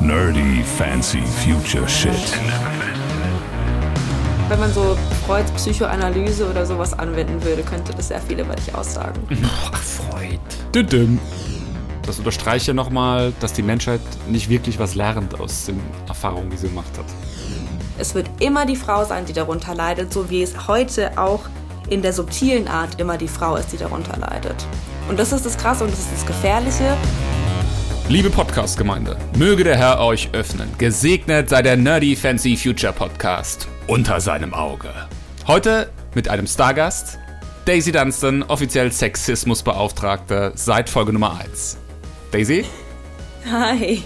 Nerdy Fancy Future Shit. Wenn man so Freuds Psychoanalyse oder sowas anwenden würde, könnte das sehr viel über dich aussagen. Ach, Freud. Düdüm. Das unterstreicht ja nochmal, dass die Menschheit nicht wirklich was lernt aus den Erfahrungen, die sie gemacht hat. Es wird immer die Frau sein, die darunter leidet, so wie es heute auch in der subtilen Art immer die Frau ist, die darunter leidet. Und das ist das Krasse und das ist das Gefährliche. Liebe Podcast-Gemeinde, möge der Herr euch öffnen. Gesegnet sei der Nerdy Fancy Future Podcast. Unter seinem Auge. Heute mit einem Stargast, Daisy Dunstan, offiziell Sexismusbeauftragte seit Folge Nummer 1. Daisy? Hi.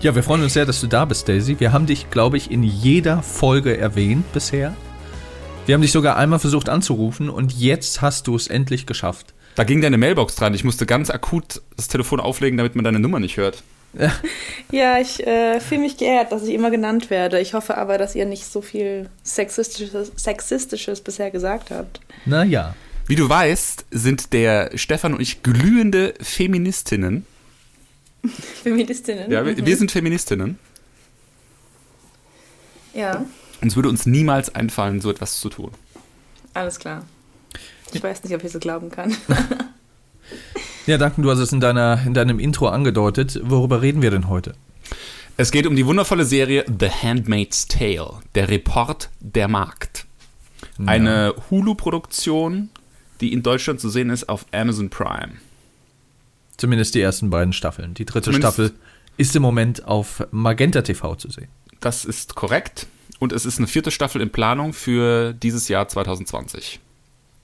Ja, wir freuen uns sehr, dass du da bist, Daisy. Wir haben dich, glaube ich, in jeder Folge erwähnt bisher. Wir haben dich sogar einmal versucht anzurufen und jetzt hast du es endlich geschafft. Da ging deine Mailbox dran. Ich musste ganz akut das Telefon auflegen, damit man deine Nummer nicht hört. Ja, ich äh, fühle mich geehrt, dass ich immer genannt werde. Ich hoffe aber, dass ihr nicht so viel Sexistisches, Sexistisches bisher gesagt habt. Naja. Wie du weißt, sind der Stefan und ich glühende Feministinnen. Feministinnen. Ja, wir, wir sind Feministinnen. Ja, Und es würde uns niemals einfallen, so etwas zu tun. alles klar. Ich weiß nicht, ob ich so glauben kann. Ja, danke, du hast es in, deiner, in deinem Intro angedeutet. Worüber reden wir denn heute? Es geht um die wundervolle Serie The Handmaid's Tale, der Report der Markt. Eine Hulu-Produktion, die in Deutschland zu sehen ist auf Amazon Prime. Zumindest die ersten beiden Staffeln. Die dritte Zumindest- Staffel ist im Moment auf Magenta TV zu sehen. Das ist korrekt. Und es ist eine vierte Staffel in Planung für dieses Jahr 2020.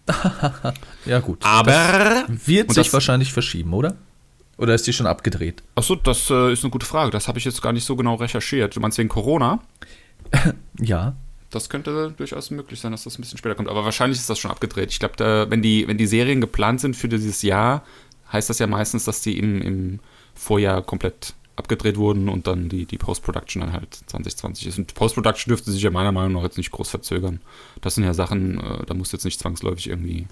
Ja, gut. Aber. Wird Und sich das- wahrscheinlich verschieben, oder? Oder ist die schon abgedreht? Achso, das äh, ist eine gute Frage. Das habe ich jetzt gar nicht so genau recherchiert. Du meinst wegen Corona? Ja. Das könnte durchaus möglich sein, dass das ein bisschen später kommt. Aber wahrscheinlich ist das schon abgedreht. Ich glaube, wenn die, wenn die Serien geplant sind für dieses Jahr, heißt das ja meistens, dass die im, im Vorjahr komplett abgedreht wurden und dann die, die Post-Production dann halt 2020 ist. Und Post-Production dürfte sich ja meiner Meinung nach jetzt nicht groß verzögern. Das sind ja Sachen, äh, da muss jetzt nicht zwangsläufig irgendwie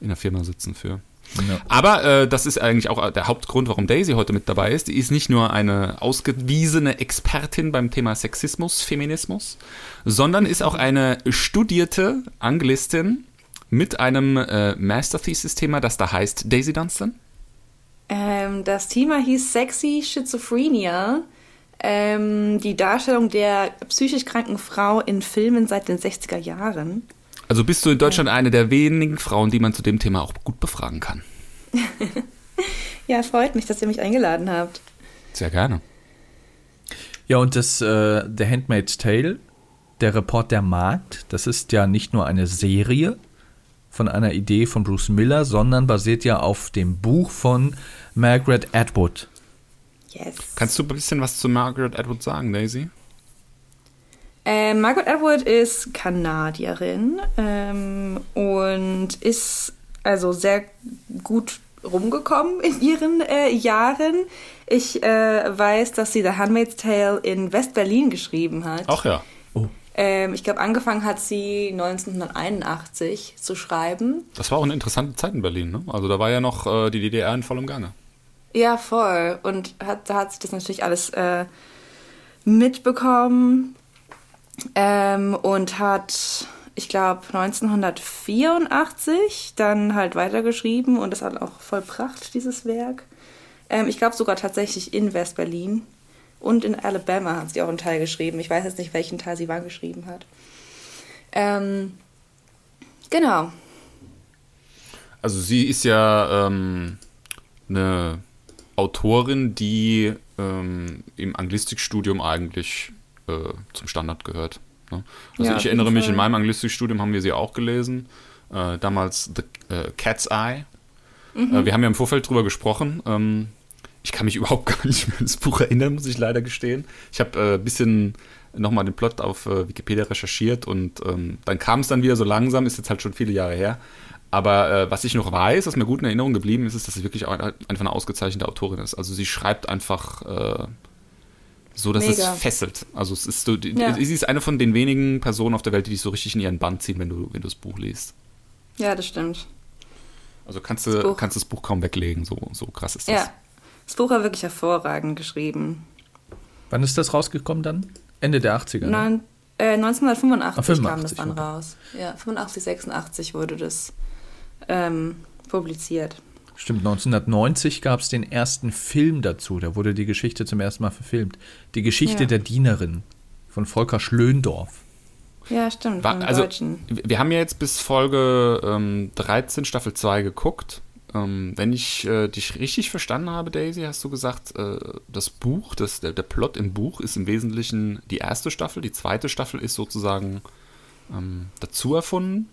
in der Firma sitzen für. ja. Aber äh, das ist eigentlich auch der Hauptgrund, warum Daisy heute mit dabei ist. Die ist nicht nur eine ausgewiesene Expertin beim Thema Sexismus, Feminismus, sondern ist auch eine studierte Anglistin mit einem äh, Master Thesis-Thema, das da heißt Daisy Dunstan. Ähm, das Thema hieß Sexy Schizophrenia. Ähm, die Darstellung der psychisch kranken Frau in Filmen seit den 60er Jahren. Also bist du in Deutschland eine der wenigen Frauen, die man zu dem Thema auch gut befragen kann. Ja, freut mich, dass ihr mich eingeladen habt. Sehr gerne. Ja, und das äh, The Handmaid's Tale, der Report der Markt, das ist ja nicht nur eine Serie von einer Idee von Bruce Miller, sondern basiert ja auf dem Buch von Margaret Atwood. Yes. Kannst du ein bisschen was zu Margaret Atwood sagen, Daisy? Ähm, Margaret Atwood ist Kanadierin ähm, und ist also sehr gut rumgekommen in ihren äh, Jahren. Ich äh, weiß, dass sie The Handmaid's Tale in West-Berlin geschrieben hat. Ach ja. Ähm, ich glaube, angefangen hat sie 1981 zu schreiben. Das war auch eine interessante Zeit in Berlin, ne? Also da war ja noch äh, die DDR in vollem Gange. Ja, voll. Und hat, da hat sie das natürlich alles äh, mitbekommen ähm, und hat, ich glaube, 1984 dann halt weitergeschrieben und das hat auch vollbracht, dieses Werk. Ähm, ich glaube sogar tatsächlich in West-Berlin und in Alabama hat sie auch einen Teil geschrieben. Ich weiß jetzt nicht, welchen Teil sie wann geschrieben hat. Ähm, genau. Also sie ist ja ähm, eine Autorin, die ähm, im Anglistikstudium eigentlich äh, zum Standard gehört. Ne? Also Ja, ich erinnere mich, in meinem Anglistikstudium haben wir sie auch gelesen. Äh, damals The äh, Cat's Eye. Mhm. Äh, wir haben ja im Vorfeld drüber gesprochen. Ähm, ich kann mich überhaupt gar nicht mehr an das Buch erinnern, muss ich leider gestehen. Ich habe ein äh, bisschen nochmal den Plot auf äh, Wikipedia recherchiert und ähm, dann kam es dann wieder so langsam, ist jetzt halt schon viele Jahre her. Aber äh, was ich noch weiß, was mir gut in Erinnerung geblieben ist, ist, dass sie wirklich auch einfach eine ausgezeichnete Autorin ist. Also sie schreibt einfach äh, so, dass Mega. es fesselt. Also es ist so, Ja. sie ist eine von den wenigen Personen auf der Welt, die dich so richtig in ihren Band ziehen, wenn du, wenn du das Buch liest. Ja, das stimmt. Also kannst Das du Buch. kannst das Buch kaum weglegen, so, so krass ist das. Ja. Das Buch war wirklich hervorragend geschrieben. Wann ist das rausgekommen dann? Ende der 80er? Ne? Neun, äh, 1985 Ah, 85 kam das dann okay. raus. Ja, 85, 86 wurde das ähm, publiziert. Stimmt, 1990 gab es den ersten Film dazu. Da wurde die Geschichte zum ersten Mal verfilmt. Die Geschichte Ja. der Dienerin von Volker Schlöndorff. Ja, stimmt, War, also, Deutschen. wir haben ja jetzt bis Folge ähm, 13 Staffel 2 geguckt. Ähm, wenn ich äh, dich richtig verstanden habe, Daisy, hast du gesagt, äh, das Buch, das, der, der Plot im Buch ist im Wesentlichen die erste Staffel. Die zweite Staffel ist sozusagen ähm, dazu erfunden.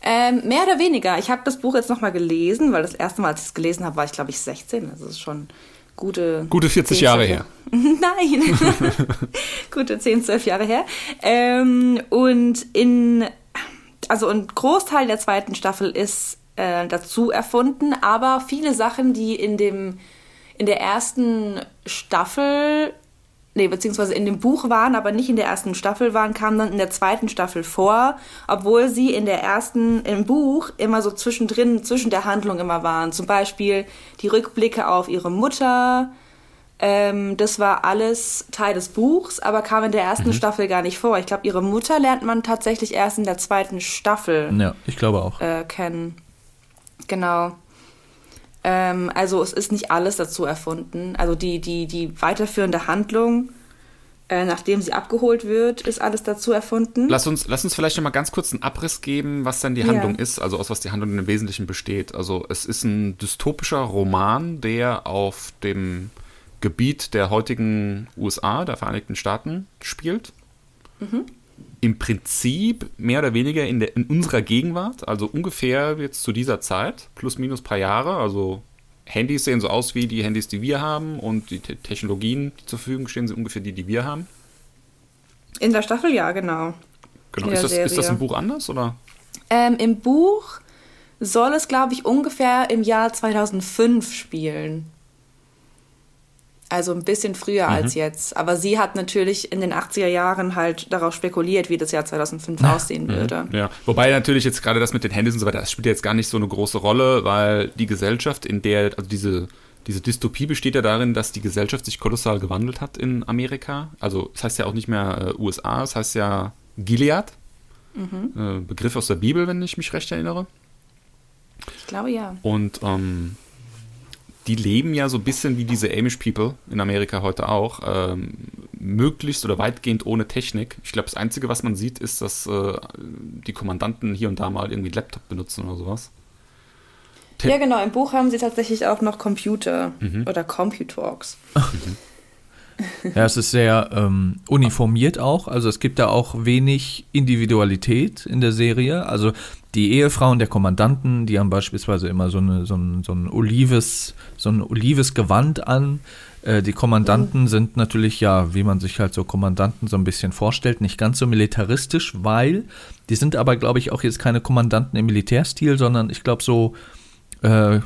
Ähm, mehr oder weniger. Ich habe das Buch jetzt nochmal gelesen, weil das erste Mal, als ich es gelesen habe, war ich, glaube ich, 16. Also das ist schon gute... Gute 40 10, Jahre 12 her. Nein. gute 10, 12 Jahre her. Ähm, und in... Also ein Großteil der zweiten Staffel ist äh, dazu erfunden, aber viele Sachen, die in dem in der ersten Staffel, nee, beziehungsweise in dem Buch waren, aber nicht in der ersten Staffel waren, kamen dann in der zweiten Staffel vor, obwohl sie in der ersten, im Buch immer so zwischendrin, zwischen der Handlung immer waren. Zum Beispiel die Rückblicke auf ihre Mutter, ähm, das war alles Teil des Buchs, aber kam in der ersten Staffel gar nicht vor. Ich glaube, ihre Mutter lernt man tatsächlich erst in der zweiten Staffel Ja, ich glaube auch. äh, kennen. Genau. Ähm, also es ist nicht alles dazu erfunden. Also die, die, die weiterführende Handlung, äh, nachdem sie abgeholt wird, ist alles dazu erfunden. Lass uns, lass uns vielleicht noch mal ganz kurz einen Abriss geben, was denn die Ja. Handlung ist, also aus was die Handlung im Wesentlichen besteht. Also es ist ein dystopischer Roman, der auf dem Gebiet der heutigen USA, der Vereinigten Staaten, spielt. Im Prinzip mehr oder weniger in, der, in unserer Gegenwart, also ungefähr jetzt zu dieser Zeit, plus minus paar Jahre. Also Handys sehen so aus wie die Handys, die wir haben und die Te Technologien, die zur Verfügung stehen, sind ungefähr die, die wir haben. In der Staffel, ja, genau. Genau. Ist das, ist das im Buch anders oder? Ähm, Im Buch soll es, glaube ich, ungefähr im Jahr 2005 spielen. Also ein bisschen früher als jetzt. Aber sie hat natürlich in den 80er Jahren halt darauf spekuliert, wie das Jahr 2005 aussehen würde. Ja, wobei natürlich jetzt gerade das mit den Handys und so weiter, das spielt jetzt gar nicht so eine große Rolle, weil die Gesellschaft, in der, also diese, diese Dystopie besteht ja darin, dass die Gesellschaft sich kolossal gewandelt hat in Amerika. Also es heißt ja auch nicht mehr äh, USA, es heißt ja Gilead. Äh, Begriff aus der Bibel, wenn ich mich recht erinnere. Ich glaube ja. Und ähm, die leben ja so ein bisschen wie diese Amish People in Amerika heute auch, ähm, möglichst oder weitgehend ohne Technik. Ich glaube, das Einzige, was man sieht, ist, dass äh, die Kommandanten hier und da mal irgendwie einen Laptop benutzen oder sowas. Ja, genau. Im Buch haben sie tatsächlich auch noch Computer oder Computalks. Ja, es ist sehr ähm, uniformiert auch. Also es gibt da auch wenig Individualität in der Serie. Also die Ehefrauen der Kommandanten, die haben beispielsweise immer so, eine, so, ein, so ein olives, so ein olives Gewand an. Äh, die Kommandanten sind natürlich ja, wie man sich halt so Kommandanten so ein bisschen vorstellt, nicht ganz so militaristisch, weil die sind aber, glaube ich, auch jetzt keine Kommandanten im Militärstil, sondern ich glaube so äh,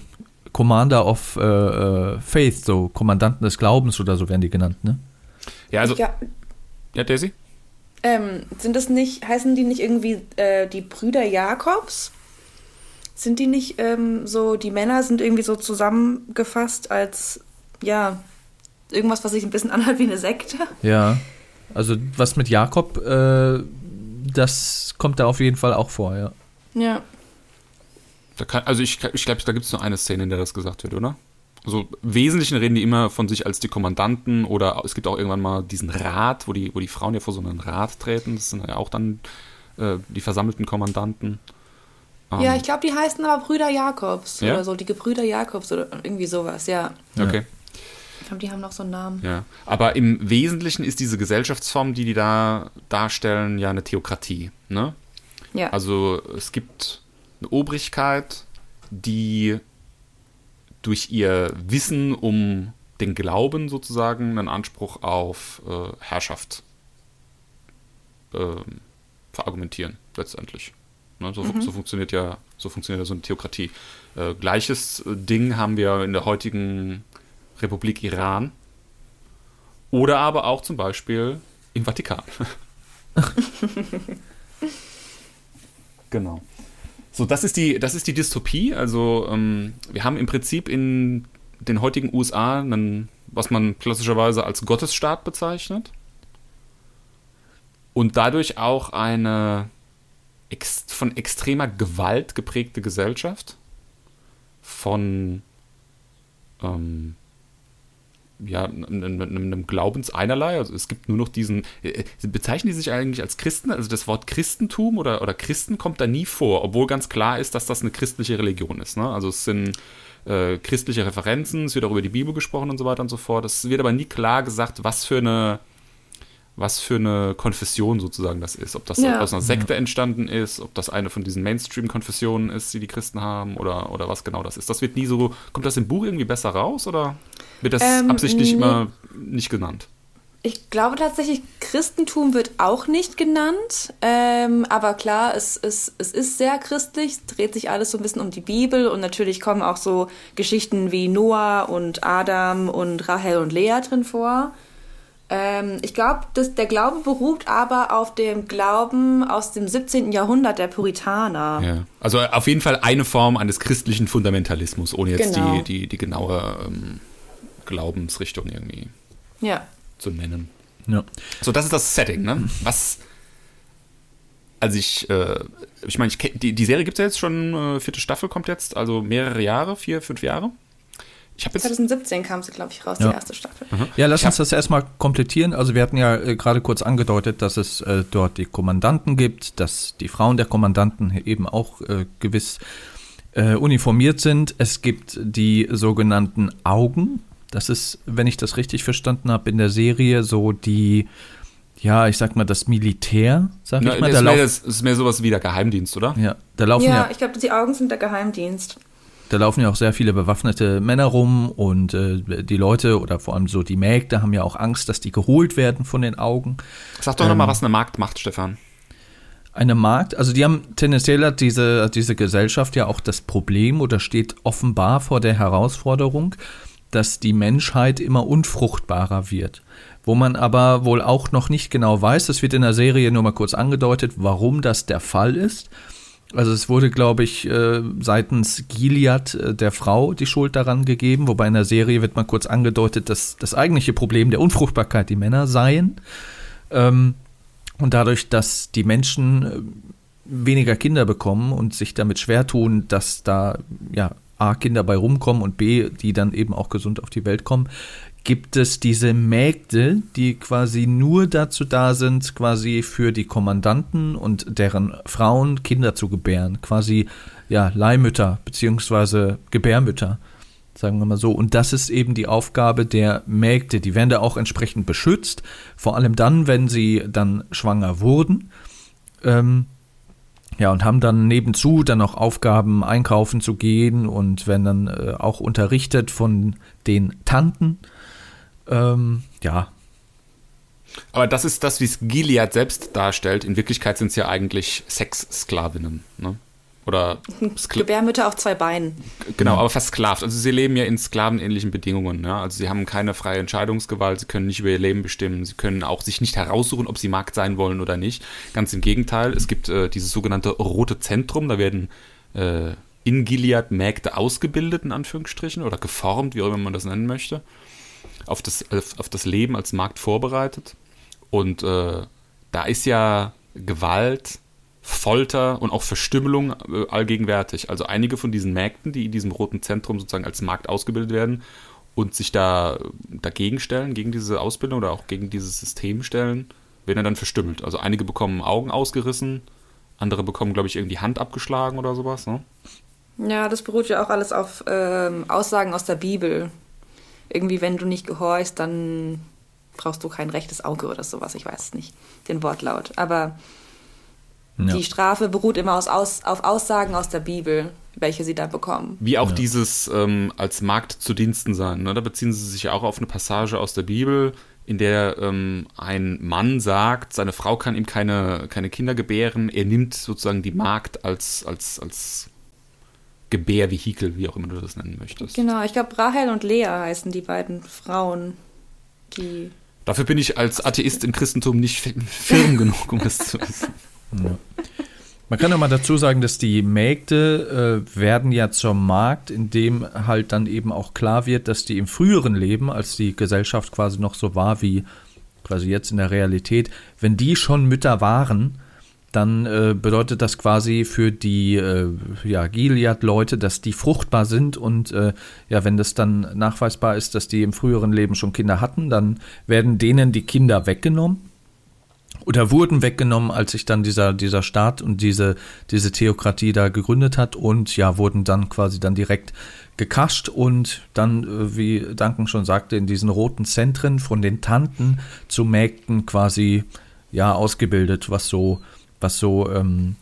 Commander of äh, äh, Faith, so Kommandanten des Glaubens oder so werden die genannt, ne? Ja, also, Ja, ja, Daisy? ähm, sind das nicht, heißen die nicht irgendwie äh, die Brüder Jakobs? Sind die nicht ähm, so, die Männer sind irgendwie so zusammengefasst als, ja, irgendwas, was sich ein bisschen anhört wie eine Sekte? Ja. Also was mit Jakob, äh, das kommt da auf jeden Fall auch vor, ja. Ja. Kann, also ich, ich glaube, da gibt es nur eine Szene, in der das gesagt wird, oder? Also im Wesentlichen reden die immer von sich als die Kommandanten oder es gibt auch irgendwann mal diesen Rat, wo die, wo die Frauen ja vor so einen Rat treten. Das sind ja auch dann äh, die versammelten Kommandanten. Ähm, Ja, ich glaube, die heißen aber Brüder Jakobs Ja? oder so, die Gebrüder Jakobs oder irgendwie sowas, ja. Okay. Ich glaube, die haben noch so einen Namen. Ja, aber im Wesentlichen ist diese Gesellschaftsform, die die da darstellen, ja eine Theokratie. Ne? Ja. Also es gibt eine Obrigkeit, die durch ihr Wissen um den Glauben sozusagen einen Anspruch auf äh, Herrschaft ähm, verargumentieren, letztendlich. Ne, so, so funktioniert ja, so funktioniert ja so eine Theokratie. Äh, gleiches äh, Ding haben wir in der heutigen Republik Iran. Oder aber auch zum Beispiel im Vatikan. genau. So, das ist die, das ist die Dystopie. Also, ähm, wir haben im Prinzip in den heutigen USA, einen, was man klassischerweise als Gottesstaat bezeichnet. Und dadurch auch eine ex von extremer Gewalt geprägte Gesellschaft. Von ähm, ja, einem, einem Glaubenseinerlei. Also es gibt nur noch diesen. Äh, bezeichnen die sich eigentlich als Christen? Also das Wort Christentum oder, oder Christen kommt da nie vor, obwohl ganz klar ist, dass das eine christliche Religion ist. Ne? Also es sind äh, christliche Referenzen, es wird auch über die Bibel gesprochen und so weiter und so fort. Es wird aber nie klar gesagt, was für eine was für eine Konfession sozusagen das ist. Ob das ja. aus einer Sekte ja. entstanden ist, ob das eine von diesen Mainstream-Konfessionen ist, die die Christen haben oder, oder was genau das ist. Das wird nie so, kommt das im Buch irgendwie besser raus oder wird das ähm, absichtlich nee. immer nicht genannt? Ich glaube tatsächlich, Christentum wird auch nicht genannt. Ähm, aber klar, es, es, es ist sehr christlich, es dreht sich alles so ein bisschen um die Bibel und natürlich kommen auch so Geschichten wie Noah und Adam und Rahel und Lea drin vor. Ähm, ich glaube, der Glaube beruht aber auf dem Glauben aus dem 17. Jahrhundert der Puritaner. Ja. Also auf jeden Fall eine Form eines christlichen Fundamentalismus, ohne jetzt genau. die, die, die genaue ähm, Glaubensrichtung irgendwie ja. zu nennen. Ja. So, das ist das Setting, ne? Was. Also ich, äh, ich meine, die, die Serie gibt es ja jetzt schon, äh, vierte Staffel kommt jetzt, also mehrere Jahre, vier, fünf Jahre. Ich 2017 kam sie, glaube ich, raus, ja. die erste Staffel. Mhm. Ja, lass uns das erstmal komplettieren. Also wir hatten ja äh, gerade kurz angedeutet, dass es äh, dort die Kommandanten gibt, dass die Frauen der Kommandanten eben auch äh, gewiss äh, uniformiert sind. Es gibt die sogenannten Augen. Das ist, wenn ich das richtig verstanden habe, in der Serie so die, ja, ich sag mal, das Militär, sag ja, ich mal. Das ist, mehr, das ist mehr sowas wie der Geheimdienst, oder? Ja, da laufen ja. Ja, ich glaube, die Augen sind der Geheimdienst. Da laufen ja auch sehr viele bewaffnete Männer rum und äh, die Leute oder vor allem so die Mägde haben ja auch Angst, dass die geholt werden von den Augen. Sag doch ähm, nochmal, was eine Magd macht, Stefan. Eine Magd, also die haben tendenziell hat diese, diese Gesellschaft ja auch das Problem oder steht offenbar vor der Herausforderung, dass die Menschheit immer unfruchtbarer wird. Wo man aber wohl auch noch nicht genau weiß, das wird in der Serie nur mal kurz angedeutet, warum das der Fall ist. Also es wurde, glaube ich, äh, seitens Gilead äh, der Frau die Schuld daran gegeben, wobei in der Serie wird mal kurz angedeutet, dass das eigentliche Problem der Unfruchtbarkeit die Männer seien. Ähm, und dadurch, dass die Menschen äh, weniger Kinder bekommen und sich damit schwer tun, dass da ja A, Kinder bei rumkommen und B, die dann eben auch gesund auf die Welt kommen, gibt es diese Mägde, die quasi nur dazu da sind, quasi für die Kommandanten und deren Frauen Kinder zu gebären. Quasi, ja, Leihmütter beziehungsweise Gebärmütter, sagen wir mal so. Und das ist eben die Aufgabe der Mägde. Die werden da auch entsprechend beschützt, vor allem dann, wenn sie dann schwanger wurden. Ähm, ja, und haben dann nebenzu dann noch Aufgaben, einkaufen zu gehen und werden dann äh, auch unterrichtet von den Tanten. Ähm, ja. Aber das ist das, wie es Gilead selbst darstellt. In Wirklichkeit sind es ja eigentlich Sexsklavinnen, ne? Oder Skla Gebärmütter auf zwei Beinen. Genau, aber versklavt. Also sie leben ja in sklavenähnlichen Bedingungen. Ja? Also sie haben keine freie Entscheidungsgewalt, sie können nicht über ihr Leben bestimmen, sie können auch sich nicht heraussuchen, ob sie Markt sein wollen oder nicht. Ganz im Gegenteil, es gibt äh, dieses sogenannte rote Zentrum, da werden äh, in Gilead Mägde ausgebildet, in Anführungsstrichen, oder geformt, wie auch immer man das nennen möchte auf das, auf das Leben als Markt vorbereitet. Und äh, da ist ja Gewalt, Folter und auch Verstümmelung äh, allgegenwärtig. Also einige von diesen Mägden, die in diesem roten Zentrum sozusagen als Markt ausgebildet werden und sich da dagegen stellen, gegen diese Ausbildung oder auch gegen dieses System stellen, werden dann verstümmelt. Also einige bekommen Augen ausgerissen, andere bekommen, glaube ich, irgendwie Hand abgeschlagen oder sowas. Ne? Ja, das beruht ja auch alles auf ähm, Aussagen aus der Bibel irgendwie, wenn du nicht gehorchst, dann brauchst du kein rechtes Auge oder sowas. Ich weiß nicht, den Wortlaut. Aber ja. die Strafe beruht immer aus, aus, auf Aussagen aus der Bibel, welche sie da bekommen. Wie auch ja. dieses ähm, als Markt zu Diensten sein. Ne? Da beziehen sie sich ja auch auf eine Passage aus der Bibel, in der ähm, ein Mann sagt, seine Frau kann ihm keine, keine Kinder gebären. Er nimmt sozusagen die Magd als, als, als Gebärvehikel, wie auch immer du das nennen möchtest. Genau, ich glaube, Rahel und Lea heißen die beiden Frauen, die. Dafür bin ich als Atheist im Christentum nicht firm genug, um das zu wissen. Ja. Man kann ja mal dazu sagen, dass die Mägde äh, werden ja zur Magd, indem halt dann eben auch klar wird, dass die im früheren Leben, als die Gesellschaft quasi noch so war wie quasi jetzt in der Realität, wenn die schon Mütter waren, dann äh, bedeutet das quasi für die äh, ja, Gilead-Leute, dass die fruchtbar sind und äh, ja, wenn das dann nachweisbar ist, dass die im früheren Leben schon Kinder hatten, dann werden denen die Kinder weggenommen oder wurden weggenommen, als sich dann dieser, dieser Staat und diese, diese Theokratie da gegründet hat und ja, wurden dann quasi dann direkt gekascht und dann, äh, wie Duncan schon sagte, in diesen roten Zentren von den Tanten zu Mägden quasi ja ausgebildet, was so, was so, ähm,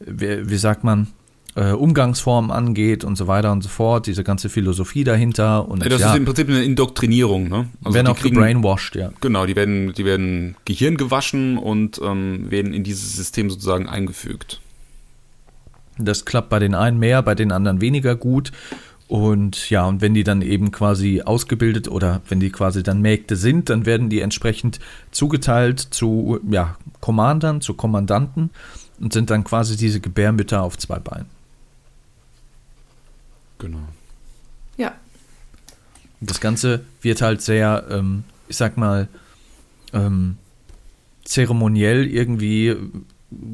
wie, wie sagt man, äh, Umgangsformen angeht und so weiter und so fort, diese ganze Philosophie dahinter. Und, Ja, das ja, ist im Prinzip eine Indoktrinierung, ne? werden die auch gebrainwashed, ja. Genau, die werden, die werden Gehirn gewaschen und ähm, werden in dieses System sozusagen eingefügt. Das klappt bei den einen mehr, bei den anderen weniger gut. Und ja, und wenn die dann eben quasi ausgebildet oder wenn die quasi dann Mägde sind, dann werden die entsprechend zugeteilt zu ja, Commandern, zu Kommandanten und sind dann quasi diese Gebärmütter auf zwei Beinen. Genau. Ja. Das Ganze wird halt sehr, ähm, ich sag mal, ähm, zeremoniell irgendwie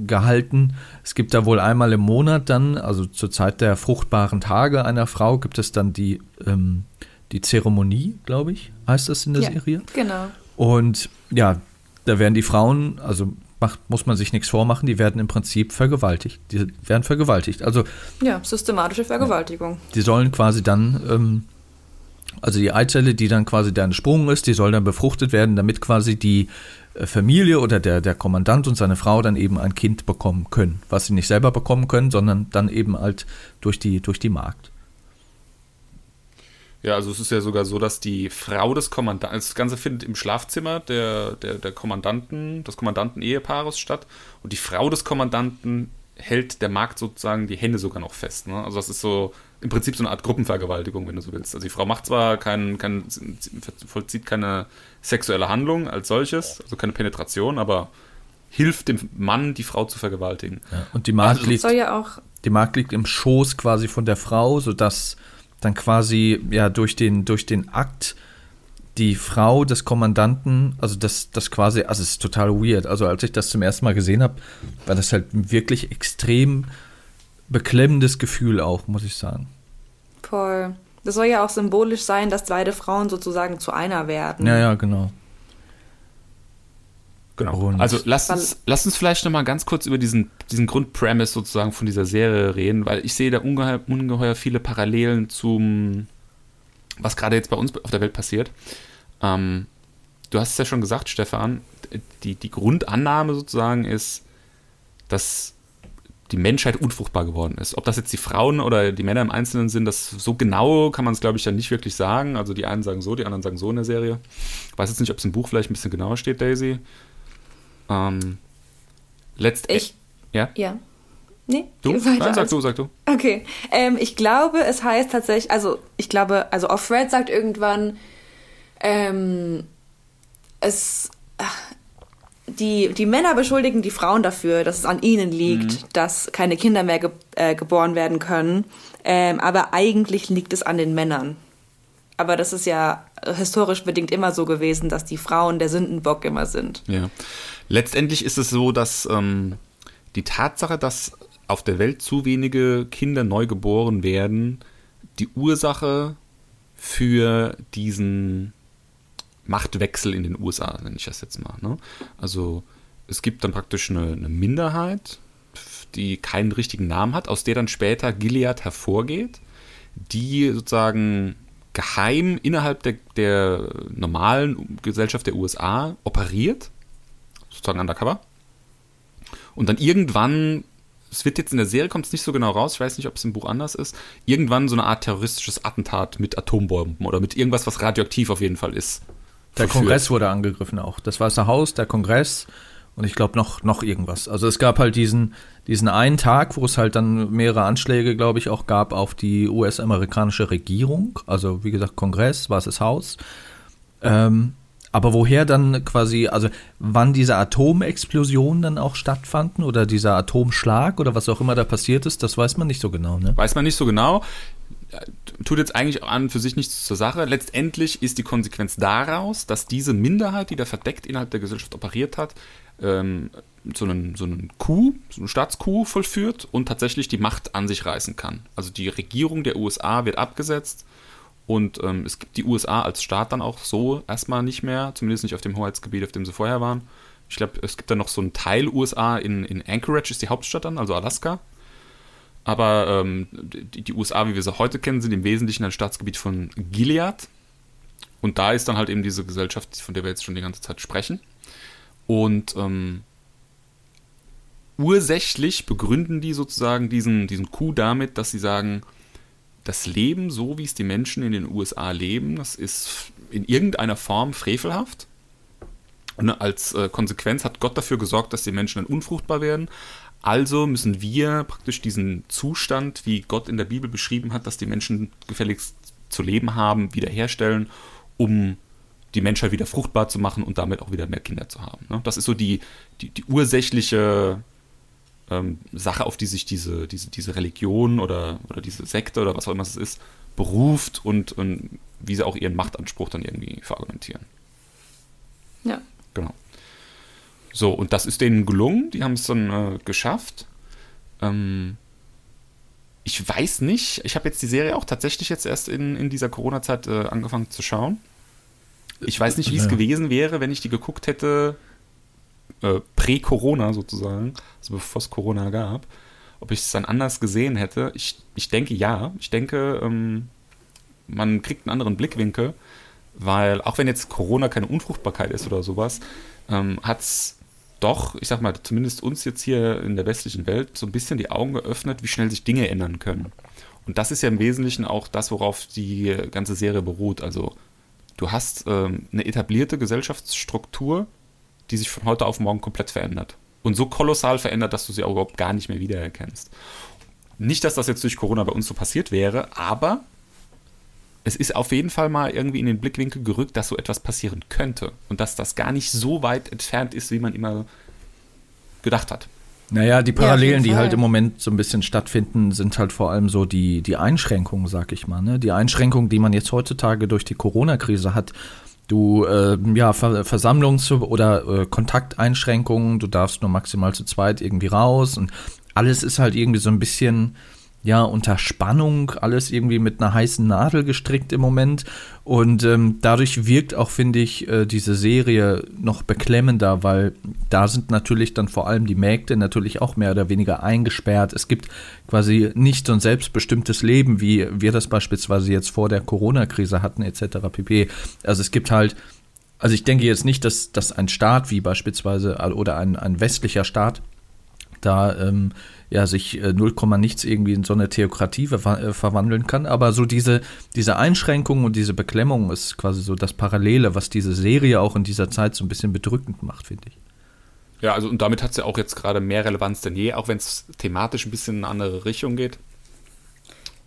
gehalten. Es gibt da wohl einmal im Monat dann, also zur Zeit der fruchtbaren Tage einer Frau, gibt es dann die, ähm, die Zeremonie, glaube ich, heißt das in der ja, Serie. Genau. Und ja, da werden die Frauen, also macht, muss man sich nichts vormachen, die werden im Prinzip vergewaltigt. Die werden vergewaltigt. Also Ja, systematische Vergewaltigung. die sollen quasi dann, ähm, also die Eizelle, die dann quasi der Sprung ist, die soll dann befruchtet werden, damit quasi die äh, Familie oder der, der Kommandant und seine Frau dann eben ein Kind bekommen können. Was sie nicht selber bekommen können, sondern dann eben halt durch die, durch die Magd. Ja, also es ist ja sogar so, dass die Frau des Kommandanten, das Ganze findet im Schlafzimmer der, der, der Kommandanten, des Kommandanten-Ehepaares statt und die Frau des Kommandanten hält der Magd sozusagen die Hände sogar noch fest. Ne? Also das ist so im Prinzip so eine Art Gruppenvergewaltigung, wenn du so willst. Also die Frau macht zwar kein, kein vollzieht keine sexuelle Handlung als solches, also keine Penetration, aber hilft dem Mann, die Frau zu vergewaltigen. Und die Magd, Also- liegt, ja auch die Magd liegt im Schoß quasi von der Frau, sodass dann quasi ja durch den, durch den Akt die Frau des Kommandanten, also das, das quasi, also es ist total weird. Also als ich das zum ersten Mal gesehen habe, war das halt ein wirklich extrem beklemmendes Gefühl auch, muss ich sagen. voll. Das soll ja auch symbolisch sein, dass beide Frauen sozusagen zu einer werden. Ja, ja, genau. Genau. Und- also lasst uns, lasst uns vielleicht noch mal ganz kurz über diesen, diesen Grundpremise sozusagen von dieser Serie reden, weil ich sehe da ungeheuer, ungeheuer viele Parallelen zum, was gerade jetzt bei uns auf der Welt passiert. Ähm, du hast es ja schon gesagt, Stefan, die, die Grundannahme sozusagen ist, dass die Menschheit unfruchtbar geworden ist. Ob das jetzt die Frauen oder die Männer im Einzelnen sind, das so genau kann man es, glaube ich, dann nicht wirklich sagen. Also die einen sagen so, die anderen sagen so in der Serie. Ich weiß jetzt nicht, ob es im Buch vielleicht ein bisschen genauer steht, Daisy. Ähm, letztendlich. Ich, Ja? ja. Nee, Du? Nein, sag du, sag du. Okay, ähm, ich glaube, es heißt tatsächlich, also ich glaube, also Offred sagt irgendwann, ähm, es, ach, die, die Männer beschuldigen die Frauen dafür, dass es an ihnen liegt, dass keine Kinder mehr ge äh, geboren werden können, ähm, aber eigentlich liegt es an den Männern. Aber das ist ja historisch bedingt immer so gewesen, dass die Frauen der Sündenbock immer sind. Ja. Letztendlich ist es so, dass ähm, die Tatsache, dass auf der Welt zu wenige Kinder neu geboren werden, die Ursache für diesen Machtwechsel in den USA, nenne ich das jetzt mal. Ne? Also es gibt dann praktisch eine, eine Minderheit, die keinen richtigen Namen hat, aus der dann später Gilead hervorgeht, die sozusagen geheim innerhalb der, der normalen Gesellschaft der USA operiert, sozusagen undercover. Und dann irgendwann, es wird jetzt in der Serie, kommt es nicht so genau raus, ich weiß nicht, ob es im Buch anders ist, irgendwann so eine Art terroristisches Attentat mit Atombomben oder mit irgendwas, was radioaktiv auf jeden Fall ist. Der. Kongress wurde angegriffen auch. Das Weiße Haus, der Kongress und ich glaube noch, noch irgendwas. Also es gab halt diesen, diesen einen Tag, wo es halt dann mehrere Anschläge, glaube ich, auch gab auf die US-amerikanische Regierung. Also wie gesagt, Kongress, Weißes Haus. Ähm, Aber woher dann quasi, also wann diese Atomexplosionen dann auch stattfanden oder dieser Atomschlag oder was auch immer da passiert ist, das weiß man nicht so genau, ne? Weiß man nicht so genau. Tut jetzt eigentlich an für sich nichts zur Sache. Letztendlich ist die Konsequenz daraus, dass diese Minderheit, die da verdeckt innerhalb der Gesellschaft operiert hat, ähm, so einen, so einen Coup, so einen Staatscoup vollführt und tatsächlich die Macht an sich reißen kann. Also die Regierung der USA wird abgesetzt und ähm, es gibt die USA als Staat dann auch so erstmal nicht mehr, zumindest nicht auf dem Hoheitsgebiet, auf dem sie vorher waren. Ich glaube, es gibt dann noch so einen Teil USA in, in Anchorage, ist die Hauptstadt dann, also Alaska. Aber ähm, die, die, USA, wie wir sie heute kennen, sind im Wesentlichen ein Staatsgebiet von Gilead. Und da ist dann halt eben diese Gesellschaft, von der wir jetzt schon die ganze Zeit sprechen. Und ähm, ursächlich begründen die sozusagen diesen, diesen Coup damit, dass sie sagen, das Leben, so wie es die Menschen in den USA leben, das ist in irgendeiner Form frevelhaft. Und als äh, Konsequenz hat Gott dafür gesorgt, dass die Menschen dann unfruchtbar werden. Also müssen wir praktisch diesen Zustand, wie Gott in der Bibel beschrieben hat, dass die Menschen gefälligst zu leben haben, wiederherstellen, um die Menschheit wieder fruchtbar zu machen und damit auch wieder mehr Kinder zu haben. Ne? Das ist so die, die, die ursächliche ähm, Sache, auf die sich diese, diese, diese Religion oder, oder diese Sekte oder was auch immer es ist, beruft und, und wie sie auch ihren Machtanspruch dann irgendwie verargumentieren. Ja. Genau. So, und das ist denen gelungen, die haben es dann äh, geschafft. Ähm, ich weiß nicht, ich habe jetzt die Serie auch tatsächlich jetzt erst in, in dieser Corona-Zeit äh, angefangen zu schauen. Ich weiß nicht, wie es ja. gewesen wäre, wenn ich die geguckt hätte, äh, prä-Corona sozusagen, also bevor es Corona gab, ob ich es dann anders gesehen hätte. Ich, ich denke ja. Ich denke, ähm, man kriegt einen anderen Blickwinkel, weil auch wenn jetzt Corona keine Unfruchtbarkeit ist oder sowas, ähm, hat es doch, ich sag mal, zumindest uns jetzt hier in der westlichen Welt so ein bisschen die Augen geöffnet, wie schnell sich Dinge ändern können. Und das ist ja im Wesentlichen auch das, worauf die ganze Serie beruht. Also du hast ähm, eine etablierte Gesellschaftsstruktur, die sich von heute auf morgen komplett verändert. Und so kolossal verändert, dass du sie auch überhaupt gar nicht mehr wiedererkennst. Nicht, dass das jetzt durch Corona bei uns so passiert wäre, aber es ist auf jeden Fall mal irgendwie in den Blickwinkel gerückt, dass so etwas passieren könnte. Und dass das gar nicht so weit entfernt ist, wie man immer gedacht hat. Naja, die Parallelen, ja, die halt im Moment so ein bisschen stattfinden, sind halt vor allem so die, die Einschränkungen, sag ich mal. Ne? Die Einschränkungen, die man jetzt heutzutage durch die Corona-Krise hat, Du, äh, ja, Ver Versammlungs- oder äh, Kontakteinschränkungen, du darfst nur maximal zu zweit irgendwie raus und alles ist halt irgendwie so ein bisschen, ja, unter Spannung, alles irgendwie mit einer heißen Nadel gestrickt im Moment. Und ähm, dadurch wirkt auch, finde ich, äh, diese Serie noch beklemmender, weil da sind natürlich dann vor allem die Mägde natürlich auch mehr oder weniger eingesperrt. Es gibt quasi nicht so ein selbstbestimmtes Leben, wie wir das beispielsweise jetzt vor der Corona-Krise hatten, etc. pp. Also es gibt halt also ich denke jetzt nicht, dass, dass ein Staat wie beispielsweise oder ein, ein westlicher Staat da ähm, ja sich äh, 0, nichts irgendwie in so eine Theokratie ver äh, verwandeln kann. Aber so diese, diese Einschränkung und diese Beklemmung ist quasi so das Parallele, was diese Serie auch in dieser Zeit so ein bisschen bedrückend macht, finde ich. Ja, also und damit hat es ja auch jetzt gerade mehr Relevanz denn je, auch wenn es thematisch ein bisschen in eine andere Richtung geht.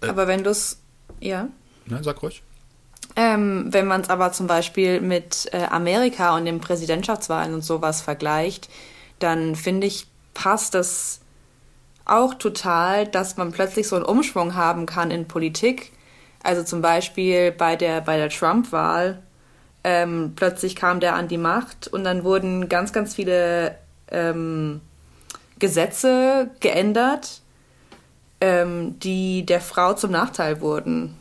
Äh, aber wenn du es, ja. Nein, sag ruhig. Ähm, wenn man es aber zum Beispiel mit äh, Amerika und den Präsidentschaftswahlen und sowas vergleicht, dann finde ich, passt das auch total, dass man plötzlich so einen Umschwung haben kann in Politik. Also zum Beispiel bei der, bei der Trump-Wahl. Ähm, plötzlich kam der an die Macht und dann wurden ganz, ganz viele ähm, Gesetze geändert, ähm, die der Frau zum Nachteil wurden.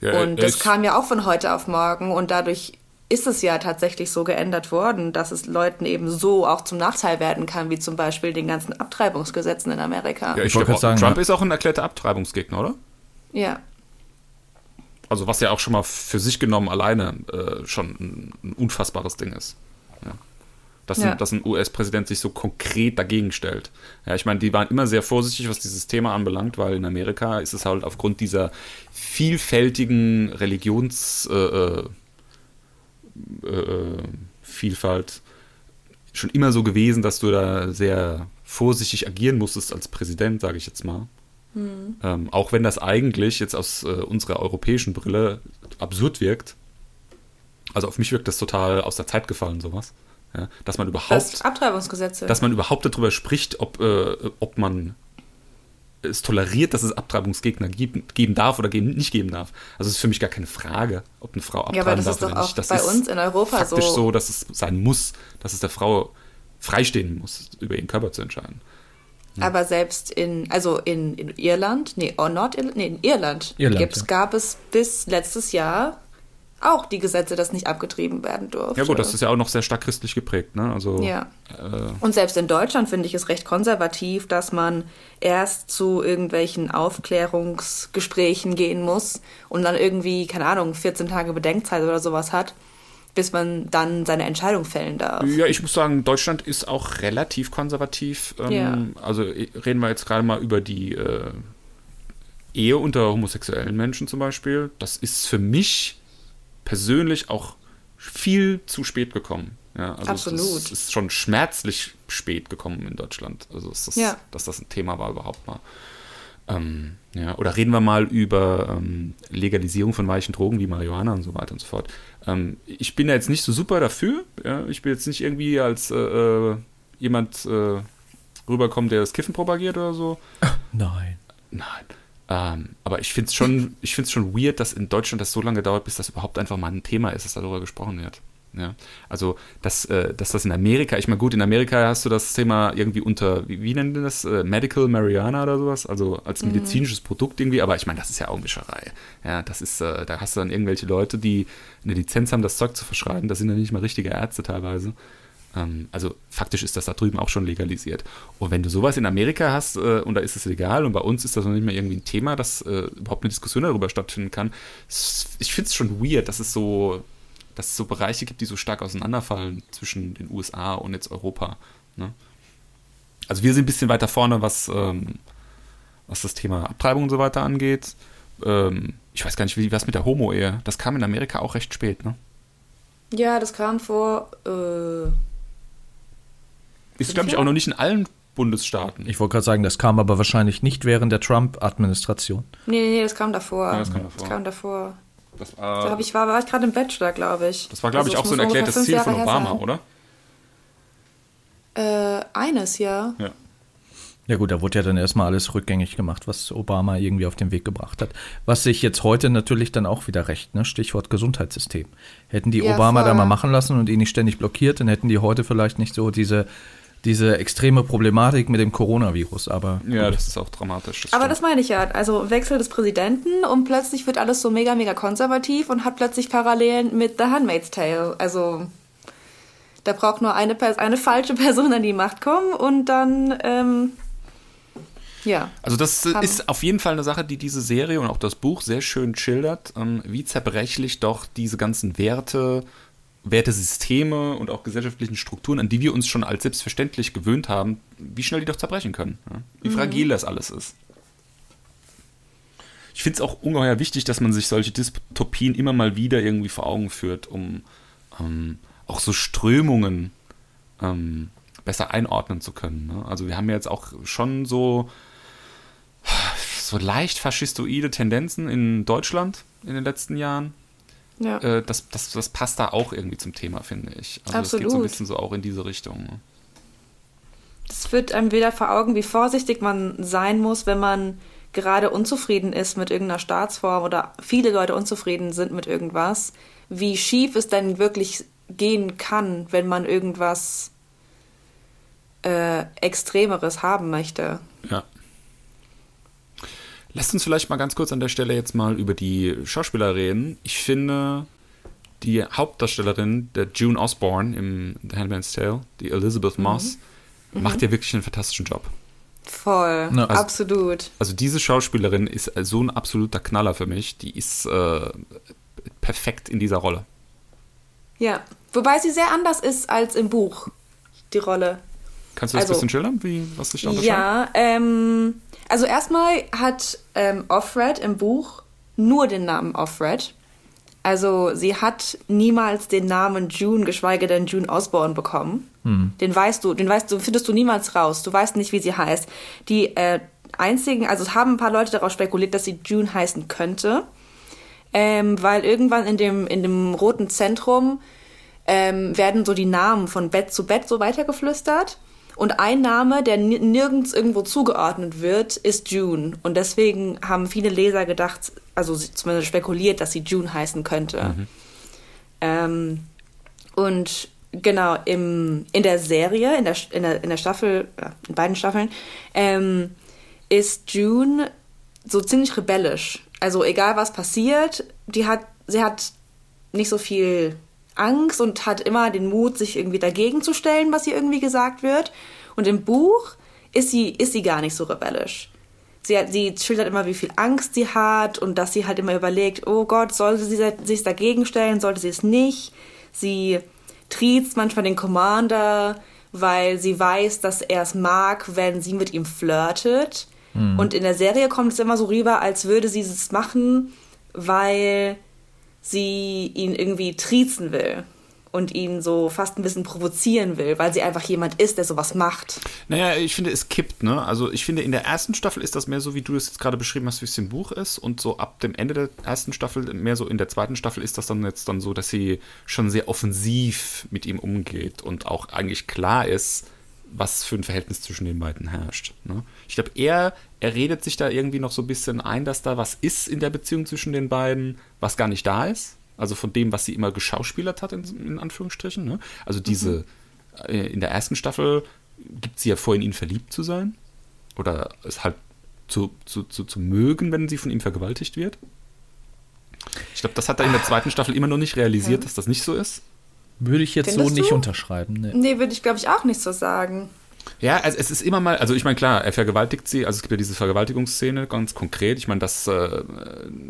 Ja, und das kam ja auch von heute auf morgen und dadurch ist es ja tatsächlich so geändert worden, dass es Leuten eben so auch zum Nachteil werden kann, wie zum Beispiel den ganzen Abtreibungsgesetzen in Amerika. Ja, ich, ich glaube, Trump ja. ist auch ein erklärter Abtreibungsgegner, oder? Ja. Also was ja auch schon mal für sich genommen alleine äh, schon ein, ein, unfassbares Ding ist. Ja. Dass, ja. ein, dass ein US-Präsident sich so konkret dagegen stellt. Ja, ich meine, die waren immer sehr vorsichtig, was dieses Thema anbelangt, weil in Amerika ist es halt aufgrund dieser vielfältigen Religions- äh, äh Vielfalt schon immer so gewesen, dass du da sehr vorsichtig agieren musstest als Präsident, sage ich jetzt mal. Mhm. Ähm, auch wenn das eigentlich jetzt aus äh, unserer europäischen Brille absurd wirkt. Also auf mich wirkt das total aus der Zeit gefallen, sowas. Ja, dass man überhaupt, Das Abtreibungsgesetze. dass man überhaupt darüber spricht, ob, äh, ob man es toleriert, dass es Abtreibungsgegner geben, geben darf oder geben, nicht geben darf. Also es ist für mich gar keine Frage, ob eine Frau abtreiben ja, aber das darf ist doch oder auch nicht. Das bei ist uns in Europa faktisch so. so, dass es sein muss, dass es der Frau freistehen muss, über ihren Körper zu entscheiden. Aber selbst in, also in, in Irland, nee, oh, Nordirland, nee, in Irland, Irland, ja. gab es bis letztes Jahr auch die Gesetze, dass nicht abgetrieben werden durfte. Ja gut, das ist ja auch noch sehr stark christlich geprägt, ne? Also Ja. äh, Und selbst in Deutschland finde ich es recht konservativ, dass man erst zu irgendwelchen Aufklärungsgesprächen gehen muss und dann irgendwie, keine Ahnung, 14 Tage Bedenkzeit oder sowas hat, bis man dann seine Entscheidung fällen darf. Ja, ich muss sagen, Deutschland ist auch relativ konservativ. Ähm, Ja. Also äh, reden wir jetzt gerade mal über die äh, Ehe unter homosexuellen Menschen zum Beispiel. Das ist für mich persönlich auch viel zu spät gekommen. Ja, also Absolut. Es ist schon schmerzlich spät gekommen in Deutschland. Also ist, Ja. dass das ein Thema war überhaupt mal. Ähm, ja, oder reden wir mal über ähm, Legalisierung von weichen Drogen wie Marihuana und so weiter und so fort. Ähm, ich bin ja jetzt nicht so super dafür. Ja? Ich bin jetzt nicht irgendwie als äh, äh, jemand äh, rüberkommen, der das Kiffen propagiert oder so. Nein. Nein. Ähm, aber ich finde es schon, ich find's schon weird, dass in Deutschland das so lange dauert, bis das überhaupt einfach mal ein Thema ist, dass darüber gesprochen wird. Ja, also, dass, äh, dass das in Amerika, ich meine, gut, in Amerika hast du das Thema irgendwie unter, wie, wie nennen die das? Äh, Medical Marijuana oder sowas, also als medizinisches Produkt irgendwie, aber ich meine, das ist ja Augenwischerei. Ja, das ist, äh, da hast du dann irgendwelche Leute, die eine Lizenz haben, das Zeug zu verschreiben, das sind ja nicht mal richtige Ärzte teilweise. Ähm, also faktisch ist das da drüben auch schon legalisiert. Und wenn du sowas in Amerika hast äh, und da ist es legal und bei uns ist das noch nicht mehr irgendwie ein Thema, dass äh, überhaupt eine Diskussion darüber stattfinden kann, ich finde es schon weird, dass es so, dass es so Bereiche gibt, die so stark auseinanderfallen zwischen den USA und jetzt Europa. Ne? Also wir sind ein bisschen weiter vorne, was, ähm, was das Thema Abtreibung und so weiter angeht. Ähm, ich weiß gar nicht, wie was mit der Homo-Ehe. Das kam in Amerika auch recht spät, ne? Ja, das kam vor, äh, Ist, glaube ich, auch noch nicht in allen Bundesstaaten. Ich wollte gerade sagen, das kam aber wahrscheinlich nicht während der Trump-Administration. nee, nee, nee, das kam davor. Ja, das kam davor. Das kam davor. das Da war, hab ich, war, war ich gerade im Bachelor, glaube ich. das war glaube Also ich, auch so ein erklärtes Ziel von Obama, oder? Äh, eines, ja. Ja. Ja gut, da wurde ja dann erstmal alles rückgängig gemacht, was Obama irgendwie auf den Weg gebracht hat. Was sich jetzt heute natürlich dann auch wieder recht, ne? Stichwort Gesundheitssystem. Hätten die Ja, Obama da voll. mal machen lassen und ihn nicht ständig blockiert, dann hätten die heute vielleicht nicht so diese, diese extreme Problematik mit dem Coronavirus. Aber Ja, gut. das ist auch dramatisch. Aber stimmt. das meine ich ja. Also Wechsel des Präsidenten und plötzlich wird alles so mega, mega konservativ und hat plötzlich Parallelen mit The Handmaid's Tale. Also da braucht nur eine, Pers eine falsche Person an die Macht kommen und dann, ähm, ja. Also das Haben- ist auf jeden Fall eine Sache, die diese Serie und auch das Buch sehr schön schildert, ähm, wie zerbrechlich doch diese ganzen Werte, Wertesysteme und auch gesellschaftlichen Strukturen, an die wir uns schon als selbstverständlich gewöhnt haben, wie schnell die doch zerbrechen können. Ja? Wie fragil das alles ist. Ich finde es auch ungeheuer wichtig, dass man sich solche Dystopien immer mal wieder irgendwie vor Augen führt, um ähm, auch so Strömungen ähm, besser einordnen zu können. Ne? Also wir haben ja jetzt auch schon so so leicht faschistoide Tendenzen in Deutschland in den letzten Jahren. Ja. Äh, das, das, das passt da auch irgendwie zum Thema, finde ich. Also das geht so ein Absolut. bisschen so auch in diese Richtung. Es wird einem wieder vor Augen, wie vorsichtig man sein muss, wenn man gerade unzufrieden ist mit irgendeiner Staatsform oder viele Leute unzufrieden sind mit irgendwas, wie schief es denn wirklich gehen kann, wenn man irgendwas äh, Extremeres haben möchte. Ja. Lasst uns vielleicht mal ganz kurz an der Stelle jetzt mal über die Schauspieler reden. Ich finde, die Hauptdarstellerin, der June Osborne im The Handmaid's Tale, die Elizabeth Moss, macht ja wirklich einen fantastischen Job. Voll, Na, also- absolut. Also diese Schauspielerin ist so ein absoluter Knaller für mich. Die ist äh, perfekt in dieser Rolle. Ja, wobei sie sehr anders ist als im Buch, die Rolle. Kannst du das Also- ein bisschen schildern, wie, was sich da unterscheidet? Ja, ähm, also erstmal hat ähm, Offred im Buch nur den Namen Offred. Also sie hat niemals den Namen June, geschweige denn June Osborne bekommen. Den weißt du, den weißt du, findest du niemals raus. Du weißt nicht, wie sie heißt. Die äh, einzigen, also es haben ein paar Leute darauf spekuliert, dass sie June heißen könnte. ähm, weil irgendwann in dem, in dem roten Zentrum ähm, werden so die Namen von Bett zu Bett so weitergeflüstert. Und ein Name, der nirgends irgendwo zugeordnet wird, ist June. Und deswegen haben viele Leser gedacht, also zumindest spekuliert, dass sie June heißen könnte. Mhm. Ähm, und genau, im, in der Serie, in der, in der, in der Staffel, in beiden Staffeln, ähm, ist June so ziemlich rebellisch. Also egal was passiert, die hat, sie hat nicht so viel Angst und hat immer den Mut, sich irgendwie dagegen zu stellen, was ihr irgendwie gesagt wird. Und im Buch ist sie, ist sie gar nicht so rebellisch. Sie, hat, sie schildert immer, wie viel Angst sie hat und dass sie halt immer überlegt, oh Gott, sollte sie sich dagegen stellen, sollte sie es nicht. Sie triezt manchmal den Commander, weil sie weiß, dass er es mag, wenn sie mit ihm flirtet. Mhm. Und in der Serie kommt es immer so rüber, als würde sie es machen, weil sie ihn irgendwie triezen will und ihn so fast ein bisschen provozieren will, weil sie einfach jemand ist, der sowas macht. Naja, ich finde, es kippt, ne? Also ich finde, in der ersten Staffel ist das mehr so, wie du es jetzt gerade beschrieben hast, wie es im Buch ist. Und so ab dem Ende der ersten Staffel, mehr so in der zweiten Staffel ist das dann jetzt dann so, dass sie schon sehr offensiv mit ihm umgeht und auch eigentlich klar ist, was für ein Verhältnis zwischen den beiden herrscht. Ne? Ich glaube, er, er redet sich da irgendwie noch so ein bisschen ein, dass da was ist in der Beziehung zwischen den beiden, was gar nicht da ist. Also von dem, was sie immer geschauspielert hat, in, in Anführungsstrichen. Ne? Also diese, mhm. äh, in der ersten Staffel gibt sie ja vor, in ihn verliebt zu sein. Oder es halt zu, zu, zu, zu mögen, wenn sie von ihm vergewaltigt wird. Ich glaube, das hat er in der zweiten Staffel immer noch nicht realisiert, ja. dass das nicht so ist. Würde ich jetzt Findest so nicht du? unterschreiben. Nee, nee würde ich, glaube ich, auch nicht so sagen. Ja, also es ist immer mal, also ich meine, klar, er vergewaltigt sie, also es gibt ja diese Vergewaltigungsszene ganz konkret. Ich meine, dass, äh,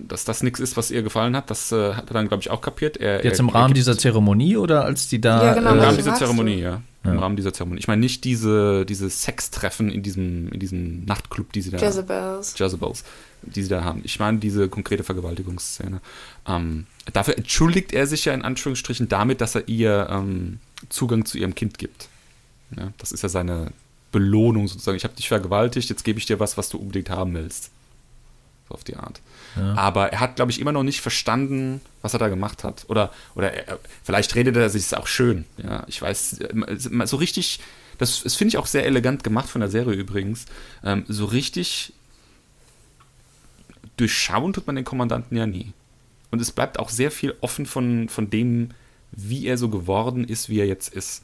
dass das nichts ist, was ihr gefallen hat, das äh, hat er dann, glaube ich, auch kapiert. Er, Jetzt im er, Rahmen dieser Zeremonie oder als die da. Ja, genau, Im Rahmen dieser Zeremonie, ja. Ja. Im Rahmen dieser Zeremonie. Ich meine nicht diese, diese Sextreffen in diesem, in diesem Nachtclub, die sie da Jezebels. Jezebels, die sie da haben. Ich meine diese konkrete Vergewaltigungsszene. Ähm, dafür entschuldigt er sich ja in Anführungsstrichen damit, dass er ihr ähm, Zugang zu ihrem Kind gibt. Ja, das ist ja seine Belohnung sozusagen. Ich habe dich vergewaltigt, jetzt gebe ich dir was, was du unbedingt haben willst. So auf die Art. Aber er hat, glaube ich, immer noch nicht verstanden, was er da gemacht hat. Oder, oder er, vielleicht redet er sich auch schön. Ja, ich weiß, so richtig, das, das finde ich auch sehr elegant gemacht von der Serie übrigens. Ähm, so richtig durchschauen tut man den Kommandanten ja nie. Und es bleibt auch sehr viel offen von, von dem, wie er so geworden ist, wie er jetzt ist.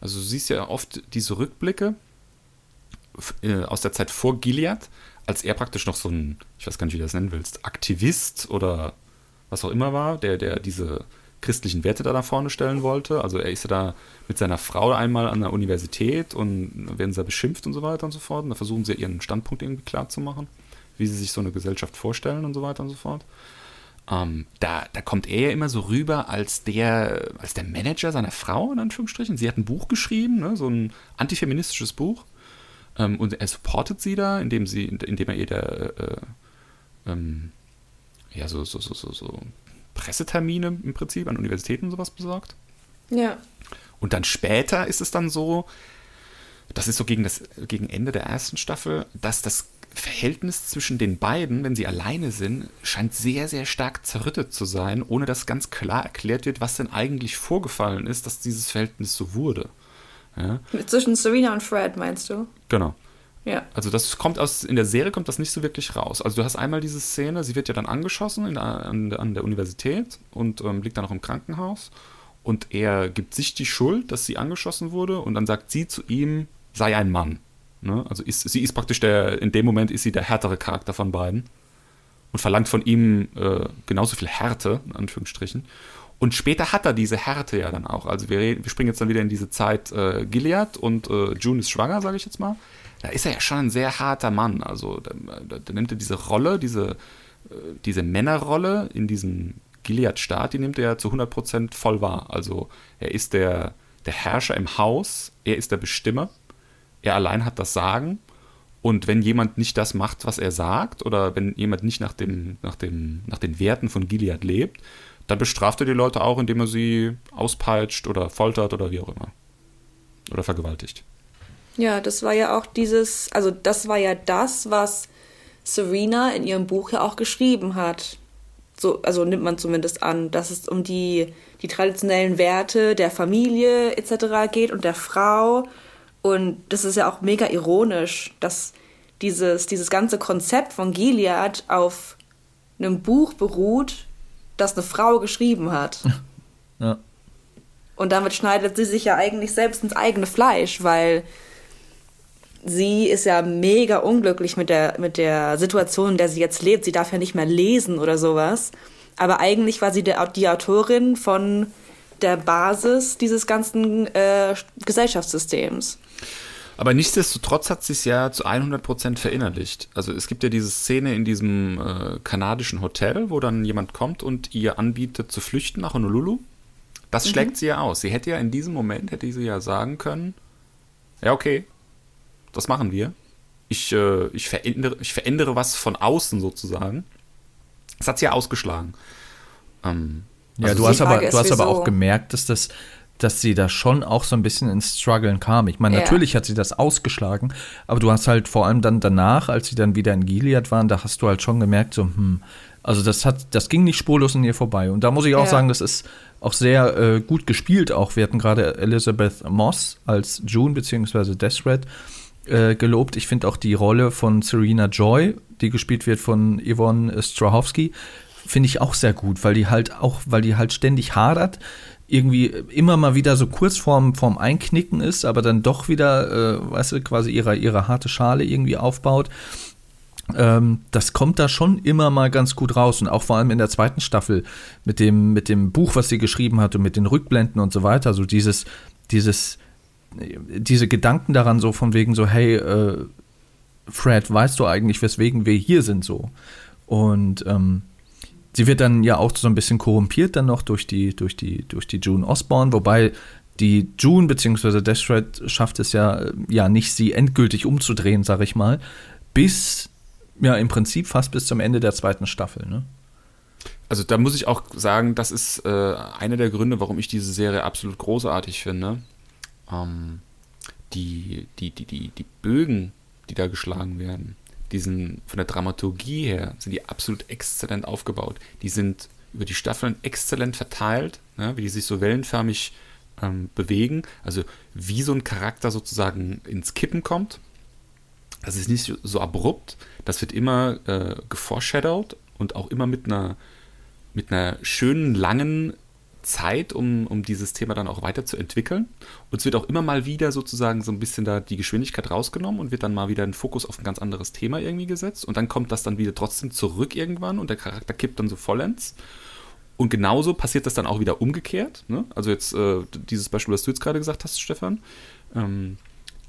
Also du siehst ja oft diese Rückblicke äh, aus der Zeit vor Gilead, als er praktisch noch so ein, ich weiß gar nicht, wie du das nennen willst, Aktivist oder was auch immer war, der, der diese christlichen Werte da nach vorne stellen wollte. Also er ist ja da mit seiner Frau einmal an der Universität und werden sie da beschimpft und so weiter und so fort. Und da versuchen sie ihren Standpunkt irgendwie klar zu machen, wie sie sich so eine Gesellschaft vorstellen und so weiter und so fort. Ähm, da, da kommt er ja immer so rüber als der, als der Manager seiner Frau, in Anführungsstrichen. Sie hat ein Buch geschrieben, ne, so ein antifeministisches Buch. Ähm, und er supportet sie da, indem, sie, indem er ihr da äh, ähm, ja, so, so, so, so, so Pressetermine im Prinzip an Universitäten und sowas besorgt. Ja. Und dann später ist es dann so, das ist so gegen, das, gegen Ende der ersten Staffel, dass das Verhältnis zwischen den beiden, wenn sie alleine sind, scheint sehr, sehr stark zerrüttet zu sein, ohne dass ganz klar erklärt wird, was denn eigentlich vorgefallen ist, dass dieses Verhältnis so wurde. Ja? Zwischen Serena und Fred, meinst du? Genau. Ja. Also das kommt aus, in der Serie kommt das nicht so wirklich raus. Also du hast einmal diese Szene, sie wird ja dann angeschossen der, an, an, der Universität und ähm, liegt dann auch im Krankenhaus. Und er gibt sich die Schuld, dass sie angeschossen wurde und dann sagt sie zu ihm, sei ein Mann. Ne? Also ist, sie ist praktisch der, in dem Moment ist sie der härtere Charakter von beiden und verlangt von ihm äh, genauso viel Härte, in Anführungsstrichen. Und später hat er diese Härte ja dann auch. Also wir, reden, wir springen jetzt dann wieder in diese Zeit äh, Gilead und äh, June ist schwanger, sage ich jetzt mal. Da ist er ja schon ein sehr harter Mann. Also da, da, da nimmt er diese Rolle, diese, äh, diese Männerrolle in diesem Gilead-Staat, die nimmt er ja zu 100% voll wahr. Also er ist der, der Herrscher im Haus, er ist der Bestimmer er allein hat das Sagen. Und wenn jemand nicht das macht, was er sagt, oder wenn jemand nicht nach, dem, nach, dem, nach den Werten von Gilead lebt, dann bestraft er die Leute auch, indem er sie auspeitscht oder foltert oder wie auch immer. Oder vergewaltigt. Ja, das war ja auch dieses, also das war ja das, was Serena in ihrem Buch ja auch geschrieben hat. so, also nimmt man zumindest an, dass es um die, die traditionellen Werte der Familie etc. geht und der Frau. Und das ist ja auch mega ironisch, dass dieses, dieses ganze Konzept von Gilead auf einem Buch beruht, das eine Frau geschrieben hat. Ja. Und damit schneidet sie sich ja eigentlich selbst ins eigene Fleisch, weil sie ist ja mega unglücklich mit der, mit der Situation, in der sie jetzt lebt. Sie darf ja nicht mehr lesen oder sowas. Aber eigentlich war sie der, die Autorin von der Basis dieses ganzen äh, Gesellschaftssystems. Aber nichtsdestotrotz hat sie es ja zu 100% verinnerlicht. Also es gibt ja diese Szene in diesem äh, kanadischen Hotel, wo dann jemand kommt und ihr anbietet zu flüchten nach Honolulu. Das mhm. schlägt sie ja aus. Sie hätte ja in diesem Moment, hätte sie ja sagen können, ja okay, das machen wir. Ich, äh, ich, verändere, ich verändere was von außen sozusagen. Das hat sie ja ausgeschlagen. Ähm, ja, also du hast aber, du hast aber auch gemerkt, dass das dass sie da schon auch so ein bisschen ins Struggeln kam. Ich meine, ja. natürlich hat sie das ausgeschlagen, aber du hast halt vor allem dann danach, als sie dann wieder in Gilead waren, da hast du halt schon gemerkt, so, hm, also das hat, das ging nicht spurlos an ihr vorbei. Und da muss ich auch ja. sagen, das ist auch sehr äh, gut gespielt. Auch wir hatten gerade Elizabeth Moss als June bzw. Desred äh, gelobt. Ich finde auch die Rolle von Serena Joy, die gespielt wird von Yvonne Strahovski, finde ich auch sehr gut, weil die halt auch, weil die halt ständig hadert, irgendwie immer mal wieder so kurz vorm, vorm Einknicken ist, aber dann doch wieder, äh, weißt du, quasi ihre, ihre harte Schale irgendwie aufbaut. Ähm, das kommt da schon immer mal ganz gut raus und auch vor allem in der zweiten Staffel mit dem, mit dem Buch, was sie geschrieben hat und mit den Rückblenden und so weiter, so dieses, dieses, diese Gedanken daran so von wegen so, hey, äh, Fred, weißt du eigentlich, weswegen wir hier sind so? Und ähm, sie wird dann ja auch so ein bisschen korrumpiert dann noch durch die, durch die, durch die June Osborne, wobei die June bzw. Deaththread schafft es ja, ja nicht, sie endgültig umzudrehen, sag ich mal, bis, ja, im Prinzip fast bis zum Ende der zweiten Staffel, ne? Also da muss ich auch sagen, das ist äh, einer der Gründe, warum ich diese Serie absolut großartig finde ähm, die, die, die, die, die Bögen, die da geschlagen werden, die sind von der Dramaturgie her, sind die absolut exzellent aufgebaut. Die sind über die Staffeln exzellent verteilt, ja, wie die sich so wellenförmig ähm, bewegen. Also wie so ein Charakter sozusagen ins Kippen kommt. Das ist nicht so abrupt. Das wird immer äh, geforeshadowed und auch immer mit einer, mit einer schönen, langen Zeit, um, um dieses Thema dann auch weiterzuentwickeln. Und es wird auch immer mal wieder sozusagen so ein bisschen da die Geschwindigkeit rausgenommen und wird dann mal wieder ein Fokus auf ein ganz anderes Thema irgendwie gesetzt. Und dann kommt das dann wieder trotzdem zurück irgendwann und der Charakter kippt dann so vollends. Und genauso passiert das dann auch wieder umgekehrt. Ne? Also jetzt äh, dieses Beispiel, was du jetzt gerade gesagt hast, Stefan. Ähm,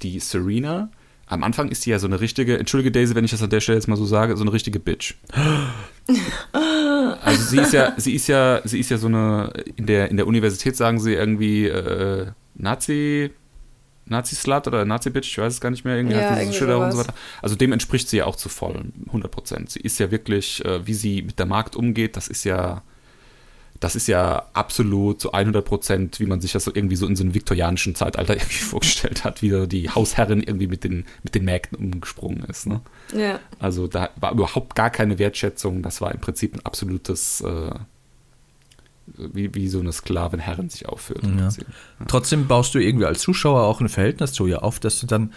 die Serena, am Anfang ist sie ja so eine richtige, entschuldige Daisy, wenn ich das an der Stelle jetzt mal so sage, so eine richtige Bitch. Also sie ist ja, sie ist ja, sie ist ja so eine, in der, in der Universität sagen sie irgendwie äh, Nazi, Nazi-Slut oder Nazi-Bitch, ich weiß es gar nicht mehr, irgendwie ja, diese Schilderung und so weiter. Also dem entspricht sie ja auch zu voll, 100 Prozent. Sie ist ja wirklich, äh, wie sie mit der Markt umgeht, das ist ja, das ist ja absolut zu 100 Prozent, wie man sich das so irgendwie so in so einem viktorianischen Zeitalter irgendwie vorgestellt hat, wie die Hausherrin irgendwie mit den, mit den Mägden umgesprungen ist. Ne? Ja. Also da war überhaupt gar keine Wertschätzung. Das war im Prinzip ein absolutes, äh, wie, wie so eine Sklavenherrin sich aufführt. Ja. Ja. Trotzdem baust du irgendwie als Zuschauer auch ein Verhältnis zu ihr auf, dass du dann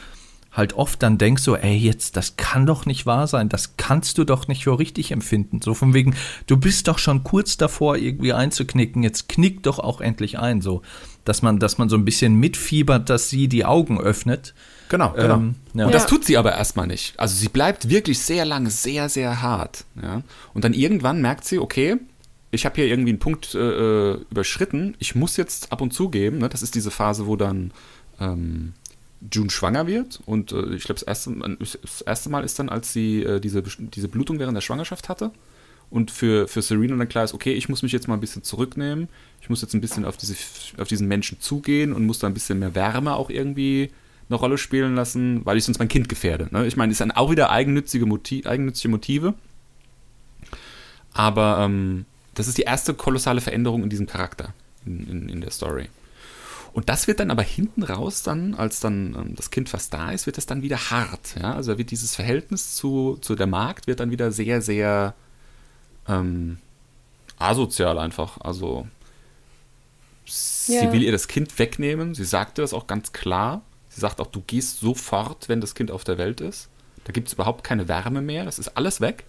halt oft dann denkst so, ey, jetzt, das kann doch nicht wahr sein, das kannst du doch nicht für richtig empfinden. So von wegen, du bist doch schon kurz davor, irgendwie einzuknicken, jetzt knick doch auch endlich ein, so. Dass man, dass man so ein bisschen mitfiebert, dass sie die Augen öffnet. Genau, genau. Ähm, ja. Und das tut sie aber erstmal nicht. Also sie bleibt wirklich sehr lange sehr, sehr hart. Ja? Und dann irgendwann merkt sie, okay, ich habe hier irgendwie einen Punkt äh, äh, überschritten, ich muss jetzt ab und zu geben, ne? das ist diese Phase, wo dann ähm, June schwanger wird und äh, ich glaube, das erste, das erste Mal ist dann, als sie äh, diese, diese Blutung während der Schwangerschaft hatte und für, für Serena dann klar ist, okay, ich muss mich jetzt mal ein bisschen zurücknehmen, ich muss jetzt ein bisschen auf, diese, auf diesen Menschen zugehen und muss da ein bisschen mehr Wärme auch irgendwie eine Rolle spielen lassen, weil ich sonst mein Kind gefährde. Ne? Ich meine, es sind auch wieder eigennützige, Motiv, eigennützige Motive, aber ähm, das ist die erste kolossale Veränderung in diesem Charakter, in, in, in der Story. Und das wird dann aber hinten raus dann, als dann ähm, das Kind fast da ist, wird das dann wieder hart. Ja? Also wird dieses Verhältnis zu, zu der Magd wird dann wieder sehr, sehr, ähm, asozial einfach. Also sie Ja. will ihr das Kind wegnehmen. Sie sagte das auch ganz klar. Sie sagt auch, du gehst sofort, wenn das Kind auf der Welt ist. Da gibt es überhaupt keine Wärme mehr. Das ist alles weg.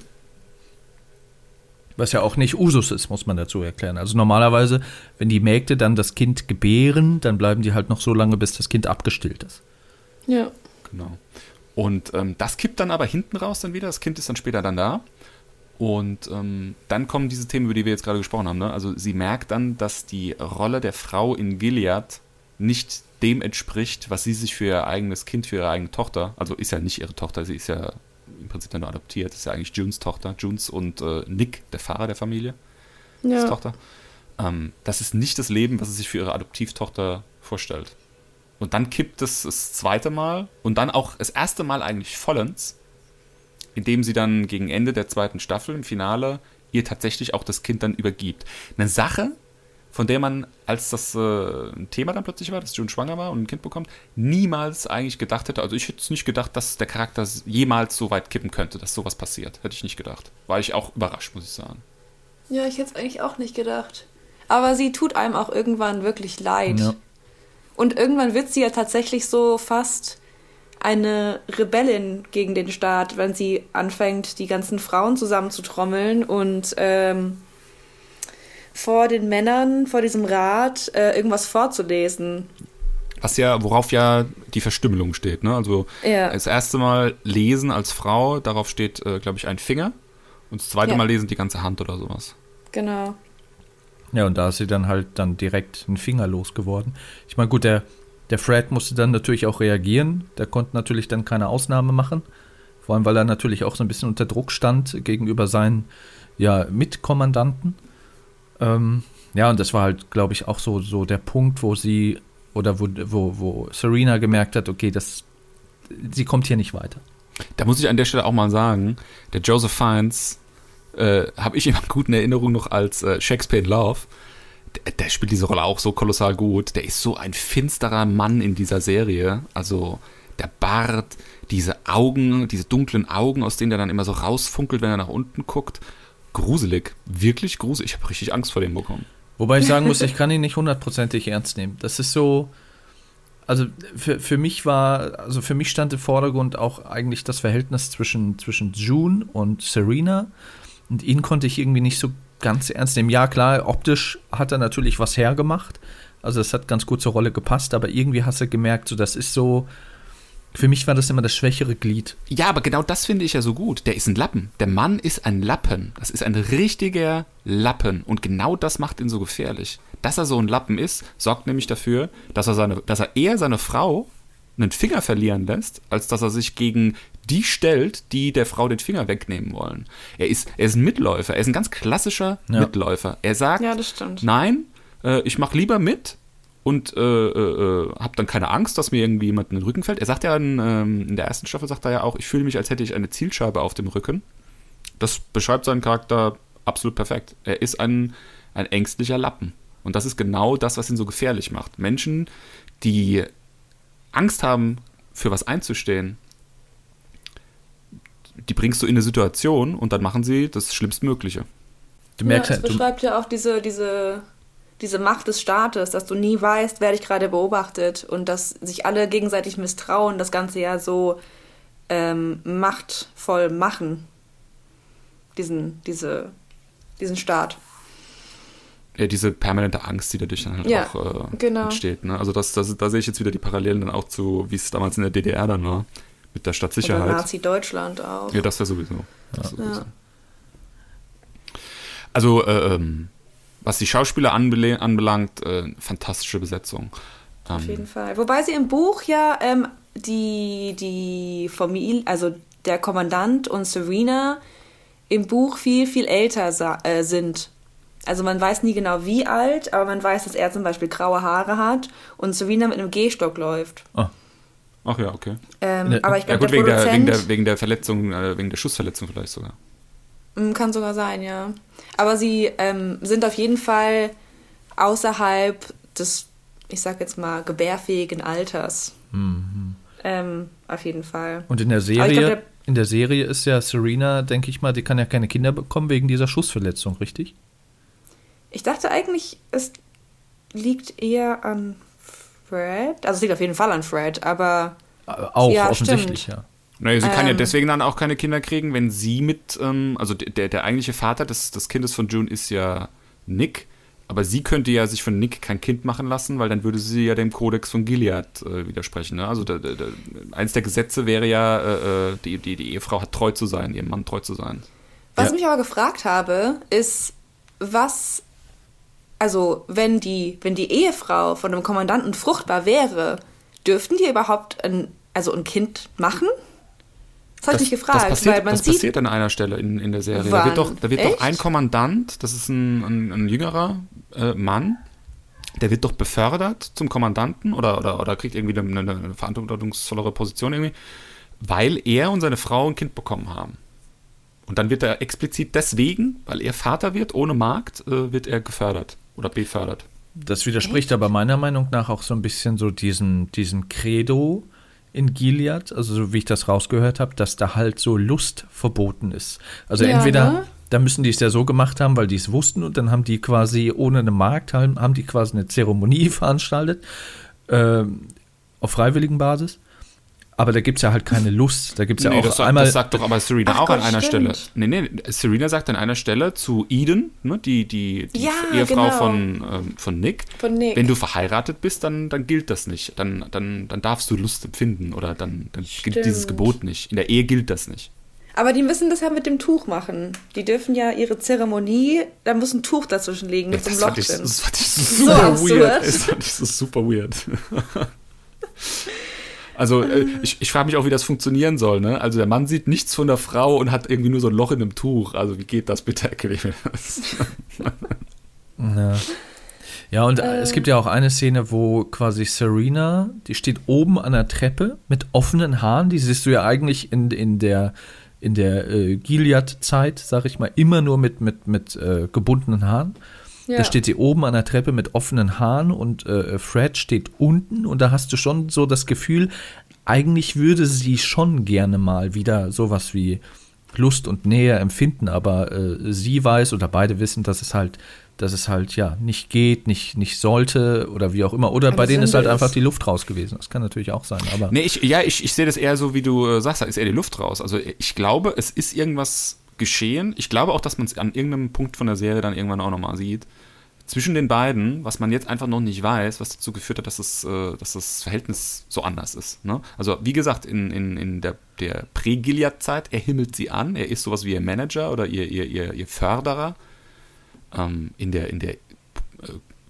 Was ja auch nicht Usus ist, muss man dazu erklären. Also normalerweise, wenn die Mägde dann das Kind gebären, dann bleiben die halt noch so lange, bis das Kind abgestillt ist. Ja. Genau. Und ähm, das kippt dann aber hinten raus dann wieder. Das Kind ist dann später dann da. Und ähm, dann kommen diese Themen, über die wir jetzt gerade gesprochen haben. Ne? Also sie merkt dann, dass die Rolle der Frau in Gilead nicht dem entspricht, was sie sich für ihr eigenes Kind, für ihre eigene Tochter, also ist ja nicht ihre Tochter, sie ist ja im Prinzip dann nur adoptiert, ist ja eigentlich Junes Tochter. Junes und äh, Nick, der Fahrer der Familie, ist Ja. Tochter. Ähm, das ist nicht das Leben, was sie sich für ihre Adoptivtochter vorstellt. Und dann kippt es das zweite Mal und dann auch das erste Mal eigentlich vollends, indem sie dann gegen Ende der zweiten Staffel im Finale ihr tatsächlich auch das Kind dann übergibt. Eine Sache, von der man, als das äh, ein Thema dann plötzlich war, dass June schwanger war und ein Kind bekommt, niemals eigentlich gedacht hätte, also ich hätte es nicht gedacht, dass der Charakter jemals so weit kippen könnte, dass sowas passiert. Hätte ich nicht gedacht. War ich auch überrascht, muss ich sagen. Ja, ich hätte es eigentlich auch nicht gedacht. Aber sie tut einem auch irgendwann wirklich leid. Ja. Und irgendwann wird sie ja tatsächlich so fast eine Rebellin gegen den Staat, wenn sie anfängt, die ganzen Frauen zusammenzutrommeln und ähm, vor den Männern, vor diesem Rat, äh, irgendwas vorzulesen. Was ja, worauf ja die Verstümmelung steht, ne? Also Ja. das erste Mal lesen als Frau, darauf steht, äh, glaube ich, ein Finger. Und das zweite Ja. Mal lesen die ganze Hand oder sowas. Genau. Ja, und da ist sie dann halt dann direkt einen Finger losgeworden. Ich meine, gut, der, der Fred musste dann natürlich auch reagieren. Der konnte natürlich dann keine Ausnahme machen. Vor allem, weil er natürlich auch so ein bisschen unter Druck stand gegenüber seinen ja, Mitkommandanten. Ähm, ja, und das war halt, glaube ich, auch so, so der Punkt, wo sie oder wo, wo, wo Serena gemerkt hat, okay, das, sie kommt hier nicht weiter. Da muss ich an der Stelle auch mal sagen, der Joseph Fiennes äh, habe ich in guten Erinnerung noch als äh, Shakespeare in Love. Der, der spielt diese Rolle auch so kolossal gut. Der ist so ein finsterer Mann in dieser Serie. Also der Bart, diese Augen, diese dunklen Augen, aus denen der dann immer so rausfunkelt, wenn er nach unten guckt. Gruselig, wirklich gruselig. Ich habe richtig Angst vor dem bekommen. Wobei ich sagen muss, ich kann ihn nicht hundertprozentig ernst nehmen. Das ist so, also für, für mich war, also für mich stand im Vordergrund auch eigentlich das Verhältnis zwischen, zwischen June und Serena. Und ihn konnte ich irgendwie nicht so ganz ernst nehmen. Ja, klar, optisch hat er natürlich was hergemacht. Also das hat ganz gut zur Rolle gepasst, aber irgendwie hast du gemerkt, so das ist so, für mich war das immer das schwächere Glied. Ja, aber genau das finde ich ja so gut. Der ist ein Lappen. Der Mann ist ein Lappen. Das ist ein richtiger Lappen. Und genau das macht ihn so gefährlich. Dass er so ein Lappen ist, sorgt nämlich dafür, dass er, seine, dass er eher seine Frau einen Finger verlieren lässt, als dass er sich gegen die stellt, die der Frau den Finger wegnehmen wollen. Er ist, er ist ein Mitläufer. Er ist ein ganz klassischer Ja. Mitläufer. Er sagt, Ja, das stimmt. nein, äh, ich mache lieber mit und äh, äh, habe dann keine Angst, dass mir irgendwie jemand in den Rücken fällt. Er sagt ja in, ähm, in der ersten Staffel, sagt er ja auch, ich fühle mich, als hätte ich eine Zielscheibe auf dem Rücken. Das beschreibt seinen Charakter absolut perfekt. Er ist ein, ein ängstlicher Lappen. Und das ist genau das, was ihn so gefährlich macht. Menschen, die Angst haben, für was einzustehen, die bringst du in eine Situation und dann machen sie das Schlimmstmögliche. Du merkst ja, es du, beschreibt ja auch diese, diese, diese Macht des Staates, dass du nie weißt, wer dich gerade beobachtet und dass sich alle gegenseitig misstrauen, das Ganze ja so ähm, machtvoll machen. Diesen, diese, diesen Staat. Ja, diese permanente Angst, die dadurch dann halt Ja, auch äh, genau. entsteht. Ne? Also das, das, da sehe ich jetzt wieder die Parallelen dann auch zu, wie es damals in der DDR dann war, mit der Oder Stadtsicherheit. Nazi-Deutschland auch. Ja, das wäre sowieso. Das Ja. sowieso. Also, äh, ähm, was die Schauspieler anbelangt, äh, fantastische Besetzung. Auf Ähm, jeden Fall. Wobei sie im Buch ja ähm, die, die Familie, also der Kommandant und Serena im Buch viel, viel älter äh, sind. Also man weiß nie genau wie alt, aber man weiß, dass er zum Beispiel graue Haare hat und Serena mit einem Gehstock läuft. oh, Ach ja, okay. Ähm, Ne, aber ich Ja glaube, gut, der wegen der, wegen, Produzent der, wegen der Verletzung, äh, wegen der Schussverletzung vielleicht sogar. Mm, kann sogar sein, ja. Aber sie ähm, sind auf jeden Fall außerhalb des, ich sag jetzt mal, gebärfähigen Alters. Ähm, auf jeden Fall. und in der Serie, glaub, der- in der Serie ist ja Serena, denke ich mal, die kann ja keine Kinder bekommen wegen dieser Schussverletzung, richtig? Ich dachte eigentlich, es liegt eher an Fred. Also es liegt auf jeden Fall an Fred, aber. Auch Ja, offensichtlich, stimmt. ja. Naja, sie kann ja Ähm. deswegen dann auch keine Kinder kriegen, wenn sie mit, ähm, also der, der eigentliche Vater des, des Kindes von June ist ja Nick, aber sie könnte ja sich von Nick kein Kind machen lassen, weil dann würde sie ja dem Kodex von Gilead äh, widersprechen. Ne? Also der, der, eins der Gesetze wäre ja, äh, äh, die, die, die Ehefrau hat treu zu sein, ihrem Mann treu zu sein. Was Ja. ich mich aber gefragt habe, ist, was. Also, wenn die, wenn die Ehefrau von einem Kommandanten fruchtbar wäre, dürften die überhaupt ein, also ein Kind machen? Das habe ich mich gefragt, das passiert, weil man das sieht. passiert an einer Stelle in, in der Serie. Da Wann? wird, doch, da wird doch Echt? ein Kommandant, das ist ein, ein, ein jüngerer äh, Mann, der wird doch befördert zum Kommandanten oder, oder, oder kriegt irgendwie eine, eine verantwortungsvollere Position irgendwie, weil er und seine Frau ein Kind bekommen haben. Und dann wird er explizit deswegen, weil er Vater wird, ohne Magd, äh, wird er gefördert oder befördert. Das widerspricht aber meiner Meinung nach auch so ein bisschen so diesen, diesen Credo in Gilead, also so wie ich das rausgehört habe, dass da halt so Lust verboten ist. Also Ja, entweder, ne? da müssen die es ja so gemacht haben, weil die es wussten und dann haben die quasi ohne eine Markt, haben, haben die quasi eine Zeremonie veranstaltet, ähm, auf freiwilligen Basis. Aber da gibt es ja halt keine Lust. Da gibt es ja nee, auch das, sagt, einmal. das sagt doch aber Serena Ach auch an Gott, einer stimmt. Stelle. Nee, nee, Serena sagt an einer Stelle zu Eden, ne, die, die, die Ja, Ehefrau genau. von, ähm, von Nick, Von Nick. wenn du verheiratet bist, dann, dann gilt das nicht. Dann, dann, dann darfst du Lust empfinden oder dann, dann gilt dieses Gebot nicht. In der Ehe gilt das nicht. Aber die müssen das ja mit dem Tuch machen. Die dürfen ja ihre Zeremonie, da muss ein Tuch dazwischen liegen mit einem Loch drin. das fand ich So super weird. Das fand ich so super weird. Also äh, ich, ich frage mich auch, wie das funktionieren soll. Ne? Also der Mann sieht nichts von der Frau und hat irgendwie nur so ein Loch in einem Tuch. Also wie geht das bitte? Erklär mir das. Ja. Ja, und es gibt ja auch eine Szene, wo quasi Serena, die steht oben an der Treppe mit offenen Haaren. Die siehst du ja eigentlich in, in der, in der äh, Gilead-Zeit, sag ich mal, immer nur mit, mit, mit äh, gebundenen Haaren. Ja. Da steht sie oben an der Treppe mit offenen Haaren und äh, Fred steht unten und da hast du schon so das Gefühl, eigentlich würde sie schon gerne mal wieder sowas wie Lust und Nähe empfinden, aber äh, sie weiß oder beide wissen, dass es halt, dass es halt ja nicht geht, nicht, nicht sollte oder wie auch immer. Oder Eine bei denen ist halt einfach die Luft raus gewesen. Das kann natürlich auch sein, aber. Nee, ich, ja, ich, ich sehe das eher so, wie du äh, sagst, da ist eher die Luft raus. Also ich glaube, es ist irgendwas geschehen. Ich glaube auch, dass man es an irgendeinem Punkt von der Serie dann irgendwann auch nochmal sieht. Zwischen den beiden, was man jetzt einfach noch nicht weiß, was dazu geführt hat, dass, es, äh, dass das Verhältnis so anders ist. Ne? Also wie gesagt, in, in, in der, der Prä-Gilead-Zeit, er himmelt sie an, er ist sowas wie ihr Manager oder ihr, ihr, ihr, ihr Förderer. Ähm, in der, in der äh,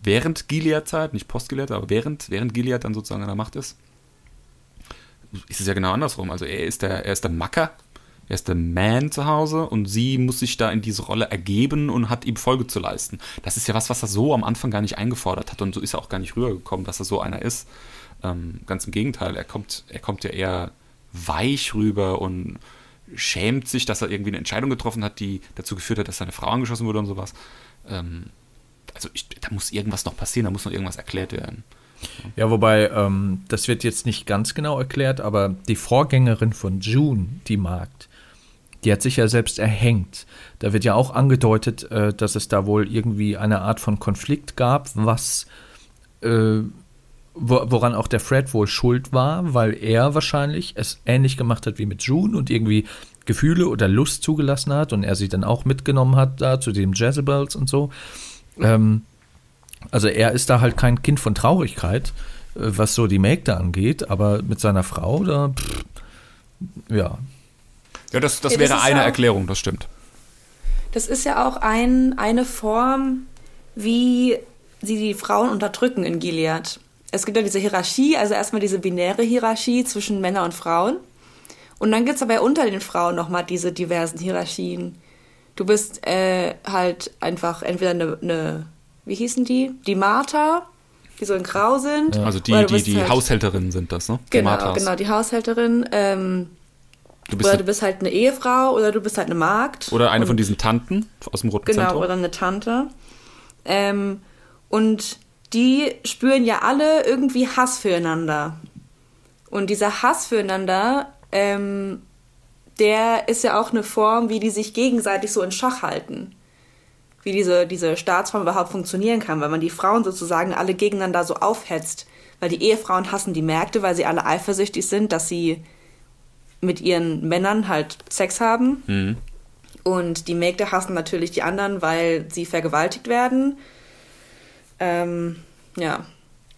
während Gilead-Zeit, nicht Post-Gilead, aber während, während Gilead dann sozusagen an der Macht ist, ist es ja genau andersrum. Also er ist der, er ist der Macker, er ist der Man zu Hause und sie muss sich da in diese Rolle ergeben und hat ihm Folge zu leisten. Das ist ja was, was er so am Anfang gar nicht eingefordert hat und so ist er auch gar nicht rübergekommen, dass er so einer ist. Ähm, ganz im Gegenteil, er kommt, er kommt ja eher weich rüber und schämt sich, dass er irgendwie eine Entscheidung getroffen hat, die dazu geführt hat, dass seine Frau angeschossen wurde und sowas. Ähm, also ich, da muss irgendwas noch passieren, da muss noch irgendwas erklärt werden. Ja, wobei, ähm, das wird jetzt nicht ganz genau erklärt, aber die Vorgängerin von June, die Magd, die hat sich ja selbst erhängt. Da wird ja auch angedeutet, äh, dass es da wohl irgendwie eine Art von Konflikt gab, was äh, wo, woran auch der Fred wohl schuld war, weil er wahrscheinlich es ähnlich gemacht hat wie mit June und irgendwie Gefühle oder Lust zugelassen hat und er sie dann auch mitgenommen hat da zu dem Jezebels und so. Ähm, also er ist da halt kein Kind von Traurigkeit, äh, was so die Mägde angeht, aber mit seiner Frau, da, pff, ja. Ja, das, das Ja, das wäre eine ja auch- Erklärung, das stimmt. Das ist ja auch ein, eine Form, wie sie die Frauen unterdrücken in Gilead. Es gibt ja diese Hierarchie, also erstmal diese binäre Hierarchie zwischen Männern und Frauen. Und dann gibt es aber unter den Frauen nochmal diese diversen Hierarchien. Du bist äh, halt einfach entweder eine, eine, wie hießen die? Die Martha, die so in Grau sind. Also die, die, die halt- Haushälterinnen sind das, ne? Die Genau, Marthas. genau, die Haushälterin. Ähm, Du bist oder eine, du bist halt eine Ehefrau oder du bist halt eine Magd. oder eine von diesen Tanten aus dem Roten Genau, Zentrum. oder eine Tante. Ähm, und die spüren ja alle irgendwie Hass füreinander. Und dieser Hass füreinander, ähm, der ist ja auch eine Form, wie die sich gegenseitig so in Schach halten. wie diese, diese Staatsform überhaupt funktionieren kann, weil man die Frauen sozusagen alle gegeneinander so aufhetzt. Weil die Ehefrauen hassen die Märkte, weil sie alle eifersüchtig sind, dass sie mit ihren Männern halt Sex haben. Mhm. Und die Mägde hassen natürlich die anderen, weil sie vergewaltigt werden. Ähm, ja.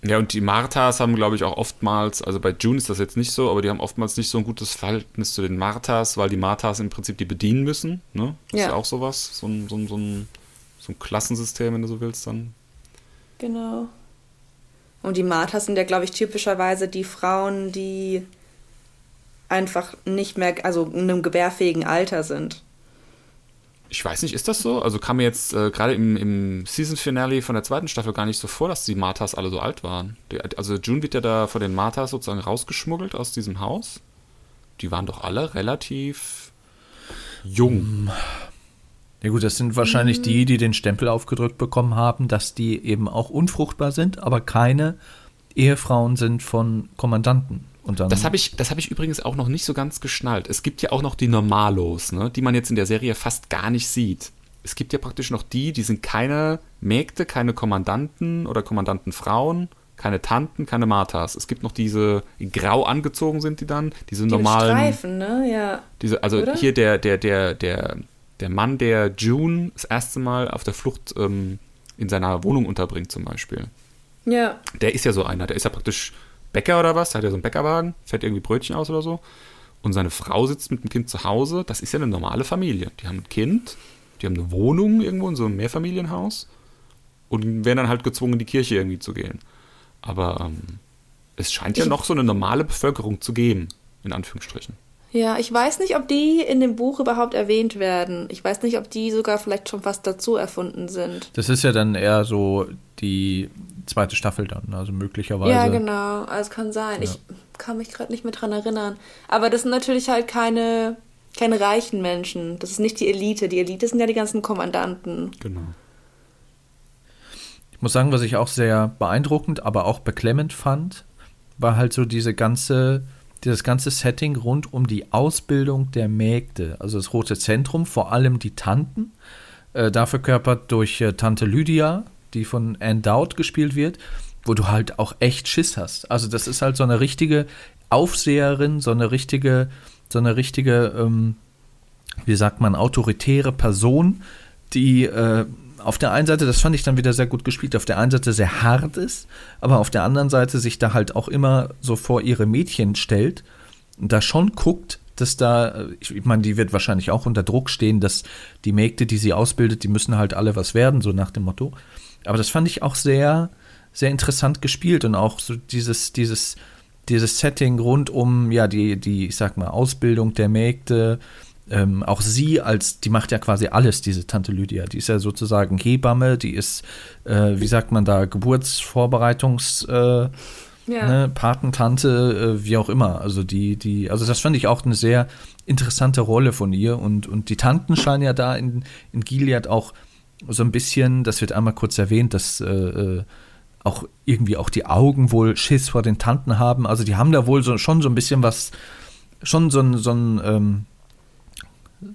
Ja, und die Marthas haben, glaube ich, auch oftmals, also bei June ist das jetzt nicht so, aber die haben oftmals nicht so ein gutes Verhältnis zu den Marthas, weil die Marthas im Prinzip die bedienen müssen. Ne? Das ist Ja. ja auch sowas. So ein, so, ein, so, ein, so ein Klassensystem, wenn du so willst, dann. Genau. Und die Marthas sind ja, glaube ich, typischerweise die Frauen, die einfach nicht mehr, also in einem gebärfähigen Alter sind. Ich weiß nicht, ist das so? Also kam mir jetzt äh, gerade im, im Season-Finale von der zweiten Staffel gar nicht so vor, dass die Marthas alle so alt waren. Die, also June wird ja da von den Marthas sozusagen rausgeschmuggelt aus diesem Haus. Die waren doch alle relativ jung. Ja gut, das sind wahrscheinlich die, die den Stempel aufgedrückt bekommen haben, dass die eben auch unfruchtbar sind, aber keine Ehefrauen sind von Kommandanten. Und dann, Das habe ich, das hab ich übrigens auch noch nicht so ganz geschnallt. Es gibt ja auch noch die Normalos, ne, die man jetzt in der Serie fast gar nicht sieht. Es gibt ja praktisch noch die, die sind keine Mägde, keine Kommandanten oder Kommandantenfrauen, keine Tanten, keine Marthas. Es gibt noch diese, die grau angezogen sind die dann, diese Die normalen. Streifen, ne? Ja. Diese, also Oder? hier der, der, der, der, der Mann, der June das erste Mal auf der Flucht ähm, in seiner Wohnung unterbringt, zum Beispiel. Ja. Der ist ja so einer, der ist ja praktisch Bäcker oder was, der hat ja so einen Bäckerwagen, fährt irgendwie Brötchen aus oder so. Und seine Frau sitzt mit dem Kind zu Hause. Das ist ja eine normale Familie. Die haben ein Kind, die haben eine Wohnung irgendwo in so einem Mehrfamilienhaus und werden dann halt gezwungen, in die Kirche irgendwie zu gehen. Aber ähm, es scheint ja Ich- noch so eine normale Bevölkerung zu geben, in Anführungsstrichen. Ja, ich weiß nicht, ob die in dem Buch überhaupt erwähnt werden. Ich weiß nicht, ob die sogar vielleicht schon fast dazu erfunden sind. das ist ja dann eher so die zweite Staffel dann, also möglicherweise. Ja, genau. Also es kann sein. Ich kann mich gerade nicht mehr dran erinnern. Aber das sind natürlich halt keine, keine reichen Menschen. Das ist nicht die Elite. Die Elite sind ja die ganzen Kommandanten. Genau. Ich muss sagen, was ich auch sehr beeindruckend, aber auch beklemmend fand, war halt so diese ganze, dieses ganze Setting rund um die Ausbildung der Mägde. Also das Rote Zentrum, vor allem die Tanten, äh, da verkörpert durch äh, Tante Lydia, die von Anne Dowd gespielt wird, wo du halt auch echt Schiss hast. Also das ist halt so eine richtige Aufseherin, so eine richtige, so eine richtige, ähm, wie sagt man, autoritäre Person, die äh, auf der einen Seite, das fand ich dann wieder sehr gut gespielt, auf der einen Seite sehr hart ist, aber auf der anderen Seite sich da halt auch immer so vor ihre Mädchen stellt und da schon guckt, dass da, ich, ich meine, die wird wahrscheinlich auch unter Druck stehen, dass die Mägde, die sie ausbildet, die müssen halt alle was werden, so nach dem Motto. Aber das fand ich auch sehr, sehr interessant gespielt und auch so dieses, dieses, dieses Setting rund um, ja, die, die, ich sag mal, Ausbildung der Mägde, ähm, auch sie als, die macht ja quasi alles, diese Tante Lydia. Die ist ja sozusagen Hebamme, die ist, äh, wie sagt man da, Geburtsvorbereitungs, äh, Ja. ne, Patentante, äh, wie auch immer. Also die, die, also das fand ich auch eine sehr interessante Rolle von ihr und, und die Tanten scheinen ja da in, in Gilead auch so ein bisschen, das wird einmal kurz erwähnt, dass äh, äh, auch irgendwie auch die Augen wohl Schiss vor den Tanten haben. Also die haben da wohl so, schon so ein bisschen was, schon so ein, so ein ähm,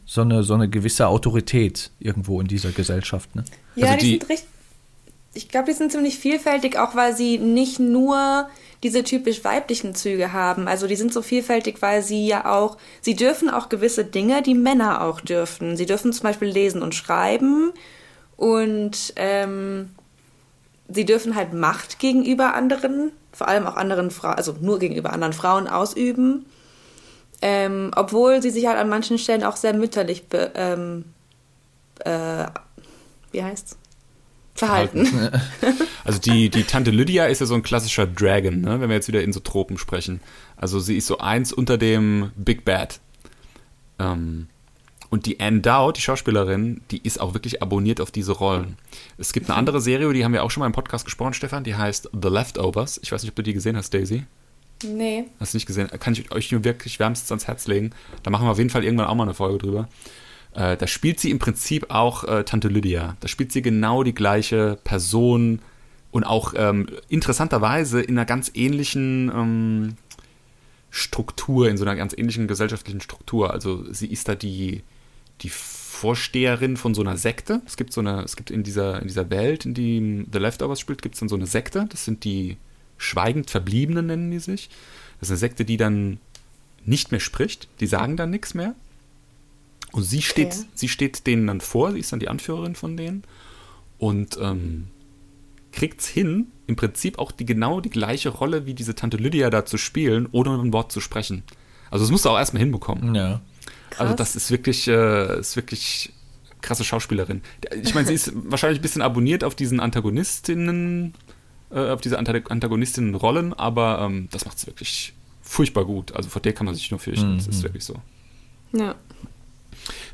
so eine, so eine gewisse Autorität irgendwo in dieser Gesellschaft. Ne? Ja, Also die, die- sind recht. Ich glaube, die sind ziemlich vielfältig, auch weil sie nicht nur diese typisch weiblichen Züge haben. Also die sind so vielfältig, weil sie ja auch, sie dürfen auch gewisse Dinge, die Männer auch dürfen. Sie dürfen zum Beispiel lesen und schreiben und ähm, sie dürfen halt Macht gegenüber anderen, vor allem auch anderen Frauen, also nur gegenüber anderen Frauen ausüben. Ähm, obwohl sie sich halt an manchen Stellen auch sehr mütterlich be, ähm, äh, wie heißt's? Verhalten. Also die, die Tante Lydia ist ja so ein klassischer Dragon, ne? wenn wir jetzt wieder in so Tropen sprechen. Also sie ist so eins unter dem Big Bad. Ähm, und die Anne Dowd, die Schauspielerin, die ist auch wirklich abonniert auf diese Rollen. Es gibt eine andere Serie, die haben wir auch schon mal im Podcast gesprochen, Stefan, die heißt The Leftovers. Ich weiß nicht, ob du die gesehen hast, Daisy. Nee. Hast du nicht gesehen? Kann ich euch nur wirklich wärmstens ans Herz legen. Da machen wir auf jeden Fall irgendwann auch mal eine Folge drüber. Äh, da spielt sie im Prinzip auch äh, Tante Lydia. Da spielt sie genau die gleiche Person und auch ähm, interessanterweise in einer ganz ähnlichen ähm, Struktur, in so einer ganz ähnlichen gesellschaftlichen Struktur. Also sie ist da die, die Vorsteherin von so einer Sekte. Es gibt so eine, es gibt in dieser, in dieser Welt, in die The Leftovers spielt, gibt es dann so eine Sekte. Das sind die schweigend Verbliebenen, nennen die sich. Das ist eine Sekte, die dann nicht mehr spricht. Die sagen dann nichts mehr. Und sie steht, Okay. sie steht denen dann vor, sie ist dann die Anführerin von denen und ähm, kriegt's hin, im Prinzip auch die genau die gleiche Rolle wie diese Tante Lydia da zu spielen, ohne ein Wort zu sprechen. Also das musst du auch erstmal hinbekommen. Ja. Also das ist wirklich, äh, ist wirklich krasse Schauspielerin. Ich meine, sie ist wahrscheinlich ein bisschen abonniert auf diesen Antagonistinnen, äh, auf diese Anta- Antagonistinnen-Rollen, aber ähm, das macht sie wirklich furchtbar gut. Also vor der kann man sich nur fürchten. Das ist wirklich so. Ja.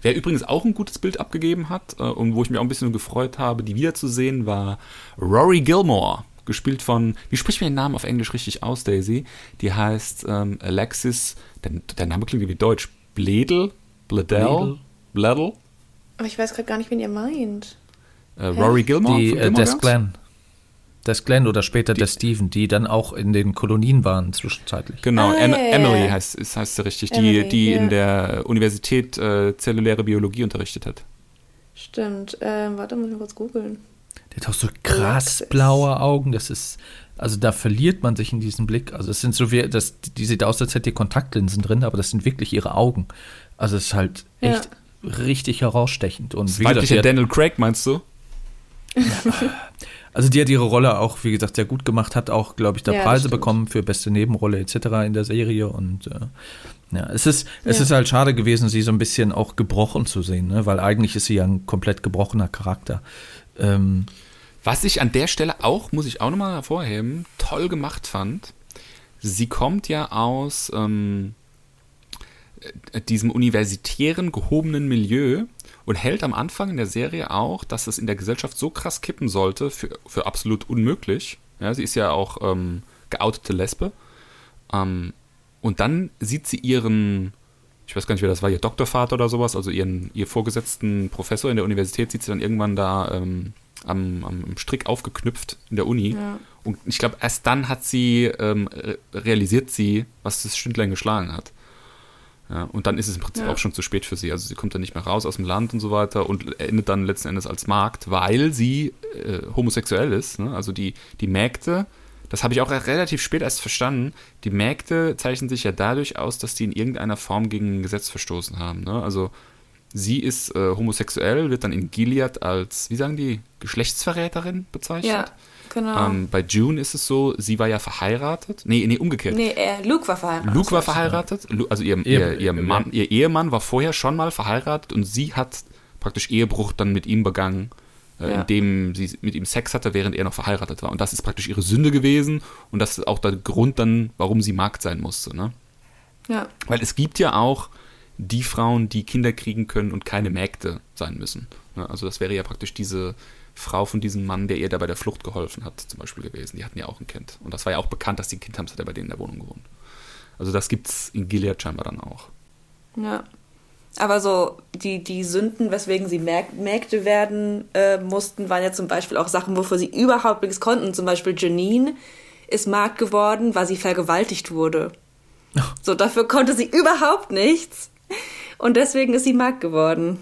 Wer übrigens auch ein gutes Bild abgegeben hat äh, und wo ich mich auch ein bisschen gefreut habe, die wiederzusehen, war Rory Gilmore. Gespielt von, wie spricht man den Namen auf Englisch richtig aus, Daisy? Die heißt ähm, Alexis, der, der Name klingt wie Deutsch, Bledel? Bledel? Bledel? Aber ich weiß gerade gar nicht, wen ihr meint. Äh, Rory Gilmore? Die von äh, Des Girls? Des Glenn oder später Des Steven, die dann auch in den Kolonien waren zwischenzeitlich. Genau, Ah, em ja, Emily ja. heißt, ist, heißt sie richtig, Emily, die, die ja. in der Universität äh, zelluläre Biologie unterrichtet hat. Stimmt. Ähm, warte, muss ich mal kurz googeln. Der hat auch so krass blaue Augen. Das ist, also da verliert man sich in diesem Blick. Also es sind so wie, das, die sieht aus, als hätte die Kontaktlinsen drin, aber das sind wirklich ihre Augen. Also es ist halt Ja. echt richtig herausstechend. Und wie gesagt, die Daniel Craig, meinst du? also die hat ihre Rolle auch, wie gesagt, sehr gut gemacht, hat auch, glaube ich, da Ja, Preise bekommen für beste Nebenrolle etc. in der Serie. Und äh, ja, es ist, es Ja. ist halt schade gewesen, sie so ein bisschen auch gebrochen zu sehen, ne? weil eigentlich ist sie ja ein komplett gebrochener Charakter. Ähm, Was ich an der Stelle auch, muss ich auch nochmal hervorheben, toll gemacht fand, sie kommt ja aus ähm, äh, diesem universitären, gehobenen Milieu und hält am Anfang in der Serie auch, dass es in der Gesellschaft so krass kippen sollte, für, für absolut unmöglich. Ja, sie ist ja auch ähm, geoutete Lesbe. Ähm, und dann sieht sie ihren, ich weiß gar nicht, wer das war, ihr Doktorvater oder sowas, also ihren, ihr vorgesetzten Professor in der Universität, sieht sie dann irgendwann da ähm, am, am Strick aufgeknüpft in der Uni. Ja. Und ich glaube, erst dann hat sie, ähm, re- realisiert sie, was das Stündlein geschlagen hat. Ja, und dann ist es im Prinzip Ja. auch schon zu spät für sie. Also sie kommt dann nicht mehr raus aus dem Land und so weiter und endet dann letzten Endes als Markt, weil sie äh, homosexuell ist. Ne? Also die, die Mägde, das habe ich auch relativ spät erst verstanden, die Mägde zeichnen sich ja dadurch aus, dass die in irgendeiner Form gegen ein Gesetz verstoßen haben. Ne? Also sie ist äh, homosexuell, wird dann in Gilead als, wie sagen die, Geschlechtsverräterin bezeichnet. Ja, genau. Ähm, bei June ist es so, sie war ja verheiratet. Nee, nee, umgekehrt. nee, äh, Luke war verheiratet. Luke war verheiratet, also ihr, Ehe- ihr, ihr, Mann, ihr Ehemann war vorher schon mal verheiratet und sie hat praktisch Ehebruch dann mit ihm begangen, äh, Ja. indem sie mit ihm Sex hatte, während er noch verheiratet war. Und das ist praktisch ihre Sünde gewesen und das ist auch der Grund dann, warum sie Magd sein musste. Ne? Ja, Weil es gibt ja auch die Frauen, die Kinder kriegen können und keine Mägde sein müssen. Ne? Also das wäre ja praktisch diese Frau von diesem Mann, der ihr da bei der Flucht geholfen hat, zum Beispiel gewesen. Die hatten ja auch ein Kind. Und das war ja auch bekannt, dass die ein Kind haben, das hat er bei denen in der Wohnung gewohnt. Also das gibt's in Gilead scheinbar dann auch. ja. Aber so die, die Sünden, weswegen sie Mäg Mägde werden äh, mussten, waren ja zum Beispiel auch Sachen, wofür sie überhaupt nichts konnten. Zum Beispiel Janine ist Magd geworden, weil sie vergewaltigt wurde. So, dafür konnte sie überhaupt nichts. Und deswegen ist sie Magd geworden.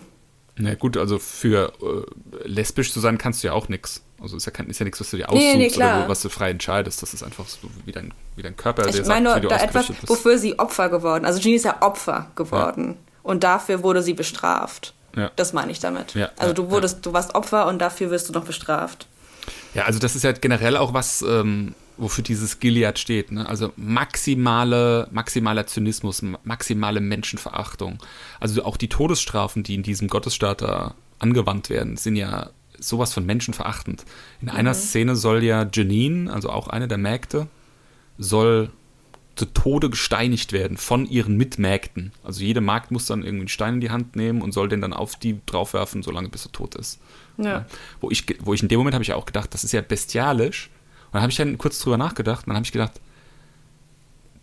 Na gut, also für äh, lesbisch zu sein kannst du ja auch nichts. Also ist ja, kein, ist ja nichts, was du dir aussuchst Nee, nee, oder wo, was du frei entscheidest. Das ist einfach so wie dein, wie dein Körper, Ich meine sagt, nur da etwas, bist. wofür sie Opfer geworden. Also Janine ist ja Opfer geworden. Und dafür wurde sie bestraft. Ja. Das meine ich damit. Ja, also ja, du wurdest, du warst Opfer und dafür wirst du noch bestraft. Ja, also das ist ja generell auch was, ähm, wofür dieses Gilead steht. Ne? Also maximale, maximaler Zynismus, ma- maximale Menschenverachtung. Also auch die Todesstrafen, die in diesem Gottesstaat da angewandt werden, sind ja sowas von menschenverachtend. In einer Szene soll ja Janine, also auch eine der Mägde, soll zu Tode gesteinigt werden von ihren Mitmägden. Also jede Magd muss dann irgendwie einen Stein in die Hand nehmen und soll den dann auf die draufwerfen, solange bis er tot ist. Ja. Wo ich, wo ich in dem Moment habe ich auch gedacht, das ist ja bestialisch. Dann habe ich dann kurz drüber nachgedacht und dann habe ich gedacht,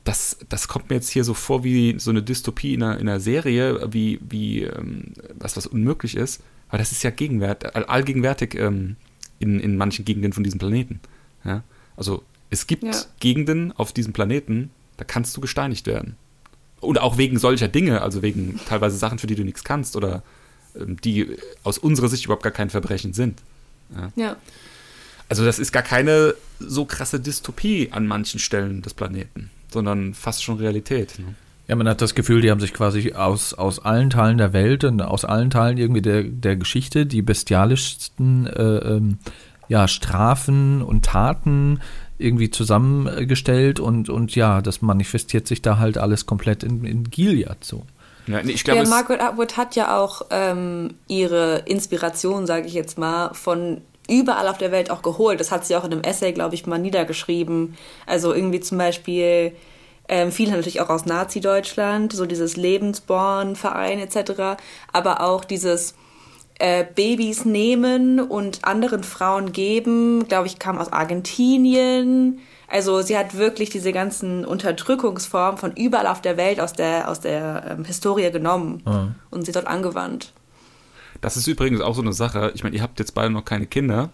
das, das kommt mir jetzt hier so vor wie so eine Dystopie in einer, in einer Serie, wie, wie ähm, was, was unmöglich ist. Aber das ist ja gegenwärt, all, allgegenwärtig ähm, in, in manchen Gegenden von diesem Planeten. Ja? Also es gibt Ja. Gegenden auf diesem Planeten, da kannst du gesteinigt werden. Und auch wegen solcher Dinge, also wegen teilweise Sachen, für die du nichts kannst oder ähm, die aus unserer Sicht überhaupt gar kein Verbrechen sind. Ja. Also das ist gar keine so krasse Dystopie an manchen Stellen des Planeten, sondern fast schon Realität. Ne? Ja, man hat das Gefühl, die haben sich quasi aus, aus allen Teilen der Welt und aus allen Teilen irgendwie der, der Geschichte die bestialischsten äh, ähm, ja, Strafen und Taten irgendwie zusammengestellt und, und ja, das manifestiert sich da halt alles komplett in, in Gilead so. Ja, nee, ich glaube, ja, Margaret Atwood hat ja auch ähm, ihre Inspiration, sage ich jetzt mal, von überall auf der Welt auch geholt. Das hat sie auch in einem Essay, glaube ich, mal niedergeschrieben. Also irgendwie zum Beispiel ähm, viel natürlich auch aus Nazi-Deutschland, so dieses Lebensborn-Verein etc., aber auch dieses äh, Babys nehmen und anderen Frauen geben, glaube ich, kam aus Argentinien. Also sie hat wirklich diese ganzen Unterdrückungsformen von überall auf der Welt aus der, aus der ähm, Historie genommen und sie dort angewandt. Das ist übrigens auch so eine Sache. Ich meine, ihr habt jetzt beide noch keine Kinder,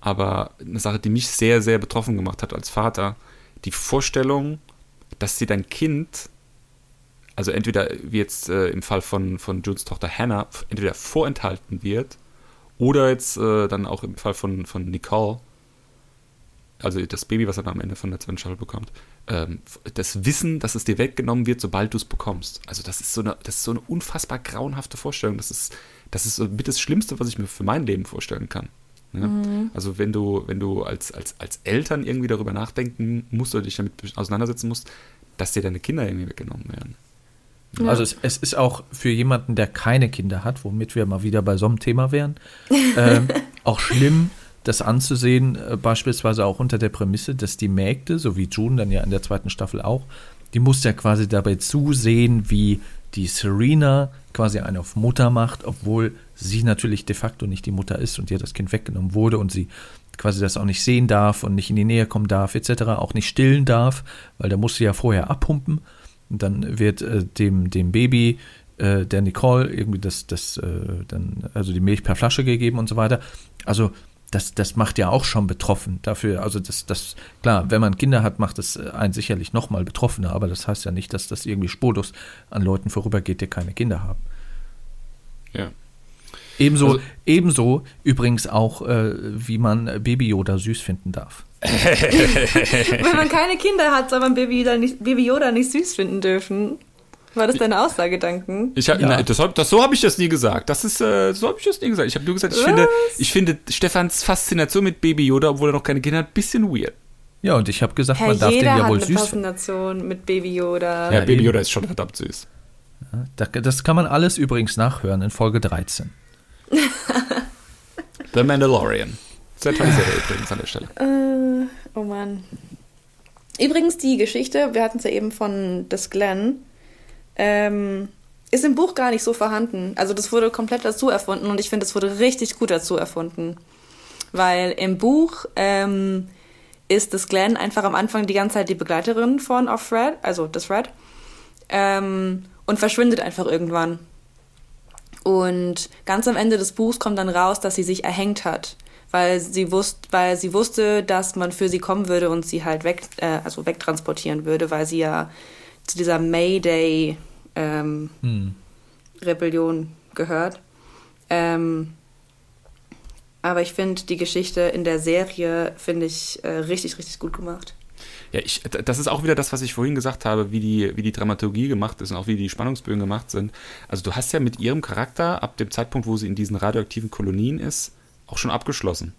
aber eine Sache, die mich sehr, sehr betroffen gemacht hat als Vater, die Vorstellung, dass dir dein Kind, also entweder wie jetzt äh, im Fall von, von Junes Tochter Hannah, entweder vorenthalten wird oder jetzt äh, dann auch im Fall von, von Nicole, also das Baby, was er dann am Ende von der zweiten Staffel bekommt, ähm, das Wissen, dass es dir weggenommen wird, sobald du es bekommst. Also das ist so eine, das ist so eine unfassbar grauenhafte Vorstellung. Das ist, das ist mit das Schlimmste, was ich mir für mein Leben vorstellen kann. Ja? Also wenn du, wenn du als, als, als Eltern irgendwie darüber nachdenken musst oder dich damit auseinandersetzen musst, dass dir deine Kinder irgendwie weggenommen werden. Ja. Also es, es ist auch für jemanden, der keine Kinder hat, womit wir mal wieder bei so einem Thema wären, ähm, auch schlimm, das anzusehen, äh, beispielsweise auch unter der Prämisse, dass die Mägde, so wie June dann ja in der zweiten Staffel auch, die muss ja quasi dabei zusehen, wie die Serena quasi eine auf Mutter macht, obwohl sie natürlich de facto nicht die Mutter ist und ihr das Kind weggenommen wurde und sie quasi das auch nicht sehen darf und nicht in die Nähe kommen darf, etc., auch nicht stillen darf, weil da muss sie ja vorher abpumpen. Und dann wird äh, dem, dem Baby äh, der Nicole irgendwie das, das, äh, dann, also die Milch per Flasche gegeben und so weiter. Also das, das macht ja auch schon betroffen dafür. Also das, das, klar, wenn man Kinder hat, macht es einen sicherlich noch mal betroffener, aber das heißt ja nicht, dass das irgendwie spurlos an Leuten vorübergeht, die keine Kinder haben. Ja. Ebenso, Also- ebenso übrigens auch, äh, wie man Baby Yoda süß finden darf. Wenn man keine Kinder hat, soll man Baby Yoda nicht, Baby Yoda nicht süß finden dürfen. War das deine Aussage, Duncan? Ich hab, Ja. nein, das, das, so habe ich das nie gesagt. Das ist, äh, so habe ich das nie gesagt. Ich habe nur gesagt, ich finde, ich finde Stefans Faszination mit Baby Yoda, obwohl er noch keine Kinder hat, ein bisschen weird. Ja, und ich habe gesagt, Herr, man darf den jeder ja wohl süß finden. Faszination mit Baby Yoda. Ja, Ja, Baby. Yoda ist schon verdammt süß. Da- Das kann man alles übrigens nachhören in Folge 13. The Mandalorian. Sehr tolle Serie übrigens an der Stelle. Äh, oh Mann. Übrigens, die Geschichte, wir hatten es ja eben von des Glenn, ähm, ist im Buch gar nicht so vorhanden. Also das wurde komplett dazu erfunden und ich finde, es wurde richtig gut dazu erfunden. Weil im Buch ähm, ist das Glenn einfach am Anfang die ganze Zeit die Begleiterin von of Fred, also des Fred, ähm, und verschwindet einfach irgendwann. Und ganz am Ende des Buchs kommt dann raus, dass sie sich erhängt hat, weil sie wusste, weil sie wusste, dass man für sie kommen würde und sie halt weg, äh, also wegtransportieren würde, weil sie ja zu dieser Mayday ähm, Rebellion gehört. Ähm, aber ich finde die Geschichte in der Serie finde ich äh, richtig richtig gut gemacht. Ja, ich, das ist auch wieder das, was ich vorhin gesagt habe, wie die, wie die Dramaturgie gemacht ist und auch wie die Spannungsbögen gemacht sind. Also du hast ja mit ihrem Charakter ab dem Zeitpunkt, wo sie in diesen radioaktiven Kolonien ist, auch schon abgeschlossen.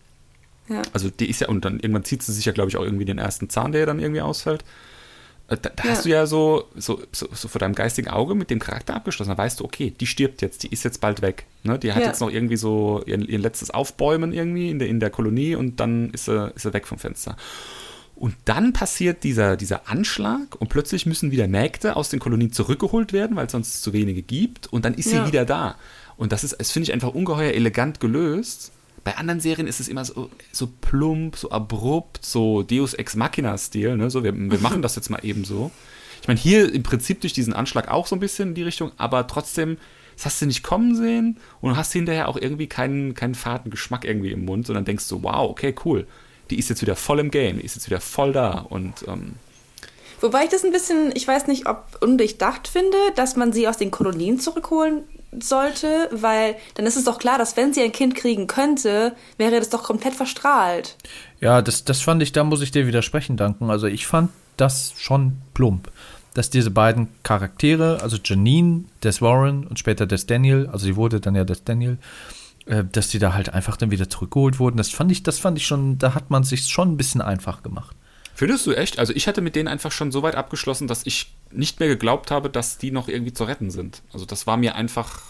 Ja. Also die ist ja, und dann irgendwann zieht sie sich ja, glaube ich, auch irgendwie den ersten Zahn, der ihr dann irgendwie ausfällt. Äh, Da, da Ja. hast du ja so, so, so, so vor deinem geistigen Auge mit dem Charakter abgeschlossen. Da weißt du, okay, die stirbt jetzt, die ist jetzt bald weg. Ne? Die hat Ja. jetzt noch irgendwie so ihr, ihr letztes Aufbäumen irgendwie in der, in der Kolonie und dann ist sie, ist sie weg vom Fenster. Und dann passiert dieser, dieser Anschlag und plötzlich müssen wieder Mägde aus den Kolonien zurückgeholt werden, weil es sonst zu wenige gibt und dann ist sie Ja. wieder da. Und das ist, das finde ich einfach ungeheuer elegant gelöst. Bei anderen Serien ist es immer so, so plump, so abrupt, so Deus Ex Machina-Stil, ne? So, wir, wir machen das jetzt mal eben so. Ich meine, hier im Prinzip durch diesen Anschlag auch so ein bisschen in die Richtung, aber trotzdem, das hast du nicht kommen sehen und hast hinterher auch irgendwie keinen, keinen faden Geschmack irgendwie im Mund, sondern denkst so, wow, okay, cool. Die ist jetzt wieder voll im Game, die ist jetzt wieder voll da und ähm, Wobei ich das ein bisschen, ich weiß nicht, ob undurchdacht finde, dass man sie aus den Kolonien zurückholen sollte, weil dann ist es doch klar, dass wenn sie ein Kind kriegen könnte, wäre das doch komplett verstrahlt. Ja, das, das fand ich, da muss ich dir widersprechen, danken. Also ich fand das schon plump, dass diese beiden Charaktere, also Janine, Des Warren und später Des Daniel, also sie wurde dann ja Des Daniel, äh, dass die da halt einfach dann wieder zurückgeholt wurden. Das fand ich, das fand ich schon, da hat man sich schon ein bisschen einfach gemacht. Findest du echt? Also ich hatte mit denen einfach schon so weit abgeschlossen, dass ich nicht mehr geglaubt habe, dass die noch irgendwie zu retten sind. Also das war mir einfach,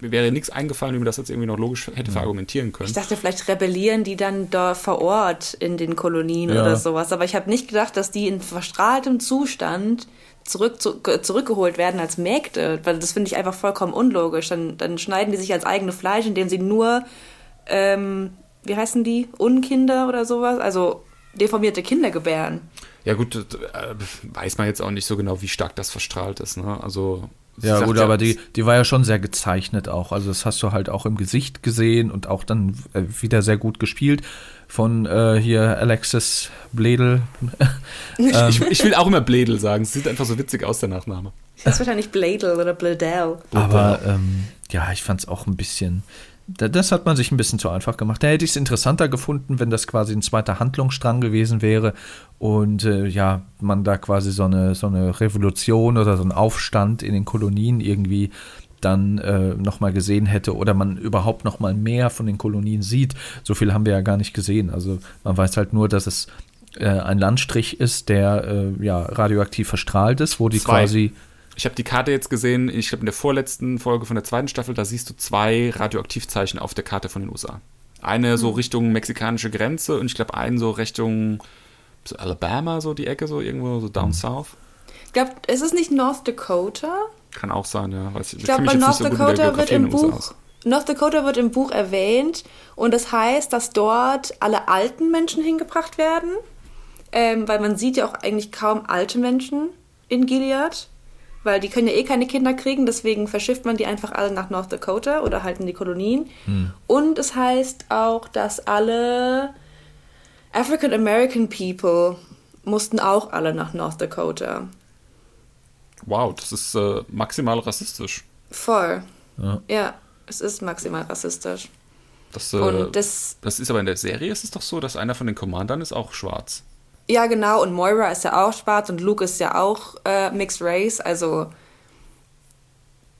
mir wäre nichts eingefallen, wie man das jetzt irgendwie noch logisch hätte verargumentieren können. Ich dachte, vielleicht rebellieren die dann da vor Ort in den Kolonien Ja. oder sowas. Aber ich habe nicht gedacht, dass die in verstrahltem Zustand zurück, zu, zurückgeholt werden als Mägde. Weil das finde ich einfach vollkommen unlogisch. Dann, dann schneiden die sich als eigene Fleisch, indem sie nur, ähm, wie heißen die? Unkinder oder sowas? Also deformierte Kinder gebären. Ja gut, äh, weiß man jetzt auch nicht so genau, wie stark das verstrahlt ist. Ne? Also Ja, gut, aber die, die war ja schon sehr gezeichnet auch. Also das hast du halt auch im Gesicht gesehen und auch dann äh, wieder sehr gut gespielt von äh, hier Alexis Bledel. ich, ich will auch immer Bledel sagen. Es sieht einfach so witzig aus, der Nachname. Das ist wahrscheinlich Bladel oder Bladel. Aber ähm, ja, ich fand es auch ein bisschen. Da- Das hat man sich ein bisschen zu einfach gemacht. Da hätte ich es interessanter gefunden, wenn das quasi ein zweiter Handlungsstrang gewesen wäre und äh, ja, man da quasi so eine, so eine Revolution oder so einen Aufstand in den Kolonien irgendwie dann äh, nochmal gesehen hätte oder man überhaupt nochmal mehr von den Kolonien sieht. So viel haben wir ja gar nicht gesehen. Also man weiß halt nur, dass es äh, ein Landstrich ist, der äh, ja radioaktiv verstrahlt ist, wo die Zwei. quasi Ich habe die Karte jetzt gesehen, ich glaube in der vorletzten Folge von der zweiten Staffel, da siehst du zwei Radioaktivzeichen auf der Karte von den USA. Eine so Richtung mexikanische Grenze und ich glaube einen so Richtung so Alabama, so die Ecke, so irgendwo so down south. Ich glaube, ist es nicht North Dakota? Kann auch sein, ja. Weiß ich Ich glaube, North so Dakota wird im Buch aus. North Dakota wird im Buch erwähnt und das heißt, dass dort alle alten Menschen hingebracht werden, ähm, weil man sieht ja auch eigentlich kaum alte Menschen in Gilead, weil die können ja eh keine Kinder kriegen, deswegen verschifft man die einfach alle nach North Dakota oder halt in die Kolonien. Und es heißt auch, dass alle African American People mussten auch alle nach North Dakota. Wow, das ist äh, maximal rassistisch. Voll. Ja. Ja, es ist maximal rassistisch. Das, äh, Und das, das ist aber in der Serie ist es doch so, dass einer von den Commandern ist auch schwarz. Ja genau, und Moira ist ja auch schwarz und Luke ist ja auch äh, Mixed Race, also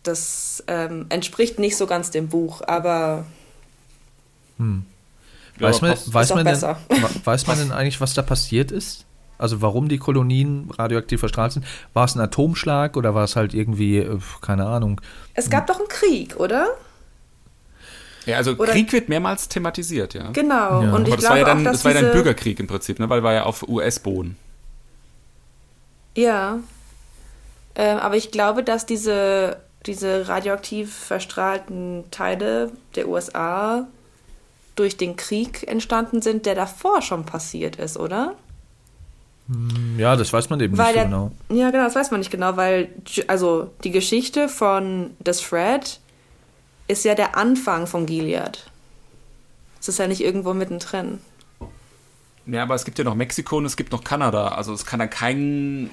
das ähm, entspricht nicht so ganz dem Buch, aber Weiß aber man, weiß, man denn, weiß man denn eigentlich, was da passiert ist? Also warum die Kolonien radioaktiv verstrahlt sind? War es ein Atomschlag oder war es halt irgendwie, äh, keine Ahnung. es gab doch einen Krieg, oder? Ja, also Oder- Krieg wird mehrmals thematisiert, ja. Genau. Ja. Und Aber ich das glaube war ja dann, auch, dass das war ja dann Bürgerkrieg im Prinzip, ne? weil war ja auf US-Boden. Ja. Ähm, aber ich glaube, dass diese, diese radioaktiv verstrahlten Teile der USA durch den Krieg entstanden sind, der davor schon passiert ist, oder? Ja, das weiß man eben Weil nicht so der, genau. Ja, genau, das weiß man nicht genau, weil also die Geschichte von des Fred ist ja der Anfang von Gilead. Es ist ja nicht irgendwo mittendrin. Ja, aber es gibt ja noch Mexiko und es gibt noch Kanada. Also es kann dann kein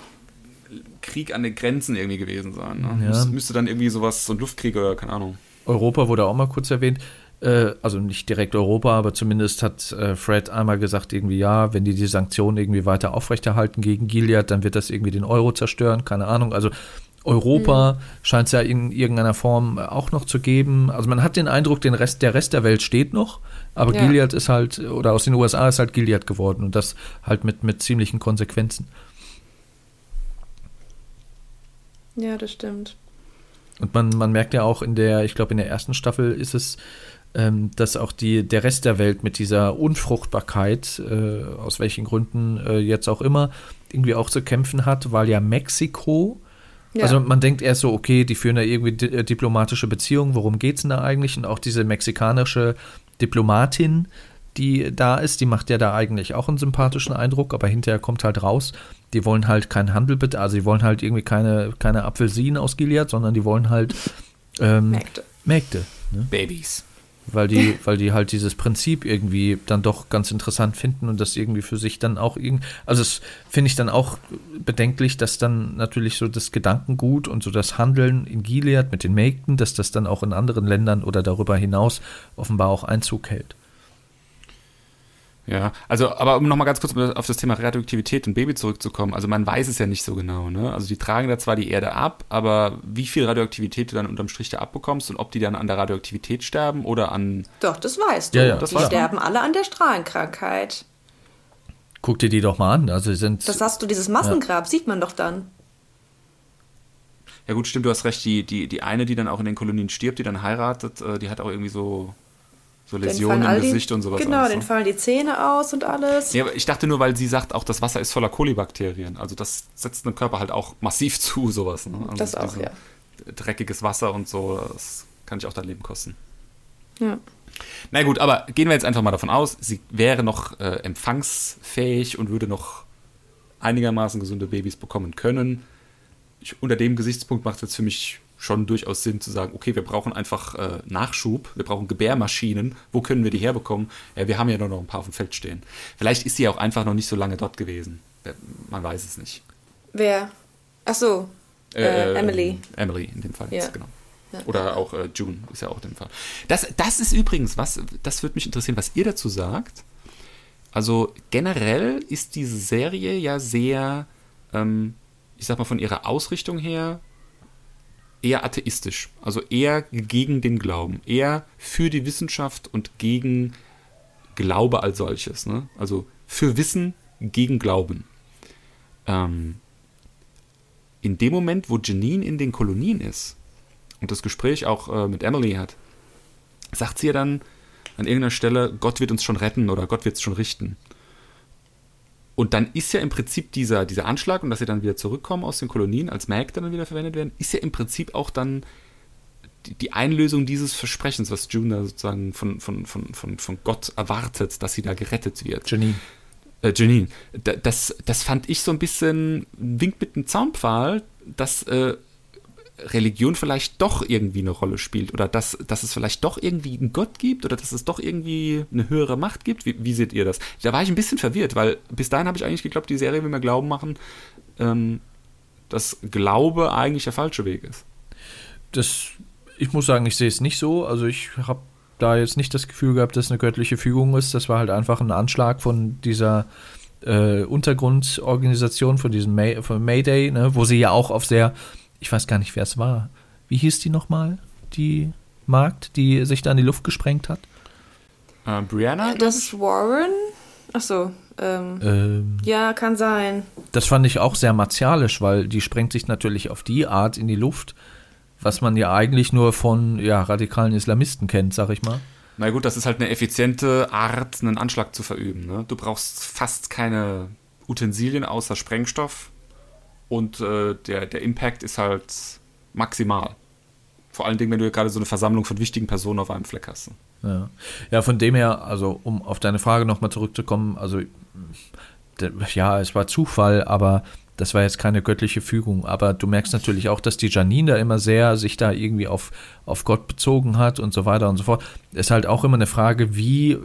Krieg an den Grenzen irgendwie gewesen sein. Ne? Ja. Müsste, müsste dann irgendwie sowas, so ein Luftkrieg oder keine Ahnung. Europa wurde auch mal kurz erwähnt. Äh, also nicht direkt Europa, aber zumindest hat äh, Fred einmal gesagt, irgendwie, ja, wenn die die Sanktionen irgendwie weiter aufrechterhalten gegen Gilead, dann wird das irgendwie den Euro zerstören, keine Ahnung. Also Europa scheint es ja in irgendeiner Form auch noch zu geben. Also man hat den Eindruck, den Rest, der Rest der Welt steht noch, aber Ja. Gilead ist halt, oder aus den USA ist halt Gilead geworden und das halt mit, mit ziemlichen Konsequenzen. Ja, das stimmt. Und man, man merkt ja auch in der, ich glaube, in der ersten Staffel ist es, ähm, dass auch die, der Rest der Welt mit dieser Unfruchtbarkeit, äh, aus welchen Gründen äh, jetzt auch immer, irgendwie auch zu kämpfen hat, weil ja Mexiko, Ja. also man denkt erst so, okay, die führen da irgendwie di äh, diplomatische Beziehungen, worum geht's denn da eigentlich? Und auch diese mexikanische Diplomatin, die da ist, die macht ja da eigentlich auch einen sympathischen Eindruck, aber hinterher kommt halt raus, die wollen halt keinen Handel, also die wollen halt irgendwie keine, keine Apfelsinen aus Gilead, sondern die wollen halt ähm, Mägde. Mägde. Ne? Babys. Weil die, weil die halt dieses Prinzip irgendwie dann doch ganz interessant finden und das irgendwie für sich dann auch irgendwie, also das finde ich dann auch bedenklich, dass dann natürlich so das Gedankengut und so das Handeln in Gilead mit den Mägden, dass das dann auch in anderen Ländern oder darüber hinaus offenbar auch Einzug hält. Ja, also, aber um nochmal ganz kurz auf das Thema Radioaktivität und Baby zurückzukommen, also man weiß es ja nicht so genau, ne? Also die tragen da zwar die Erde ab, aber wie viel Radioaktivität du dann unterm Strich da abbekommst und ob die dann an der Radioaktivität sterben oder an. Doch, das weißt du. Ja, ja, die das sterben alle an der Strahlenkrankheit. Guck dir die doch mal an. Also sie sind. Das hast du, dieses Massengrab, sieht man doch dann. Ja gut, stimmt, du hast recht, die, die, die eine, die dann auch in den Kolonien stirbt, die dann heiratet, äh, die hat auch irgendwie so, so Läsionen im all die- Gesicht und sowas. Genau, alles, den ne? fallen die Zähne aus und alles. Ja, aber ich dachte nur, weil sie sagt, auch das Wasser ist voller Kolibakterien. Also das setzt einem Körper halt auch massiv zu, sowas. Ne? Also Das auch, ja. Dreckiges Wasser und so, das kann ich auch dein Leben kosten. Ja. Na gut, aber gehen wir jetzt einfach mal davon aus, sie wäre noch äh, empfangsfähig und würde noch einigermaßen gesunde Babys bekommen können. Ich, unter dem Gesichtspunkt macht es jetzt für mich schon durchaus Sinn zu sagen, okay, wir brauchen einfach äh, Nachschub, wir brauchen Gebärmaschinen, wo können wir die herbekommen? Ja, wir haben ja nur noch ein paar auf dem Feld stehen. Vielleicht ist sie auch einfach noch nicht so lange dort gewesen. Man weiß es nicht. Wer? Ach so, äh, Emily. Emily in dem Fall Ja. jetzt, genau. Ja. Oder auch äh, June ist ja auch in dem Fall. Das, das ist übrigens was, das würde mich interessieren, was ihr dazu sagt. Also generell ist diese Serie ja sehr, ähm, ich sag mal von ihrer Ausrichtung her, eher atheistisch. Also eher gegen den Glauben. Eher für die Wissenschaft und gegen Glaube als solches. Ne? Also für Wissen gegen Glauben. Ähm, in dem Moment, wo Janine in den Kolonien ist und das Gespräch auch äh, mit Emily hat, sagt sie ja dann an irgendeiner Stelle, Gott wird uns schon retten oder Gott wird es schon richten. Und dann ist ja im Prinzip dieser, dieser Anschlag und dass sie dann wieder zurückkommen aus den Kolonien, als Mägde dann wieder verwendet werden, ist ja im Prinzip auch dann die, Einlösung dieses Versprechens, was June da sozusagen von, von, von, von, von Gott erwartet, dass sie da gerettet wird Janine. äh, Janine, da- das, das fand ich so ein bisschen Wink mit dem Zaunpfahl, dass äh, Religion vielleicht doch irgendwie eine Rolle spielt oder dass, dass es vielleicht doch irgendwie einen Gott gibt oder dass es doch irgendwie eine höhere Macht gibt. Wie, wie seht ihr das? Da war ich ein bisschen verwirrt, weil bis dahin habe ich eigentlich geglaubt, die Serie will mir glauben machen, ähm, dass Glaube eigentlich der falsche Weg ist. Das, ich muss sagen, ich sehe es nicht so. Also ich habe da jetzt nicht das Gefühl gehabt, dass es eine göttliche Fügung ist. Das war halt einfach ein Anschlag von dieser äh, Untergrundorganisation, von diesem May, von Mayday, ne, wo sie ja auch auf sehr, ich weiß gar nicht, wer es war. Wie hieß die nochmal, die Magd, die sich da in die Luft gesprengt hat? Äh, Brianna? Das ist Warren. Ach so, ähm, Ähm, ja, kann sein. Das fand ich auch sehr martialisch, weil die sprengt sich natürlich auf die Art in die Luft, was man ja eigentlich nur von ja, radikalen Islamisten kennt, sag ich mal. Na gut, das ist halt eine effiziente Art, einen Anschlag zu verüben. Ne? Du brauchst fast keine Utensilien außer Sprengstoff und äh, der, der Impact ist halt maximal. Vor allen Dingen, wenn du gerade so eine Versammlung von wichtigen Personen auf einem Fleck hast. Ja. ja, von dem her, also um auf deine Frage nochmal zurückzukommen, also ja, es war Zufall, aber das war jetzt keine göttliche Fügung. Aber du merkst natürlich auch, dass die Janine da immer sehr sich da irgendwie auf, auf Gott bezogen hat und so weiter und so fort. Ist halt auch immer eine Frage, wie,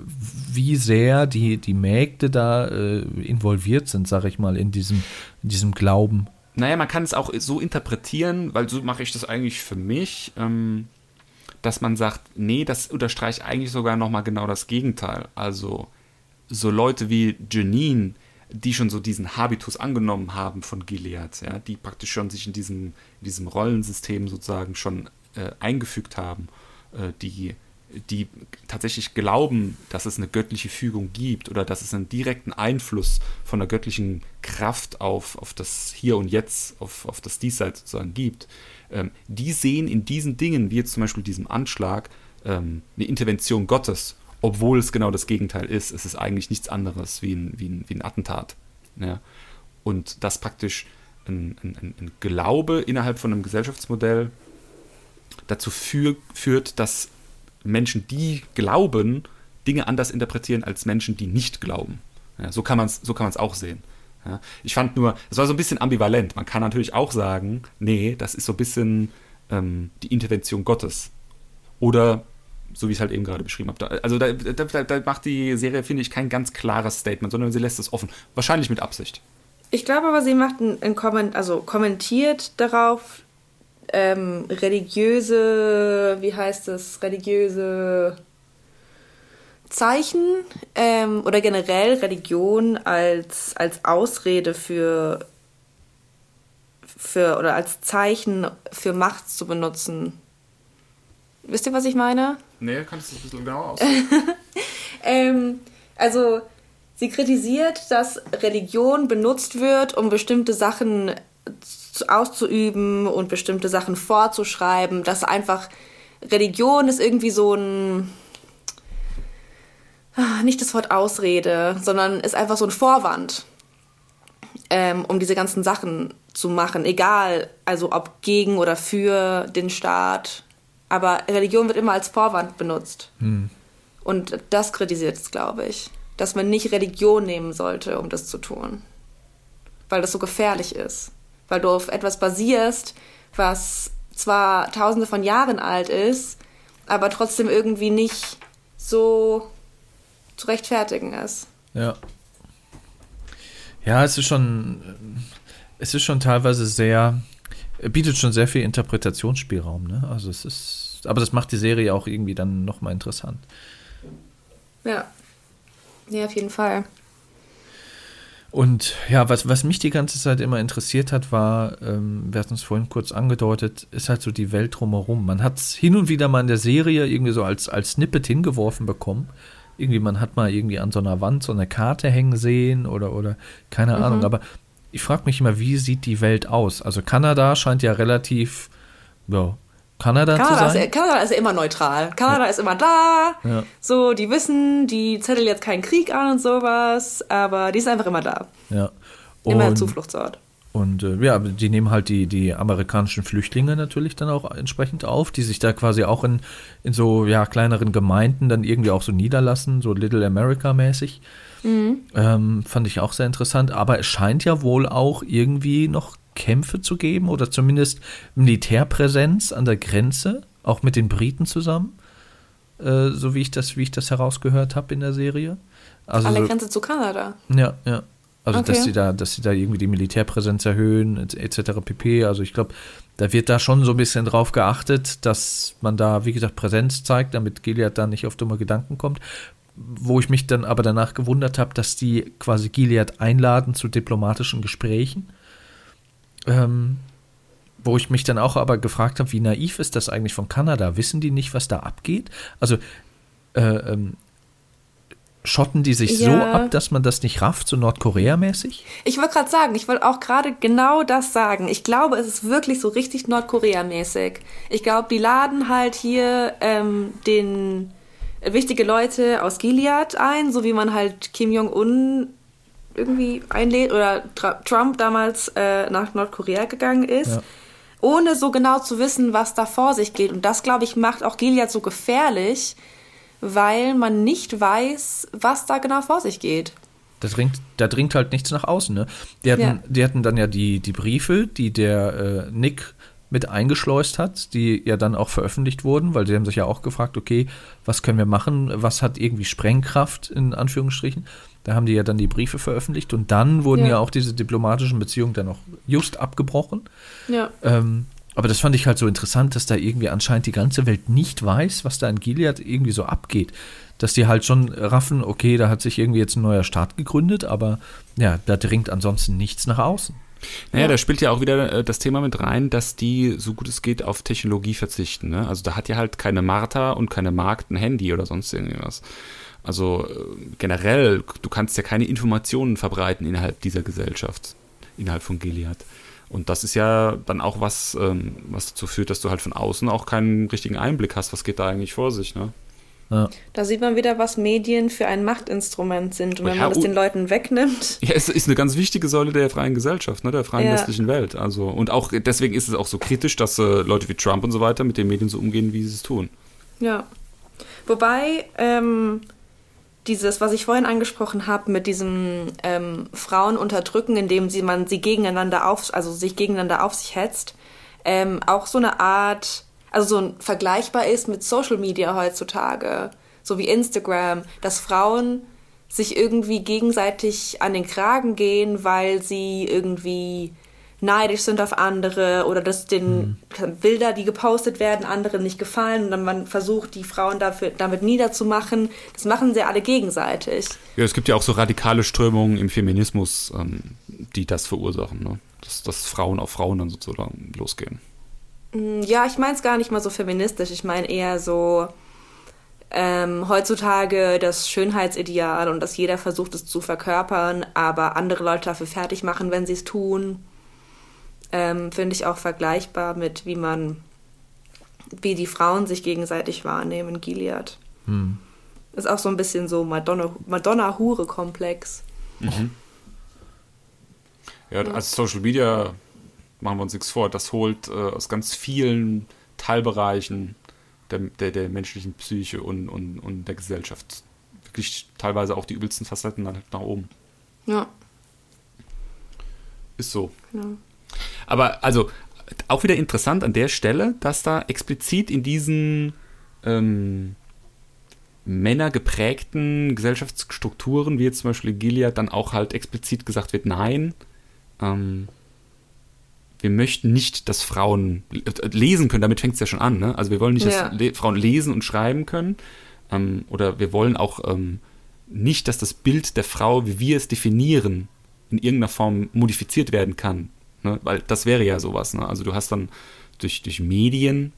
wie sehr die, die Mägde da äh, involviert sind, sag ich mal, in diesem, in diesem Glauben. Naja, man kann es auch so interpretieren, weil so mache ich das eigentlich für mich, ähm, dass man sagt, nee, das unterstreicht eigentlich sogar nochmal genau das Gegenteil. Also so Leute wie Janine, die schon so diesen Habitus angenommen haben von Gilead, ja, die praktisch schon sich in diesem, in diesem Rollensystem sozusagen schon äh, eingefügt haben, äh, die, die tatsächlich glauben, dass es eine göttliche Fügung gibt oder dass es einen direkten Einfluss von der göttlichen Kraft auf, auf das Hier und Jetzt, auf, auf das Diesseits sozusagen gibt, ähm, die sehen in diesen Dingen, wie jetzt zum Beispiel diesem Anschlag, ähm, eine Intervention Gottes, obwohl es genau das Gegenteil ist. Es ist eigentlich nichts anderes wie ein, wie ein, wie ein Attentat. Ja? Und das praktisch ein, ein, ein- Glaube innerhalb von einem Gesellschaftsmodell dazu führ, führt, dass Menschen, die glauben, Dinge anders interpretieren als Menschen, die nicht glauben. Ja, so kann man es so auch sehen. Ja, ich fand nur, es war so ein bisschen ambivalent. Man kann natürlich auch sagen, nee, das ist so ein bisschen ähm, die Intervention Gottes. Oder so wie ich es halt eben gerade beschrieben habe. Da, also da, da, da macht die Serie, finde ich, kein ganz klares Statement, sondern sie lässt es offen. Wahrscheinlich mit Absicht. Ich glaube aber, sie macht ein, ein Komment, also kommentiert darauf ähm, religiöse, wie heißt es, religiöse Zeichen ähm, oder generell Religion als, als Ausrede für, für oder als Zeichen für Macht zu benutzen. Wisst ihr, was ich meine? Nee, kannst du das ein bisschen genauer aus? ähm, also sie kritisiert, dass Religion benutzt wird, um bestimmte Sachen auszuüben und bestimmte Sachen vorzuschreiben, dass einfach Religion ist irgendwie so ein ah, nicht das Wort Ausrede, sondern ist einfach so ein Vorwand, ähm, um diese ganzen Sachen zu machen, egal, also ob gegen oder für den Staat. Aber Religion wird immer als Vorwand benutzt. Hm. Und das kritisiert es, glaube ich. Dass man nicht Religion nehmen sollte, um das zu tun. Weil das so gefährlich ist. Weil du auf etwas basierst, was zwar tausende von Jahren alt ist, aber trotzdem irgendwie nicht so zu rechtfertigen ist. Ja. Ja, es ist schon, es ist schon teilweise sehr, bietet schon sehr viel Interpretationsspielraum, ne? Also es ist, aber das macht die Serie auch irgendwie dann nochmal interessant. Ja. Ja, auf jeden Fall. Und ja, was, was mich die ganze Zeit immer interessiert hat, war, ähm, wir hatten es vorhin kurz angedeutet, ist halt so die Welt drumherum. Man hat es hin und wieder mal in der Serie irgendwie so als, als Snippet hingeworfen bekommen. Irgendwie, man hat mal irgendwie an so einer Wand so eine Karte hängen sehen oder, oder keine Mhm. Ahnung. Aber ich frage mich immer, wie sieht die Welt aus? Also Kanada scheint ja relativ, ja, Kanada, Kanada zu ist, sein. ja- Kanada ist ja immer neutral. Kanada ist immer da. Ja. So, die wissen, die zetteln jetzt keinen Krieg an und sowas, aber die ist einfach immer da. ja. Immer ein Und- Zufluchtsort. Und äh, ja, die nehmen halt die, die amerikanischen Flüchtlinge natürlich dann auch entsprechend auf, die sich da quasi auch in, in so ja, kleineren Gemeinden dann irgendwie auch so niederlassen, so Little America-mäßig. Ähm, fand ich auch sehr interessant. Aber es scheint ja wohl auch irgendwie noch Kämpfe zu geben oder zumindest Militärpräsenz an der Grenze, auch mit den Briten zusammen, äh, so wie ich das, wie ich das herausgehört habe in der Serie. Also An der Grenze zu Kanada. ja, ja. Also dass Okay. sie da, dass sie da irgendwie die Militärpräsenz erhöhen, et- etc. pp. Also ich glaube, da wird da schon so ein bisschen drauf geachtet, dass man da, wie gesagt, Präsenz zeigt, damit Gilead da nicht auf dumme Gedanken kommt. Wo ich mich dann aber danach gewundert habe, dass die quasi Gilead einladen zu diplomatischen Gesprächen. Ähm, wo ich mich dann auch aber gefragt habe, wie naiv ist das eigentlich von Kanada? Wissen die nicht, was da abgeht? Also äh, ähm, schotten die sich so Ja. ab, dass man das nicht rafft, so Nordkorea-mäßig? Ich wollte gerade sagen, ich wollte auch gerade genau das sagen. Ich glaube, es ist wirklich so richtig Nordkorea-mäßig. Ich glaube, die laden halt hier ähm, den wichtige Leute aus Gilead ein, so wie man halt Kim Jong-un irgendwie einlädt oder Trump damals äh, nach Nordkorea gegangen ist. Ja. Ohne so genau zu wissen, was da vor sich geht. Und das, glaube ich, macht auch Gilead so gefährlich, weil man nicht weiß, was da genau vor sich geht. Da dringt, da dringt halt nichts nach außen. Ne? Die, hatten, Ja. die hatten dann ja die, die Briefe, die der äh, Nick mit eingeschleust hat, die ja dann auch veröffentlicht wurden, weil sie haben sich ja auch gefragt, okay, was können wir machen, was hat irgendwie Sprengkraft in Anführungsstrichen. Da haben die ja dann die Briefe veröffentlicht und dann wurden ja, Ja. auch diese diplomatischen Beziehungen dann auch just abgebrochen. Ja. Ähm, aber das fand ich halt so interessant, dass da irgendwie anscheinend die ganze Welt nicht weiß, was da in Gilead irgendwie so abgeht. Dass die halt schon raffen, okay, da hat sich irgendwie jetzt ein neuer Staat gegründet, aber ja, da dringt ansonsten nichts nach außen. Naja, Ja. da spielt ja auch wieder äh, das Thema mit rein, dass die, so gut es geht, auf Technologie verzichten. Ne? Also da hat ja halt keine Martha und keine Magd ein Handy oder sonst irgendwas. Also äh, generell, du kannst ja keine Informationen verbreiten innerhalb dieser Gesellschaft, innerhalb von Gilead. Und das ist ja dann auch was, ähm, was dazu führt, dass du halt von außen auch keinen richtigen Einblick hast, was geht da eigentlich vor sich. Ne? Ja, Da sieht man wieder, was Medien für ein Machtinstrument sind. Und wenn Ja, man das den Leuten wegnimmt, Ja, es ist eine ganz wichtige Säule der freien Gesellschaft, ne, der freien Ja. westlichen Welt. Also, und auch deswegen ist es auch so kritisch, dass äh, Leute wie Trump und so weiter mit den Medien so umgehen, wie sie es tun. ja. Wobei, ähm, dieses, was ich vorhin angesprochen habe, mit diesem ähm, Frauen unterdrücken, indem sie man sie gegeneinander auf, also sich gegeneinander auf sich hetzt, ähm, auch so eine Art also so vergleichbar ist mit Social Media heutzutage, so wie Instagram, dass Frauen sich irgendwie gegenseitig an den Kragen gehen, weil sie irgendwie neidisch sind auf andere oder dass den Mhm. Bilder, die gepostet werden, anderen nicht gefallen und dann man versucht, die Frauen dafür, damit niederzumachen. Das machen sie alle gegenseitig. Ja, es gibt ja auch so radikale Strömungen im Feminismus, ähm, die das verursachen, ne? dass, dass Frauen auf Frauen dann sozusagen losgehen. Mm, Ja, ich meine es gar nicht mal so feministisch. Ich meine eher so ähm, heutzutage das Schönheitsideal und dass jeder versucht es zu verkörpern, aber andere Leute dafür fertig machen, wenn sie es tun. Ähm, Finde ich auch vergleichbar mit, wie man, wie die Frauen sich gegenseitig wahrnehmen in Gilead. Ist auch so ein bisschen so Madonna- Madonna-Hure-Komplex. Ja, als Social Media machen wir uns nichts vor, das holt äh, aus ganz vielen Teilbereichen der, der, der menschlichen Psyche und, und, und der Gesellschaft wirklich teilweise auch die übelsten Facetten dann halt nach oben. Ja, Ist so. genau. Aber also auch wieder interessant an der Stelle, dass da explizit in diesen ähm, männergeprägten Gesellschaftsstrukturen, wie jetzt zum Beispiel Gilead, dann auch halt explizit gesagt wird, nein, ähm, wir möchten nicht, dass Frauen lesen können, damit fängt es ja schon an, ne? Also wir wollen nicht, Ja. dass le Frauen lesen und schreiben können. Ähm, oder wir wollen auch ähm, nicht, dass das Bild der Frau, wie wir es definieren, in irgendeiner Form modifiziert werden kann. Ne? Weil das wäre ja sowas. Ne? Also du hast dann durch, durch Medien,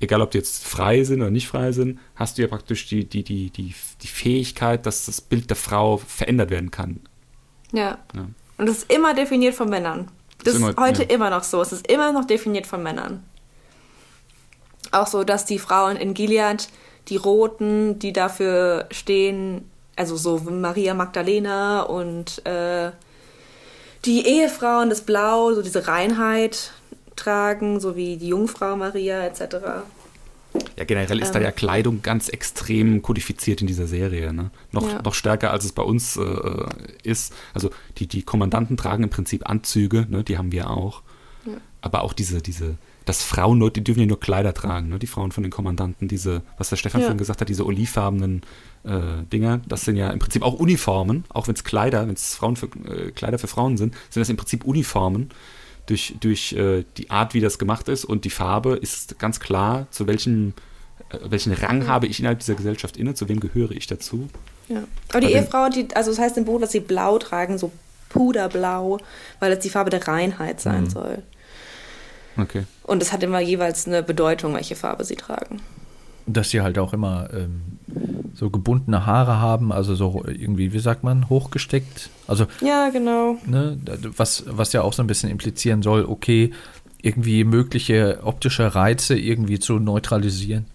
egal ob die jetzt frei sind oder nicht frei sind, hast du ja praktisch die, die, die, die, die Fähigkeit, dass das Bild der Frau verändert werden kann. Ja. Ja. Und das ist immer definiert von Männern. Das Ist ist, immer- heute ja. immer noch so. Es ist immer noch definiert von Männern. Auch so, dass die Frauen in Gilead, die Roten, die dafür stehen, also so Maria Magdalena und äh, die Ehefrauen, das Blau, so diese Reinheit tragen, so wie die Jungfrau Maria etc. Ja, generell ist da Ähm. ja Kleidung ganz extrem kodifiziert in dieser Serie. Ne? Noch, Ja. noch stärker, als es bei uns äh, ist. Also die, die Kommandanten tragen im Prinzip Anzüge, ne? die haben wir auch. Aber auch diese, diese, dass Frauen nur, die dürfen ja nur Kleider tragen, ne? die Frauen von den Kommandanten, diese, was der Stefan Ja. vorhin gesagt hat, diese olivfarbenen äh, Dinger, das sind ja im Prinzip auch Uniformen, auch wenn es Kleider, wenn es Frauen für, äh, Kleider für Frauen sind, sind das im Prinzip Uniformen. Durch, durch äh, die Art, wie das gemacht ist und die Farbe ist ganz klar, zu welchem, äh, welchen Rang habe ich innerhalb dieser Gesellschaft inne, zu wem gehöre ich dazu. Ja. Aber die Ehefrauen, die, also das heißt im Buch, dass sie blau tragen, so puderblau, weil das die Farbe der Reinheit sein Mhm. soll. Okay. Und es hat immer jeweils eine Bedeutung, welche Farbe sie tragen. Dass sie halt auch immer ähm, so gebundene Haare haben, also so irgendwie, wie sagt man, hochgesteckt. Also, Ja, genau. ne, was, was ja auch so ein bisschen implizieren soll, okay, irgendwie mögliche optische Reize irgendwie zu neutralisieren.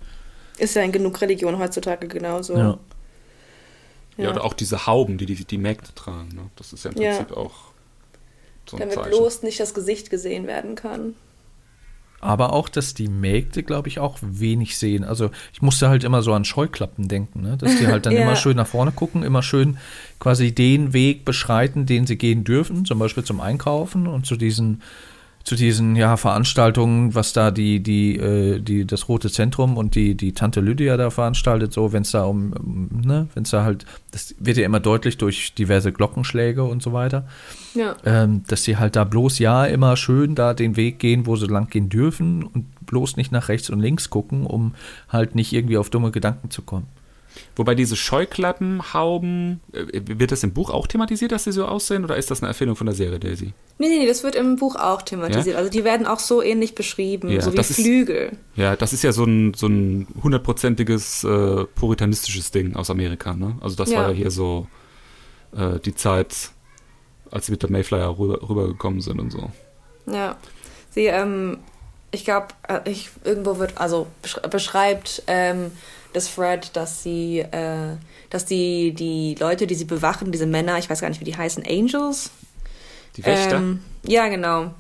Ist ja in genug Religion heutzutage genauso. Ja. Ja. oder auch diese Hauben, die die, die Mägde tragen. Ne? Das ist ja im Ja. Prinzip auch so ein Damit Zeichen. bloß nicht das Gesicht gesehen werden kann. Aber auch, dass die Mägde, glaube ich, auch wenig sehen. Also ich musste halt immer so an Scheuklappen denken, ne? dass die halt dann Ja. immer schön nach vorne gucken, immer schön quasi den Weg beschreiten, den sie gehen dürfen, zum Beispiel zum Einkaufen und zu diesen zu diesen ja, Veranstaltungen, was da die, die, äh, die, das Rote Zentrum und die, die Tante Lydia da veranstaltet, so, wenn es da um, um ne, wenn es da halt, das wird ja immer deutlich durch diverse Glockenschläge und so weiter Ja. ähm, dass sie halt da bloß ja immer schön da den Weg gehen, wo sie lang gehen dürfen und bloß nicht nach rechts und links gucken, um halt nicht irgendwie auf dumme Gedanken zu kommen. Wobei diese Scheuklappenhauben, äh, wird das im Buch auch thematisiert, dass sie so aussehen, oder ist das eine Erfindung von der Serie, Daisy? Nee, nee, nee, das wird im Buch auch thematisiert. Ja? Also die werden auch so ähnlich beschrieben, Ja, so wie das ist- Flügel. Ja, das ist ja so ein so ein hundertprozentiges äh, puritanistisches Ding aus Amerika, ne? Also das war Ja. ja hier so äh, die Zeit, als sie mit der Mayflower rüber, rübergekommen sind und so. Ja. Sie, ähm, ich glaube, ich, irgendwo wird, also besch- beschreibt ähm, das Fred, dass sie, äh, dass die, die Leute, die sie bewachen, diese Männer, ich weiß gar nicht, wie die heißen, Angels? Die Wächter? Ähm, ja, genau.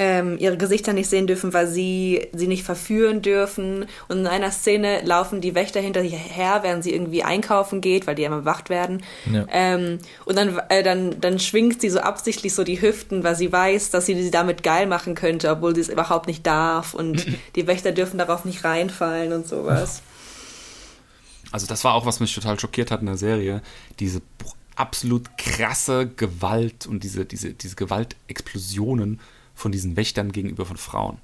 ähm, ihre Gesichter nicht sehen dürfen, weil sie sie nicht verführen dürfen. Und in einer Szene laufen die Wächter hinter ihr her, während sie irgendwie einkaufen geht, weil die ja immer bewacht werden. Ja. Ähm, und dann, äh, dann, dann schwingt sie so absichtlich so die Hüften, weil sie weiß, dass sie sie damit geil machen könnte, obwohl sie es überhaupt nicht darf. Und die Wächter dürfen darauf nicht reinfallen und sowas. Also das war auch, was mich total schockiert hat in der Serie. Diese absolut krasse Gewalt und diese, diese, diese Gewaltexplosionen von diesen Wächtern gegenüber von Frauen.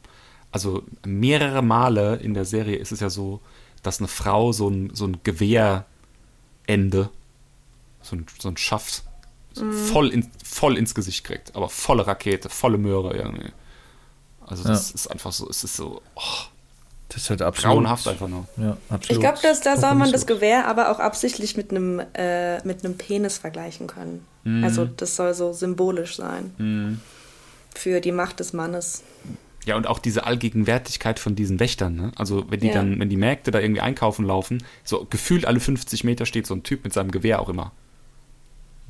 Also mehrere Male in der Serie ist es ja so, dass eine Frau so ein, so ein Gewehrende, so ein, so ein Schaft, so voll, in, voll ins Gesicht kriegt. Aber volle Rakete, volle Möhre irgendwie. Also das ist einfach so, es ist so oh, Das ist halt absolut. grauenhaft einfach nur. Ja, absolut. Ich glaube, dass da soll man das. Gewehr aber auch absichtlich mit einem äh, mit einem Penis vergleichen können. Also das soll so symbolisch sein für die Macht des Mannes. Ja, und auch diese Allgegenwärtigkeit von diesen Wächtern, ne? Also wenn die Ja. dann, wenn die Märkte da irgendwie einkaufen laufen, so gefühlt alle 50 Meter steht so ein Typ mit seinem Gewehr auch immer.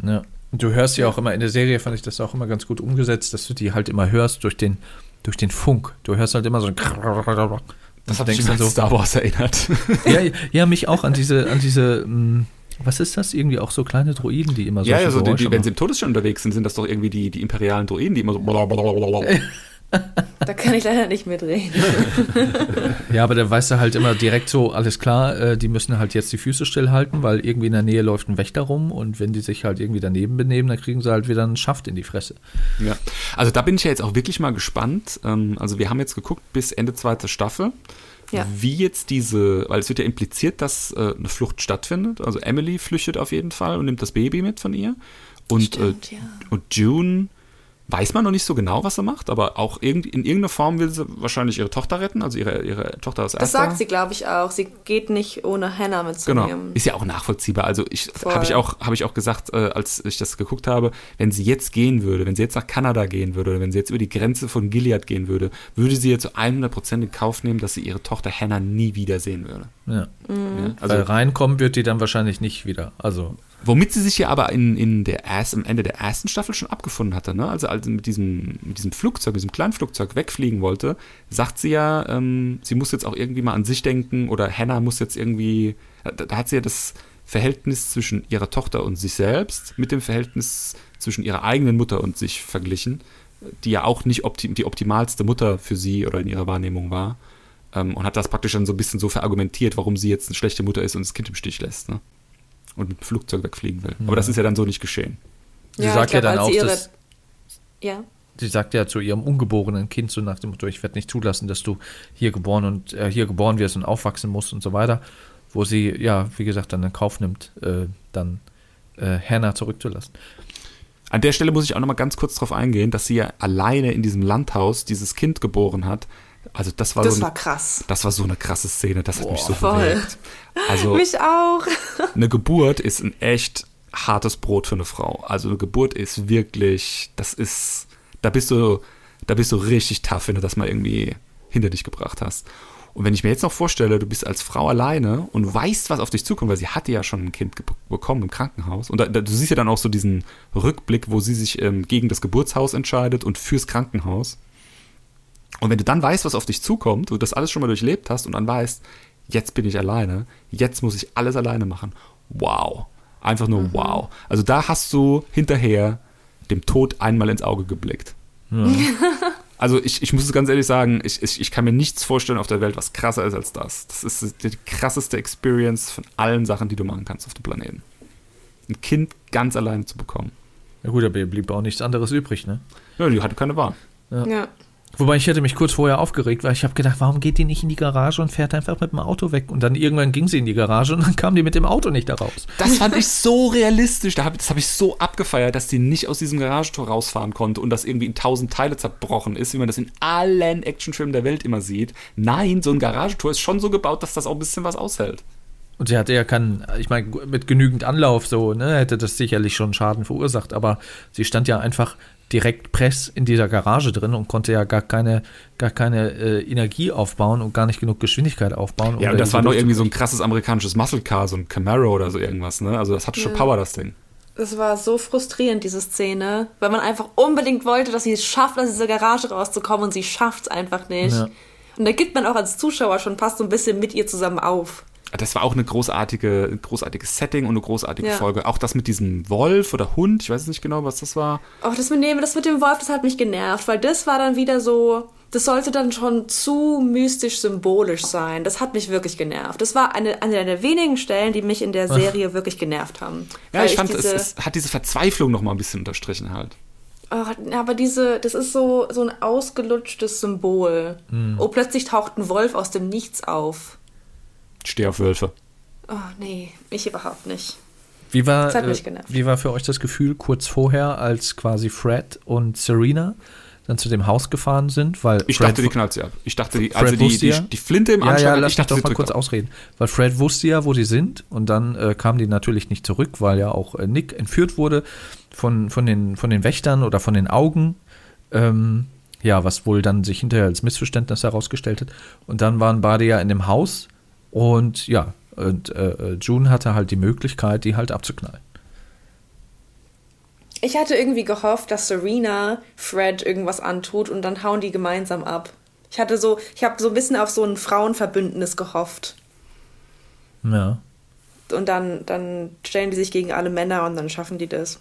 Ja. Und du hörst ja auch immer in der Serie, fand ich das auch immer ganz gut umgesetzt, dass du die halt immer hörst durch den, durch den Funk. Du hörst halt immer so ein Das hat mich an Star Wars erinnert. ja, ja, mich auch an diese, an diese, mh, was ist das? Irgendwie auch so kleine Droiden, die immer so ja, ja, so die, die, wenn sie im Todesstern unterwegs sind, sind das doch irgendwie die, die imperialen Droiden, die immer so. Da kann ich leider nicht mitreden. Ja, aber da weißt du halt immer direkt so, alles klar, äh, die müssen halt jetzt die Füße stillhalten, weil irgendwie in der Nähe läuft ein Wächter rum und wenn die sich halt irgendwie daneben benehmen, dann kriegen sie halt wieder einen Schaft in die Fresse. Ja, also da bin ich ja jetzt auch wirklich mal gespannt. Ähm, Also wir haben jetzt geguckt bis Ende zweite Staffel, Ja. wie jetzt diese, weil es wird ja impliziert, dass äh, eine Flucht stattfindet. Also Emily flüchtet auf jeden Fall und nimmt das Baby mit von ihr. Und, Stimmt, äh, ja. und June weiß man noch nicht so genau, was sie macht, aber auch irgend, in irgendeiner Form will sie wahrscheinlich ihre Tochter retten, also ihre, ihre Tochter als Das sagt sie, glaube ich, auch. Sie geht nicht ohne Hannah Genau, mitzunehmen. ist ja auch nachvollziehbar. Also ich habe ich auch habe ich auch gesagt, äh, als ich das geguckt habe, wenn sie jetzt gehen würde, wenn sie jetzt nach Kanada gehen würde, oder wenn sie jetzt über die Grenze von Gilead gehen würde, würde sie jetzt zu 100% in Kauf nehmen, dass sie ihre Tochter Hannah nie wiedersehen würde. Ja. Mhm. Ja, Also also reinkommen wird die dann wahrscheinlich nicht wieder. Also, womit sie sich ja aber in, in der erst, am Ende der ersten Staffel schon abgefunden hatte, ne? Also als sie mit diesem mit diesem Flugzeug, mit diesem kleinen Flugzeug wegfliegen wollte, sagt sie ja, ähm, sie muss jetzt auch irgendwie mal an sich denken oder Hannah muss jetzt irgendwie, da, da hat sie ja das Verhältnis zwischen ihrer Tochter und sich selbst mit dem Verhältnis zwischen ihrer eigenen Mutter und sich verglichen, die ja auch nicht optim, die optimalste Mutter für sie oder in ihrer Wahrnehmung war. Ähm, und hat das praktisch dann so ein bisschen so verargumentiert, warum sie jetzt eine schlechte Mutter ist und das Kind im Stich lässt. Ne? Und mit dem Flugzeug wegfliegen will. Aber das ist ja dann so nicht geschehen. sie Ja, sagt ich ja glaub, dann auch, dass, Ja. sie sagt ja zu ihrem ungeborenen Kind so nach dem Motto, ich werde nicht zulassen, dass du hier geboren und äh, hier geboren wirst und aufwachsen musst und so weiter, wo sie ja, wie gesagt, dann in Kauf nimmt, äh, dann äh, Hannah zurückzulassen. An der Stelle muss ich auch noch mal ganz kurz darauf eingehen, dass sie ja alleine in diesem Landhaus dieses Kind geboren hat. Also das war Das so war eine, krass. das war so eine krasse Szene, das hat mich so voll. bewegt. Also Mich auch. eine Geburt ist ein echt hartes Brot für eine Frau. Also eine Geburt ist wirklich, das ist, da bist du, da bist du richtig tough, wenn du das mal irgendwie hinter dich gebracht hast. Und wenn ich mir jetzt noch vorstelle, du bist als Frau alleine und weißt, was auf dich zukommt, weil sie hatte ja schon ein Kind bekommen im Krankenhaus. Und da, da, du siehst ja dann auch so diesen Rückblick, wo sie sich ähm, gegen das Geburtshaus entscheidet und fürs Krankenhaus. Und wenn du dann weißt, was auf dich zukommt, du das alles schon mal durchlebt hast und dann weißt, jetzt bin ich alleine, jetzt muss ich alles alleine machen. Wow. Einfach nur wow. Also da hast du hinterher dem Tod einmal ins Auge geblickt. Also ich, ich muss es ganz ehrlich sagen, ich, ich, ich kann mir nichts vorstellen auf der Welt, was krasser ist als das. Das ist die krasseste Experience von allen Sachen, die du machen kannst auf dem Planeten. Ein Kind ganz alleine zu bekommen. Ja gut, aber ihr blieb auch nichts anderes übrig, ne? Ja, die hatte keine Wahl. Ja. Wobei ich hätte mich kurz vorher aufgeregt, weil ich habe gedacht, warum geht die nicht in die Garage und fährt einfach mit dem Auto weg? Und dann irgendwann ging sie in die Garage und dann kam die mit dem Auto nicht da raus. Das fand ich so realistisch. Da hab, das habe ich so abgefeiert, dass die nicht aus diesem Garagentor rausfahren konnte und das irgendwie in tausend Teile zerbrochen ist, wie man das in allen Actionfilmen der Welt immer sieht. Nein, so ein Garagentor ist schon so gebaut, dass das auch ein bisschen was aushält. Und sie hatte ja keinen, ich meine, mit genügend Anlauf so, ne, hätte das sicherlich schon Schaden verursacht, aber sie stand ja einfach direkt press in dieser Garage drin und konnte ja gar keine, gar keine äh, Energie aufbauen und gar nicht genug Geschwindigkeit aufbauen. Ja, und da das war noch Luft- irgendwie so ein krasses amerikanisches Muscle Car, so ein Camaro oder so irgendwas, ne? Also das hatte schon Ja. Power, das Ding. Es war so frustrierend, diese Szene, weil man einfach unbedingt wollte, dass sie es schafft, aus dieser Garage rauszukommen und sie schafft es einfach nicht. Ja. Und da gibt man auch als Zuschauer schon fast so ein bisschen mit ihr zusammen auf. Das war auch eine großartige, ein großartiges Setting und eine großartige Ja. Folge. Auch das mit diesem Wolf oder Hund, ich weiß nicht genau, was das war. Auch das mit, dem, das mit dem Wolf, das hat mich genervt, weil das war dann wieder so, das sollte dann schon zu mystisch symbolisch sein. Das hat mich wirklich genervt. Das war eine, eine der wenigen Stellen, die mich in der Serie wirklich genervt haben. Ja, Weil ich fand, diese, es, es hat diese Verzweiflung noch mal ein bisschen unterstrichen halt. Oh, aber diese, das ist so, so ein ausgelutschtes Symbol. Hm. Oh, plötzlich taucht ein Wolf aus dem Nichts auf. Ich stehe auf Wölfe. Oh, nee, ich überhaupt nicht. Wie war, Das hat mich äh, genervt. wie war für euch das Gefühl kurz vorher, als quasi Fred und Serena dann zu dem Haus gefahren sind? Weil Ich Fred dachte, die knallt sie ab. Ich dachte, die, Fred also die, die, ja- die Flinte im Ja, Anschlag, ja, ich lass mich dachte, doch sie mal kurz ab. ausreden. Weil Fred wusste ja, wo die sind und dann äh, kamen die natürlich nicht zurück, weil ja auch äh, Nick entführt wurde von, von, den, von den Wächtern oder von den Augen. Ähm, ja, was wohl dann sich hinterher als Missverständnis herausgestellt hat. Und dann waren beide ja in dem Haus und ja, und äh, äh, June hatte halt die Möglichkeit, die halt abzuknallen. Ich hatte irgendwie gehofft, dass Serena Fred irgendwas antut und dann hauen die gemeinsam ab. Ich hatte so, ich habe so ein bisschen auf so ein Frauenverbündnis gehofft. Ja. Und dann, dann stellen die sich gegen alle Männer und dann schaffen die das.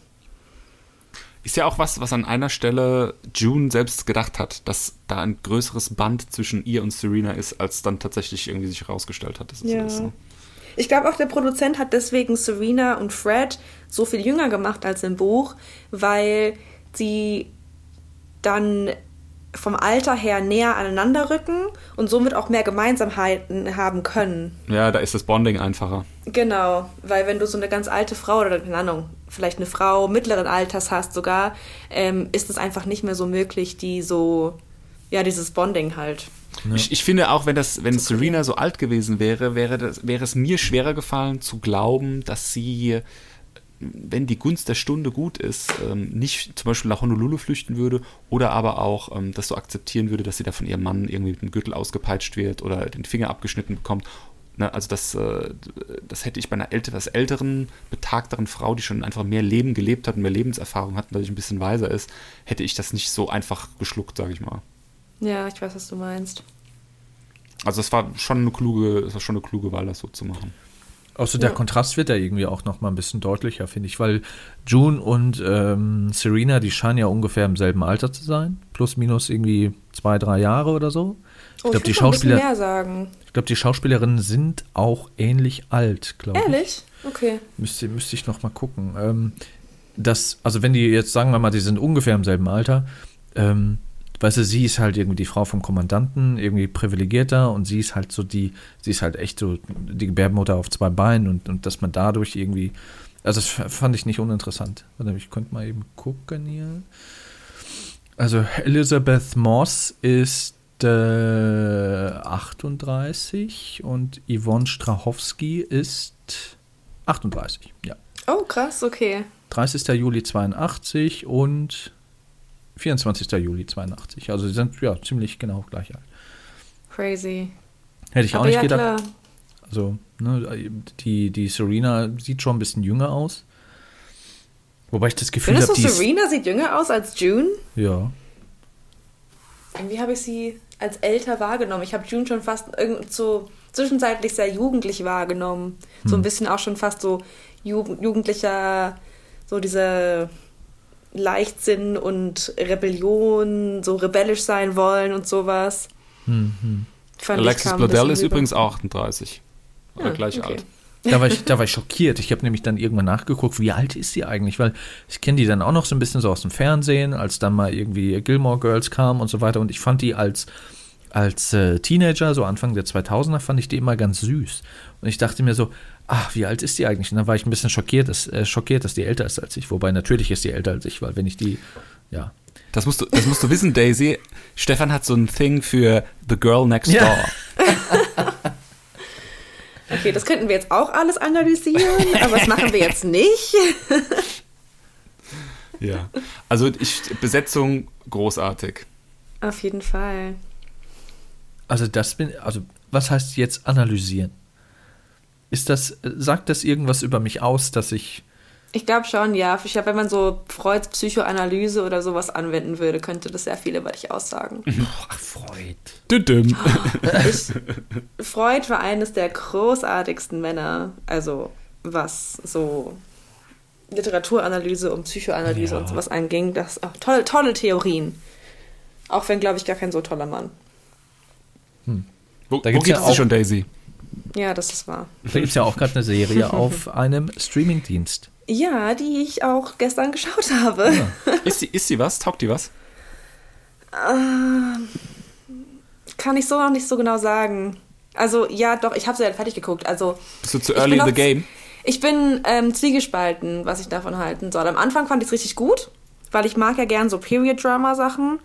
Ist ja auch was, was an einer Stelle June selbst gedacht hat, dass da ein größeres Band zwischen ihr und Serena ist, als dann tatsächlich irgendwie sich herausgestellt hat, Ja. ist. Ne? Ich glaube auch, der Produzent hat deswegen Serena und Fred so viel jünger gemacht als im Buch, weil sie dann vom Alter her näher aneinander rücken und somit auch mehr Gemeinsamkeiten haben können. Ja, da ist das Bonding einfacher. Genau, weil wenn du so eine ganz alte Frau oder keine Ahnung, vielleicht eine Frau mittleren Alters hast sogar, ähm, ist es einfach nicht mehr so möglich, die so, ja, dieses Bonding halt. Ich, ich finde auch, wenn das, wenn Serena so alt gewesen wäre, wäre, das, wäre es mir schwerer gefallen zu glauben, dass sie, wenn die Gunst der Stunde gut ist, ähm, nicht zum Beispiel nach Honolulu flüchten würde oder aber auch ähm, das so akzeptieren würde, dass sie da von ihrem Mann irgendwie mit dem Gürtel ausgepeitscht wird oder den Finger abgeschnitten bekommt. Ne, also das, äh, das hätte ich bei einer etwas älteren, betagteren Frau, die schon einfach mehr Leben gelebt hat und mehr Lebenserfahrung hat und dadurch ein bisschen weiser ist, hätte ich das nicht so einfach geschluckt, sage ich mal. Ja, ich weiß, was du meinst. Also es war schon eine kluge, es war schon eine kluge Wahl, das so zu machen. Außer der Ja. Kontrast wird da irgendwie auch noch mal ein bisschen deutlicher, finde ich, weil June und ähm, Serena, die scheinen ja ungefähr im selben Alter zu sein, plus minus irgendwie zwei, drei Jahre oder so. Ich Oh, glaube, die Schauspieler, mehr sagen. ich glaube, die Schauspielerinnen sind auch ähnlich alt, glaube ich. Ehrlich? Okay. Müsste, müsste ich noch mal gucken. Ähm, das, also wenn die jetzt sagen wir mal, die sind ungefähr im selben Alter, ähm, weißt du, sie ist halt irgendwie die Frau vom Kommandanten, irgendwie privilegierter und sie ist halt so die, sie ist halt echt so die Gebärmutter auf zwei Beinen und, und dass man dadurch irgendwie, also das fand ich nicht uninteressant. Warte, ich könnte mal eben gucken hier. Also Elizabeth Moss ist äh, 38 und Yvonne Strachowski ist 38, ja. Oh, krass, okay. 30. Juli 82 und 24. Juli 82. Also sie sind ja ziemlich genau gleich alt. Crazy. Hätte ich auch Aber nicht ja, gedacht. klar. Also, ne, die, die Serena sieht schon ein bisschen jünger aus. Wobei ich das Gefühl Findest habe, du, die Serena sieht jünger aus als June? Ja. Irgendwie habe ich sie als älter wahrgenommen. Ich habe June schon fast so zwischenzeitlich sehr jugendlich wahrgenommen. So ein bisschen auch schon fast so Jugend, jugendlicher, so dieser Leichtsinn und Rebellion, so rebellisch sein wollen und sowas. Hm, Fand ich, Alexis bisschen ist rüber. übrigens auch 38. Oder Ah, gleich okay. alt. Da war ich, da war ich schockiert. Ich habe nämlich dann irgendwann nachgeguckt, wie alt ist sie eigentlich? Weil ich kenne die dann auch noch so ein bisschen so aus dem Fernsehen, als dann mal irgendwie Gilmore Girls kam und so weiter. Und ich fand die als, als äh, Teenager, so Anfang der 2000er, fand ich die immer ganz süß. Und ich dachte mir so, ach, wie alt ist die eigentlich? Und dann war ich ein bisschen schockiert, dass, äh, schockiert, dass die älter ist als ich. Wobei natürlich ist die älter als ich, weil wenn ich die, ja. Das musst, du, das musst du wissen, Daisy. Stefan hat so ein Thing für The Girl Next Ja. Door. Okay, das könnten wir jetzt auch alles analysieren, aber das machen wir jetzt nicht. Ja. Also ich, Besetzung großartig. Auf jeden Fall. Also das bin, also was heißt jetzt analysieren? Ist das, sagt das irgendwas über mich aus, dass ich Ich glaube schon, ja. Ich glaube, wenn man so Freuds Psychoanalyse oder sowas anwenden würde, könnte das sehr viel über dich aussagen. Ach, Freud. Düdüm. Ich, Freud war eines der großartigsten Männer, also was so Literaturanalyse und Psychoanalyse Ja. und sowas anging. Das auch tolle, tolle Theorien. Auch wenn, glaube ich, gar kein so toller Mann. Wo, Da wo gibt's geht ja es dich auch- schon, Daisy? Ja, das ist wahr. Da gibt es ja auch gerade eine Serie auf einem Streamingdienst. Ja, die ich auch gestern geschaut habe. Ist sie, ist sie was? Taugt die was? Kann ich so noch nicht so genau sagen. Also, ja, doch, ich habe sie halt fertig geguckt. Also, Bist du zu early in the game? Ich bin ähm, zwiegespalten, was ich davon halten soll. Am Anfang fand ich es richtig gut, weil ich mag ja gern so Period-Drama-Sachen.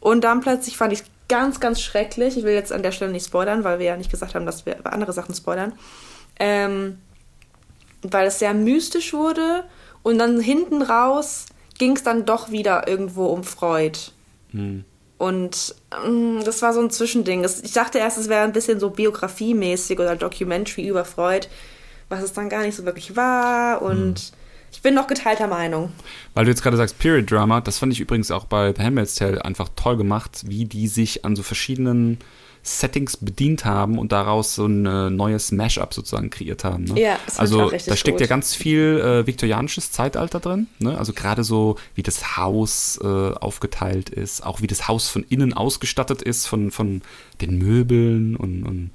Und dann plötzlich fand ich es ganz, ganz schrecklich. Ich will jetzt an der Stelle nicht spoilern, weil wir ja nicht gesagt haben, dass wir andere Sachen spoilern. Ähm, weil es sehr mystisch wurde. Und dann hinten raus ging es dann doch wieder irgendwo um Freud. Und ähm, das war so ein Zwischending. Ich dachte erst, es wäre ein bisschen so biografiemäßig oder Documentary über Freud, was es dann gar nicht so wirklich war. Und ich bin noch geteilter Meinung. Weil du jetzt gerade sagst Period Drama, das fand ich übrigens auch bei The Handmaid's Tale einfach toll gemacht, wie die sich an so verschiedenen Settings bedient haben und daraus so ein äh, neues Mashup sozusagen kreiert haben. Ne? Ja, das also da steckt gut. ja ganz viel äh, viktorianisches Zeitalter drin. Ne? Also gerade so, wie das Haus äh, aufgeteilt ist, auch wie das Haus von innen ausgestattet ist, von, von den Möbeln und, und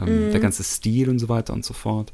ähm, Mhm. der ganze Stil und so weiter und so fort.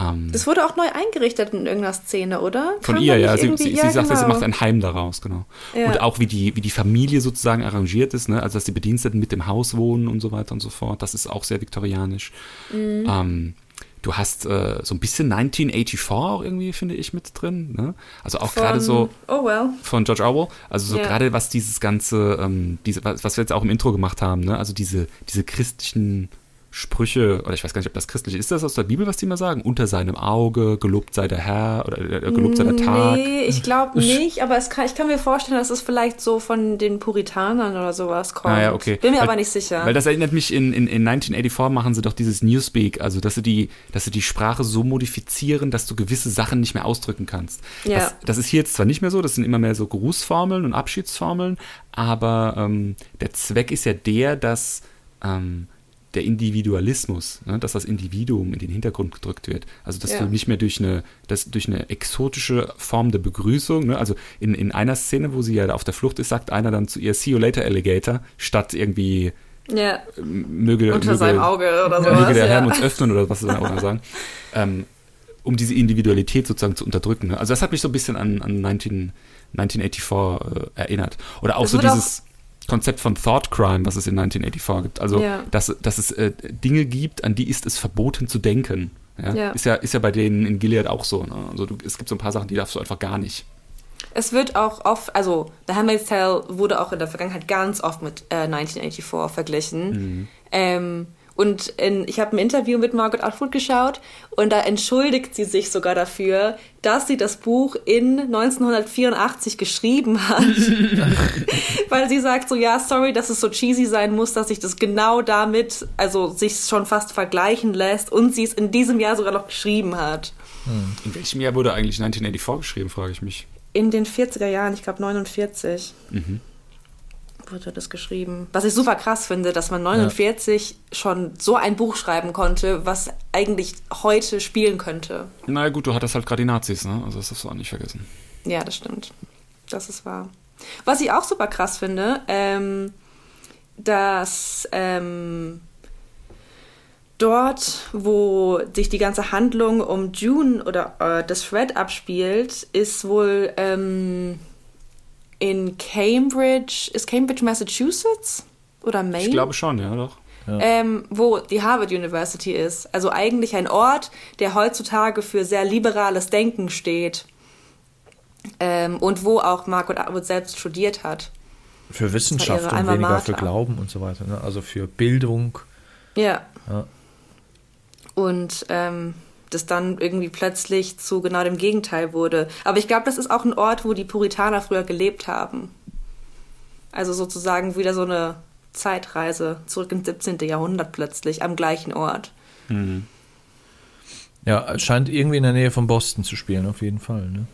Ähm, Das wurde auch neu eingerichtet in irgendeiner Szene, oder? von Kam ihr, ja. Sie, sie, ja, sie sagte, sie genau. macht ein Heim daraus, genau. Ja. Und auch wie die, wie die Familie sozusagen arrangiert ist, ne? also dass die Bediensteten mit dem Haus wohnen und so weiter und so fort. Das ist auch sehr viktorianisch. Mhm. Ähm, du hast äh, so ein bisschen 1984 auch irgendwie, finde ich, mit drin. Ne? Also auch gerade so Oh well. von George Orwell. Also so Ja. gerade was dieses ganze, ähm, diese, was, was wir jetzt auch im Intro gemacht haben, ne? also diese, diese christlichen Sprüche, oder ich weiß gar nicht, ob das christlich ist, ist das aus der Bibel, was die immer sagen? Unter seinem Auge, gelobt sei der Herr oder äh, gelobt sei der Tag. Nee, ich glaube nicht, aber kann, ich kann mir vorstellen, dass es vielleicht so von den Puritanern oder sowas kommt. Ah ja, okay. Bin mir Weil- aber nicht sicher. Weil das erinnert mich, in, in, in 1984 machen sie doch dieses Newspeak, also dass sie, die, dass sie die Sprache so modifizieren, dass du gewisse Sachen nicht mehr ausdrücken kannst. Ja. Das, das ist hier jetzt zwar nicht mehr so, das sind immer mehr so Grußformeln und Abschiedsformeln, aber ähm, der Zweck ist ja der, dass ähm, der Individualismus, ne, dass das Individuum in den Hintergrund gedrückt wird. Also dass Ja. du nicht mehr durch eine, das, durch eine exotische Form der Begrüßung, ne, also in, in einer Szene, wo sie ja auf der Flucht ist, sagt einer dann zu ihr, see you later, Alligator, statt irgendwie ja, möge, unter möge, seinem Auge oder sowas. möge der Herr ja. uns öffnen oder was sie dann auch immer sagen. Ähm, um diese Individualität sozusagen zu unterdrücken. Ne? Also das hat mich so ein bisschen an, an 19, 1984 äh, erinnert. Oder auch Es so dieses Konzept von Thought Crime, was es in 1984 gibt. Also, Ja. dass, dass es äh, Dinge gibt, an die ist es verboten zu denken. Ja? Ja. Ist, ja, ist ja bei denen in Gilead auch so. Ne? Also du, es gibt so ein paar Sachen, die darfst du einfach gar nicht. Es wird auch oft, also The Handmaid's Tale wurde auch in der Vergangenheit ganz oft mit äh, 1984 verglichen. Mhm. Ähm, und in, ich habe ein Interview mit Margaret Atwood geschaut und da entschuldigt sie sich sogar dafür, dass sie das Buch in 1984 geschrieben hat. Weil sie sagt so, ja, sorry, dass es so cheesy sein muss, dass sich das genau damit, also sich schon fast vergleichen lässt und sie es in diesem Jahr sogar noch geschrieben hat. In welchem Jahr wurde eigentlich 1984 geschrieben, frage ich mich. In den 40er Jahren, ich glaube 49, wurde das geschrieben. Was ich super krass finde, dass man 49 schon so ein Buch schreiben konnte, was eigentlich heute spielen könnte. Na ja, gut, du hattest halt gerade die Nazis, ne? Also das darfst du auch nicht vergessen. Ja, das stimmt. Das ist wahr. Was ich auch super krass finde, ähm, dass ähm, dort, wo sich die ganze Handlung um June oder äh, das Thread abspielt, ist wohl ähm, in Cambridge, ist Cambridge, Massachusetts? Oder Maine? Ich glaube schon, ja, doch. ähm, wo die Harvard University ist. Also eigentlich ein Ort, der heutzutage für sehr liberales Denken steht. Ähm, und wo auch Margaret Atwood selbst studiert hat. Für Wissenschaft und weniger für Mater. Glauben und so weiter. Ne? Also für Bildung. Ja. Ja. Und ähm, das dann irgendwie plötzlich zu genau dem Gegenteil wurde. Aber ich glaube, das ist auch ein Ort, wo die Puritaner früher gelebt haben. Also sozusagen wieder so eine Zeitreise zurück ins 17. Jahrhundert plötzlich am gleichen Ort. Ja, es scheint irgendwie in der Nähe von Boston zu spielen, auf jeden Fall. Ne?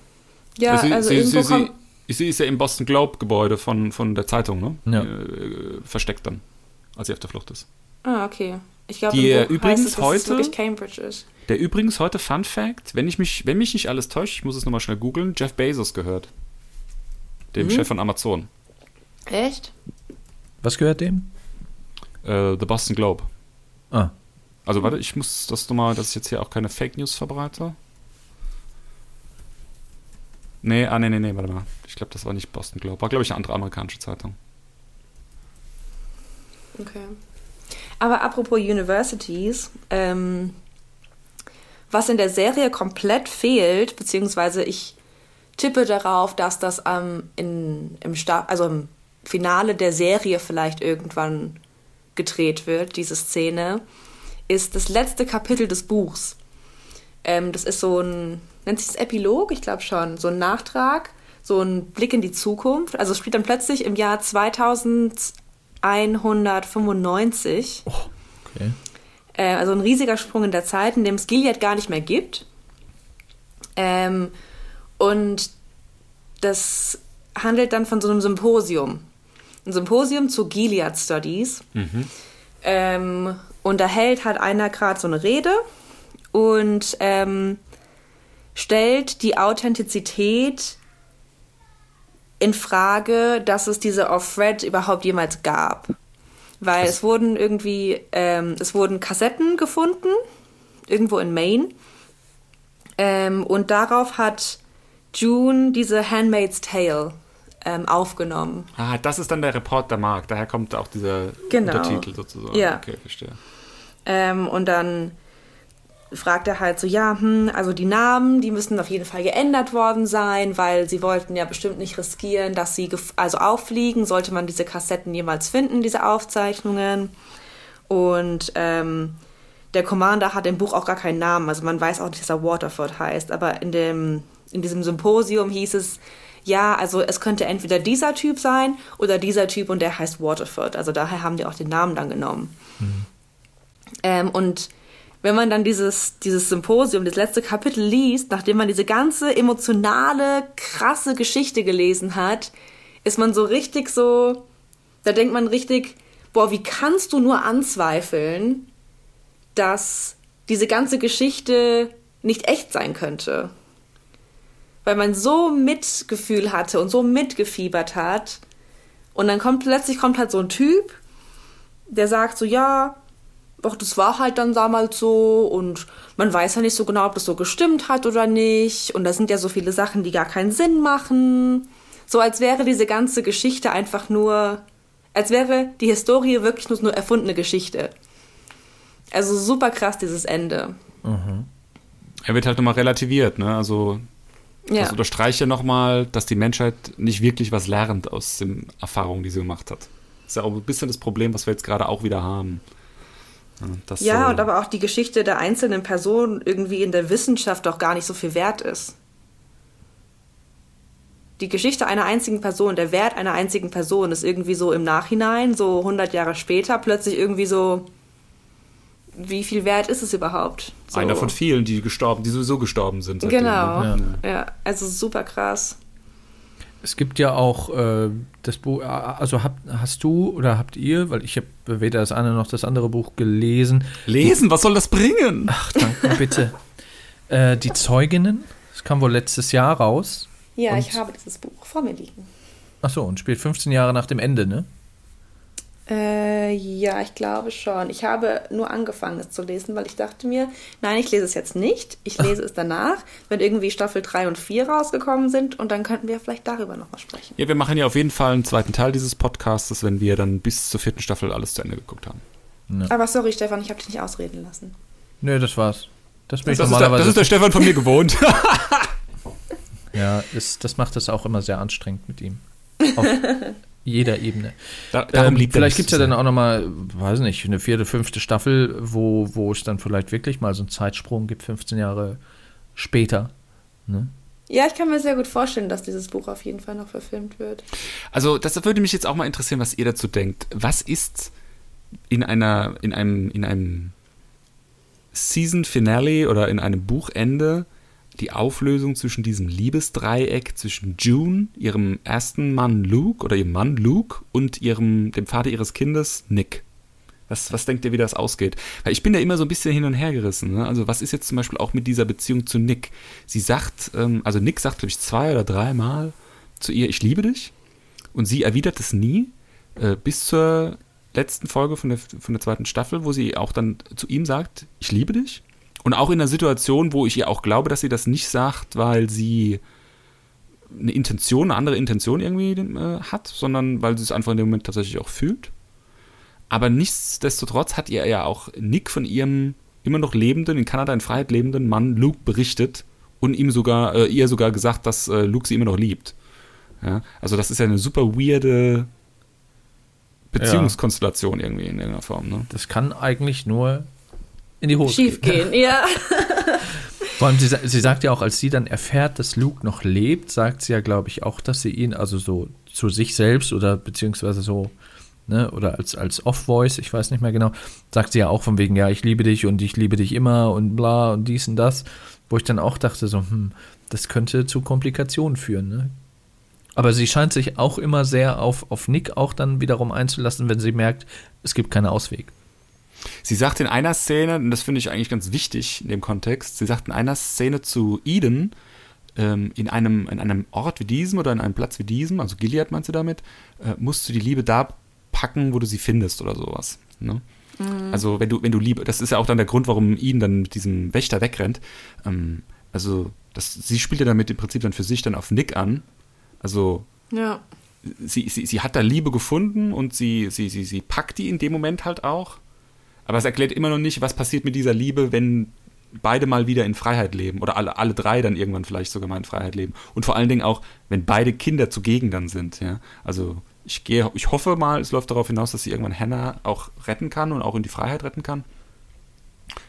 Ja, sie, also sie, irgendwo sie, sie, sie ist ja im Boston Globe Gebäude von, von der Zeitung, ne? Ja. Äh, versteckt dann, als sie auf der Flucht ist. Ah, okay. Ich glaube, Die, äh, übrigens heißt es, dass heute- es wirklich Cambridge ist. Der übrigens heute Fun Fact, wenn ich mich, wenn mich nicht alles täuscht, ich muss es nochmal schnell googeln, Jeff Bezos gehört. Dem Mhm. Chef von Amazon. Echt? Was gehört dem? Äh, The Boston Globe. Ah, Also warte, ich muss das nochmal, dass ich jetzt hier auch keine Fake News verbreite. Nee, ah, nee, nee, nee, warte mal. Ich glaube, das war nicht Boston Globe. War, glaube ich, eine andere amerikanische Zeitung. Okay. Aber apropos Universities, ähm, was in der Serie komplett fehlt, beziehungsweise ich tippe darauf, dass das am in, im also im Finale der Serie vielleicht irgendwann gedreht wird, diese Szene, ist das letzte Kapitel des Buchs. Ähm, das ist so ein, nennt sich das Epilog? Ich glaube schon, so ein Nachtrag, so ein Blick in die Zukunft. Also spielt dann plötzlich im Jahr 2195. okay. Äh, also ein riesiger Sprung in der Zeit, in dem es Gilead gar nicht mehr gibt. Ähm, und das handelt dann von so einem Symposium. Ein Symposium zu Gilead Studies. Ähm, und da hält halt einer gerade so eine Rede und ähm, stellt die Authentizität in Frage, dass es diese Off-Red überhaupt jemals gab. Weil es wurden irgendwie, ähm, es wurden Kassetten gefunden, irgendwo in Maine. Ähm, und darauf hat June diese Handmaid's Tale ähm, aufgenommen. Ah, das ist dann der Report der Mark. Daher kommt auch dieser Genau. Untertitel sozusagen. Ja. Okay, verstehe. Ähm, und dann fragt er halt so, ja, hm, also die Namen, die müssen auf jeden Fall geändert worden sein, weil sie wollten ja bestimmt nicht riskieren, dass sie also auffliegen, sollte man diese Kassetten jemals finden, diese Aufzeichnungen. Und ähm, der Commander hat im Buch auch gar keinen Namen, also man weiß auch nicht, dass er Waterford heißt, aber in, dem, in diesem Symposium hieß es, ja, also es könnte entweder dieser Typ sein oder dieser Typ und der heißt Waterford. Also daher haben die auch den Namen dann genommen. Ähm, und wenn man dann dieses, dieses Symposium, das letzte Kapitel liest, nachdem man diese ganze emotionale, krasse Geschichte gelesen hat, ist man so richtig so, da denkt man richtig, boah, wie kannst du nur anzweifeln, dass diese ganze Geschichte nicht echt sein könnte? Weil man so Mitgefühl hatte und so mitgefiebert hat. Und dann kommt plötzlich kommt halt so ein Typ, der sagt so, ja, doch, das war halt dann damals so und man weiß ja nicht so genau, ob das so gestimmt hat oder nicht. Und da sind ja so viele Sachen, die gar keinen Sinn machen. So als wäre diese ganze Geschichte einfach nur, als wäre die Historie wirklich nur eine erfundene Geschichte. Also super krass, dieses Ende. Er wird halt nochmal relativiert, ne? Also Ja. das unterstreicht ja nochmal, dass die Menschheit nicht wirklich was lernt aus den Erfahrungen, die sie gemacht hat. Das ist ja auch ein bisschen das Problem, was wir jetzt gerade auch wieder haben. Ja, dass, Ja, äh, und aber auch die Geschichte der einzelnen Personen irgendwie in der Wissenschaft doch gar nicht so viel wert ist. Die Geschichte einer einzigen Person, der Wert einer einzigen Person ist irgendwie so im Nachhinein, so 100 Jahre später, plötzlich irgendwie so, wie viel wert ist es überhaupt? So. einer von vielen, die gestorben, die sowieso gestorben sind. seitdem, Genau, ne? ja. also super krass. Es gibt ja auch äh, das Buch, also hab, hast du oder habt ihr, weil ich habe weder das eine noch das andere Buch gelesen. Lesen, was soll das bringen? Ach, danke, bitte. äh, die Zeuginnen, das kam wohl letztes Jahr raus. Ja, Und- ich habe dieses Buch vor mir liegen. Achso, und spielt 15 Jahre nach dem Ende, ne? Äh, ja, ich glaube schon. Ich habe nur angefangen, es zu lesen, weil ich dachte mir, nein, ich lese es jetzt nicht. Ich lese es danach, wenn irgendwie Staffel 3 und 4 rausgekommen sind und dann könnten wir vielleicht darüber nochmal sprechen. Ja, wir machen ja auf jeden Fall einen zweiten Teil dieses Podcasts, wenn wir dann bis zur vierten Staffel alles zu Ende geguckt haben. Aber sorry, Stefan, ich habe dich nicht ausreden lassen. Nö, das war's. Das bin ich Das ist, der, normalerweise. das ist der Stefan von mir gewohnt. ja, das, das macht es auch immer sehr anstrengend mit ihm. Auf jeder Ebene. Da, darum Ähm, liebt er vielleicht gibt es ja dann auch nochmal, weiß nicht, eine vierte, fünfte Staffel, wo, wo es dann vielleicht wirklich mal so einen Zeitsprung gibt, 15 Jahre später. Ne? Ja, ich kann mir sehr gut vorstellen, dass dieses Buch auf jeden Fall noch verfilmt wird. Also, das würde mich jetzt auch mal interessieren, was ihr dazu denkt. Was ist in einer, in einem, in einem Season Finale oder in einem Buchende die Auflösung zwischen diesem Liebesdreieck zwischen June, ihrem ersten Mann Luke oder ihrem Mann Luke und ihrem, dem Vater ihres Kindes Nick. Was, was denkt ihr, wie das ausgeht? Weil ich bin da immer so ein bisschen hin und her gerissen. Ne? Also was ist jetzt zum Beispiel auch mit dieser Beziehung zu Nick? Sie sagt, ähm, also Nick sagt, glaube ich, zwei oder dreimal zu ihr, ich liebe dich. Und sie erwidert es nie, äh, bis zur letzten Folge von der, von der zweiten Staffel, wo sie auch dann zu ihm sagt, ich liebe dich. Und auch in einer Situation, wo ich ihr auch glaube, dass sie das nicht sagt, weil sie eine Intention, eine andere Intention irgendwie äh, hat, sondern weil sie es einfach in dem Moment tatsächlich auch fühlt. Aber nichtsdestotrotz hat ihr ja auch Nick von ihrem immer noch lebenden, in Kanada in Freiheit lebenden Mann Luke berichtet und ihm sogar, äh, ihr sogar gesagt, dass äh, Luke sie immer noch liebt. Ja? Also das ist ja eine super weirde Beziehungskonstellation ja. irgendwie in irgendeiner Form. Ne? Das kann eigentlich nur in die Hose Schief gehen, ja. Vor allem, sie, sie sagt ja auch, als sie dann erfährt, dass Luke noch lebt, sagt sie ja, glaube ich, auch, dass sie ihn also so zu sich selbst oder beziehungsweise so ne, oder als, als Off-Voice, ich weiß nicht mehr genau, sagt sie ja auch von wegen, ja, ich liebe dich und ich liebe dich immer und bla und dies und das, wo ich dann auch dachte, so, hm, das könnte zu Komplikationen führen, ne? Aber sie scheint sich auch immer sehr auf, auf Nick auch dann wiederum einzulassen, wenn sie merkt, es gibt keinen Ausweg. Sie sagt in einer Szene, und das finde ich eigentlich ganz wichtig in dem Kontext, sie sagt in einer Szene zu Eden, ähm, in, einem, in einem Ort wie diesem oder in einem Platz wie diesem, also Gilead meinst du damit, äh, musst du die Liebe da packen, wo du sie findest oder sowas. Ne? Mhm. Also wenn du, wenn du Liebe, das ist ja auch dann der Grund, warum ihn dann mit diesem Wächter wegrennt. Ähm, also das, sie spielt ja damit im Prinzip dann für sich dann auf Nick an. Also ja. sie, sie, sie hat da Liebe gefunden und sie, sie, sie, sie packt die in dem Moment halt auch. Aber es erklärt immer noch nicht, was passiert mit dieser Liebe, wenn beide mal wieder in Freiheit leben oder alle, alle drei dann irgendwann vielleicht sogar mal in Freiheit leben. Und vor allen Dingen auch, wenn beide Kinder zugegen dann sind. Ja? Also ich gehe, ich hoffe mal, es läuft darauf hinaus, dass sie irgendwann Hannah auch retten kann und auch in die Freiheit retten kann.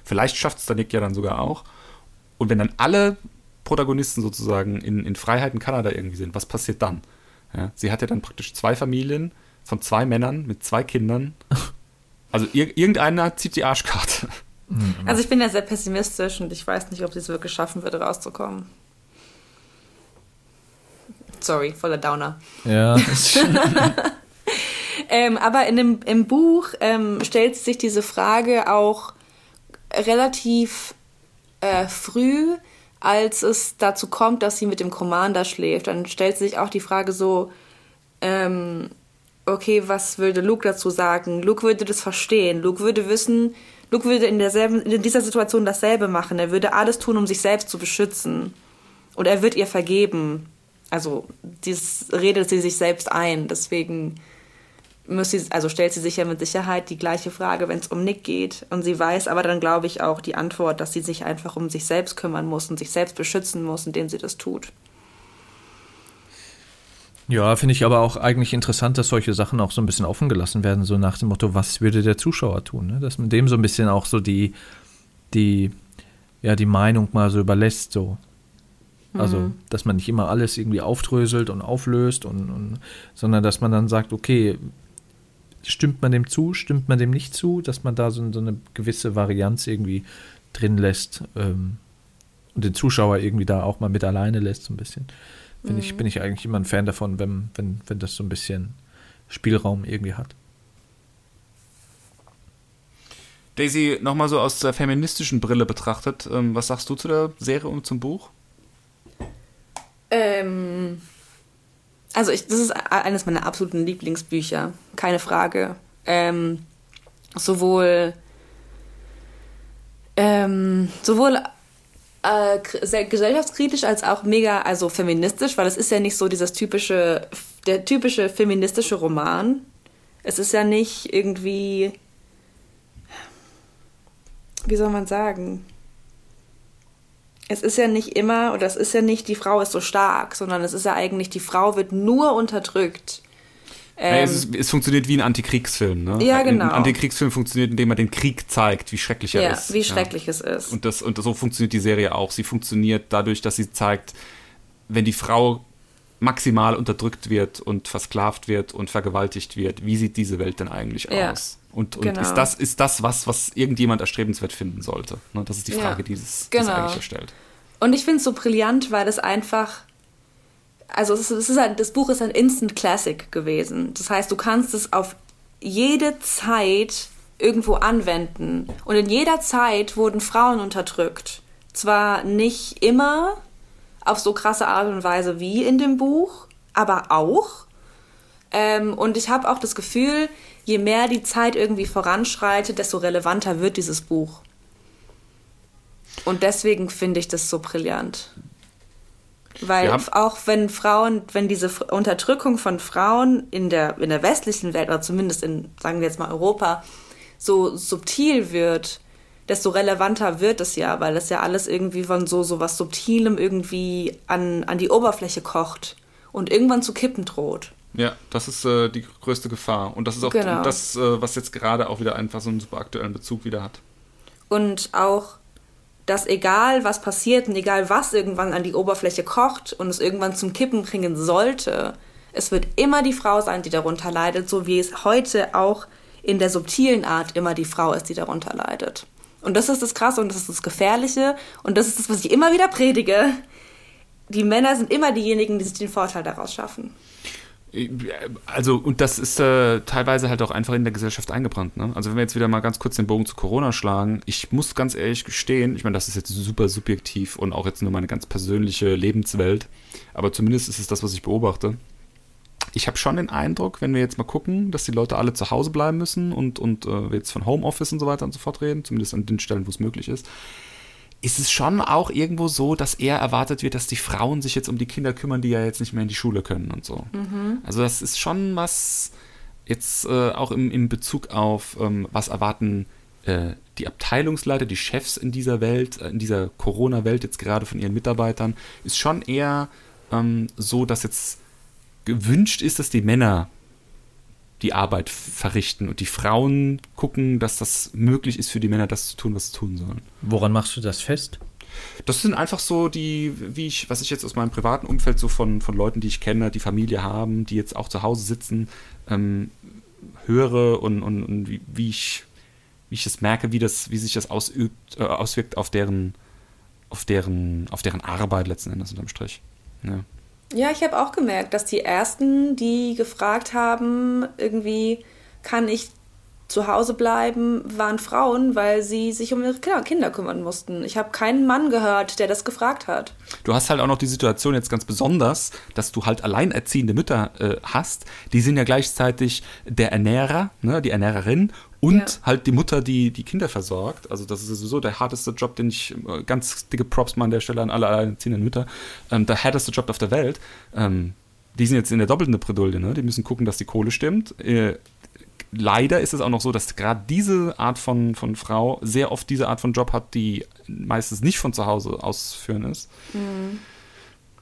Vielleicht schafft es der Nick ja dann sogar auch. Und wenn dann alle Protagonisten sozusagen in, in Freiheit in Kanada irgendwie sind, was passiert dann? Ja, sie hat ja dann praktisch zwei Familien von zwei Männern mit zwei Kindern. Also ir irgendeiner zieht die Arschkarte. Also ich bin ja sehr pessimistisch und ich weiß nicht, ob sie es wirklich schaffen würde, rauszukommen. Sorry, voller Downer. Ja. ähm, aber in dem, im Buch ähm, stellt sich diese Frage auch relativ äh, früh, als es dazu kommt, dass sie mit dem Commander schläft. Dann stellt sich auch die Frage so, ähm, okay, was würde Luke dazu sagen? Luke würde das verstehen. Luke würde wissen, Luke würde in, derselben, in dieser Situation dasselbe machen. Er würde alles tun, um sich selbst zu beschützen. Und er wird ihr vergeben also dies redet sie sich selbst ein. Deswegen muss sie, also stellt sie sich ja mit Sicherheit die gleiche Frage, wenn es um Nick geht. Und sie weiß aber dann, glaube ich, auch die Antwort, dass sie sich einfach um sich selbst kümmern muss und sich selbst beschützen muss, indem sie das tut. Ja, finde ich aber auch eigentlich interessant, dass solche Sachen auch so ein bisschen offen gelassen werden, so nach dem Motto, was würde der Zuschauer tun? Ne? Dass man dem so ein bisschen auch so die, die, ja, die Meinung mal so überlässt, so. Also, mhm. dass man nicht immer alles irgendwie aufdröselt und auflöst, und, und, sondern dass man dann sagt, okay, stimmt man dem zu, stimmt man dem nicht zu, dass man da so, so eine gewisse Varianz irgendwie drin lässt ähm, und den Zuschauer irgendwie da auch mal mit alleine lässt, so ein bisschen. Bin, mhm. ich, bin ich eigentlich immer ein Fan davon, wenn, wenn, wenn das so ein bisschen Spielraum irgendwie hat. Daisy, nochmal so aus der feministischen Brille betrachtet, ähm, was sagst du zu der Serie und zum Buch? Ähm, also ich, das ist eines meiner absoluten Lieblingsbücher, keine Frage. Ähm, sowohl ähm, sowohl äh, gesellschaftskritisch als auch mega, also feministisch, weil es ist ja nicht so dieses typische, der typische feministische Roman. Es ist ja nicht irgendwie, wie soll man sagen? es ist ja nicht immer, oder es ist ja nicht, die Frau ist so stark, sondern es ist ja eigentlich, die Frau wird nur unterdrückt. Ähm, es, ist, es, funktioniert wie ein Antikriegsfilm, ne? Ja, genau. Ein Antikriegsfilm funktioniert, indem er den Krieg zeigt, wie schrecklich er ja, ist. Wie schrecklich ja. es ist. Und, das, und so funktioniert die Serie auch. Sie funktioniert dadurch, dass sie zeigt, wenn die Frau maximal unterdrückt wird und versklavt wird und vergewaltigt wird, wie sieht diese Welt denn eigentlich ja. aus? Und, und genau. ist, das, ist das was, was irgendjemand erstrebenswert finden sollte? Ne, das ist die Frage, ja. die es genau. eigentlich stellt. Und ich finde es so brillant, weil es einfach. Also, es ist, ein, das Buch ist ein Instant Classic gewesen. Das heißt, du kannst es auf jede Zeit irgendwo anwenden. Und in jeder Zeit wurden Frauen unterdrückt. Zwar nicht immer auf so krasse Art und Weise wie in dem Buch, aber auch. Ähm, und ich habe auch das Gefühl, je mehr die Zeit irgendwie voranschreitet, desto relevanter wird dieses Buch. Und deswegen finde ich das so brillant. Weil auch wenn Frauen, wenn diese Unterdrückung von Frauen in der, in der westlichen Welt, oder zumindest in, sagen wir jetzt mal Europa, so subtil wird, desto relevanter wird es ja, weil das ja alles irgendwie von so, so was Subtilem irgendwie an, an die Oberfläche kocht und irgendwann zu kippen droht. Ja, das ist äh, die größte Gefahr. Und das ist auch Genau. das, äh, was jetzt gerade auch wieder einfach so einen super aktuellen Bezug wieder hat. Und auch, dass egal was passiert und egal was irgendwann an die Oberfläche kocht und es irgendwann zum Kippen bringen sollte, es wird immer die Frau sein, die darunter leidet, so wie es heute auch in der subtilen Art immer die Frau ist, die darunter leidet. Und das ist das Krasse und das ist das Gefährliche und das ist das, was ich immer wieder predige. Die Männer sind immer diejenigen, die sich den Vorteil daraus schaffen. Also, und das ist äh, teilweise halt auch einfach in der Gesellschaft eingebrannt. Ne? Also, wenn wir jetzt wieder mal ganz kurz den Bogen zu Corona schlagen, ich muss ganz ehrlich gestehen, ich meine, das ist jetzt super subjektiv und auch jetzt nur meine ganz persönliche Lebenswelt, aber zumindest ist es das, was ich beobachte. Ich habe schon den Eindruck, wenn wir jetzt mal gucken, dass die Leute alle zu Hause bleiben müssen und, und äh, jetzt von Homeoffice und so weiter und so fort reden, zumindest an den Stellen, wo es möglich ist, ist es schon auch irgendwo so, dass eher erwartet wird, dass die Frauen sich jetzt um die Kinder kümmern, die ja jetzt nicht mehr in die Schule können und so. Also das ist schon was jetzt äh, auch im, im Bezug auf, ähm, was erwarten äh, die Abteilungsleiter, die Chefs in dieser Welt, äh, in dieser Corona-Welt jetzt gerade von ihren Mitarbeitern, ist schon eher ähm, so, dass jetzt gewünscht ist, dass die Männer die Arbeit verrichten und die Frauen gucken, dass das möglich ist für die Männer, das zu tun, was sie tun sollen. Woran machst du das fest? Das sind einfach so die, wie ich, was ich jetzt aus meinem privaten Umfeld so von, von Leuten, die ich kenne, die Familie haben, die jetzt auch zu Hause sitzen, ähm, höre und, und, und wie, wie ich, wie ich das merke, wie das, wie sich das ausübt, äh, auswirkt auf deren, auf deren, auf deren Arbeit letzten Endes unterm Strich. Ja. Ja, ich habe auch gemerkt, dass die ersten, die gefragt haben, irgendwie kann ich zu Hause bleiben, waren Frauen, weil sie sich um ihre Kinder- kümmern mussten. Ich habe keinen Mann gehört, der das gefragt hat. Du hast halt auch noch die Situation jetzt ganz besonders, dass du halt alleinerziehende Mütter äh, hast. Die sind ja gleichzeitig der Ernährer, ne, die Ernährerin und Ja. halt die Mutter, die die Kinder versorgt. Also das ist sowieso der härteste Job, den ich, äh, ganz dicke Props mal an der Stelle an alle alleinerziehenden Mütter, ähm, der härteste Job auf der Welt. Ähm, die sind jetzt in der doppelten Bredouille, ne? Die müssen gucken, dass die Kohle stimmt. Äh, leider ist es auch noch so, dass gerade diese Art von, von Frau sehr oft diese Art von Job hat, die meistens nicht von zu Hause ausführen ist.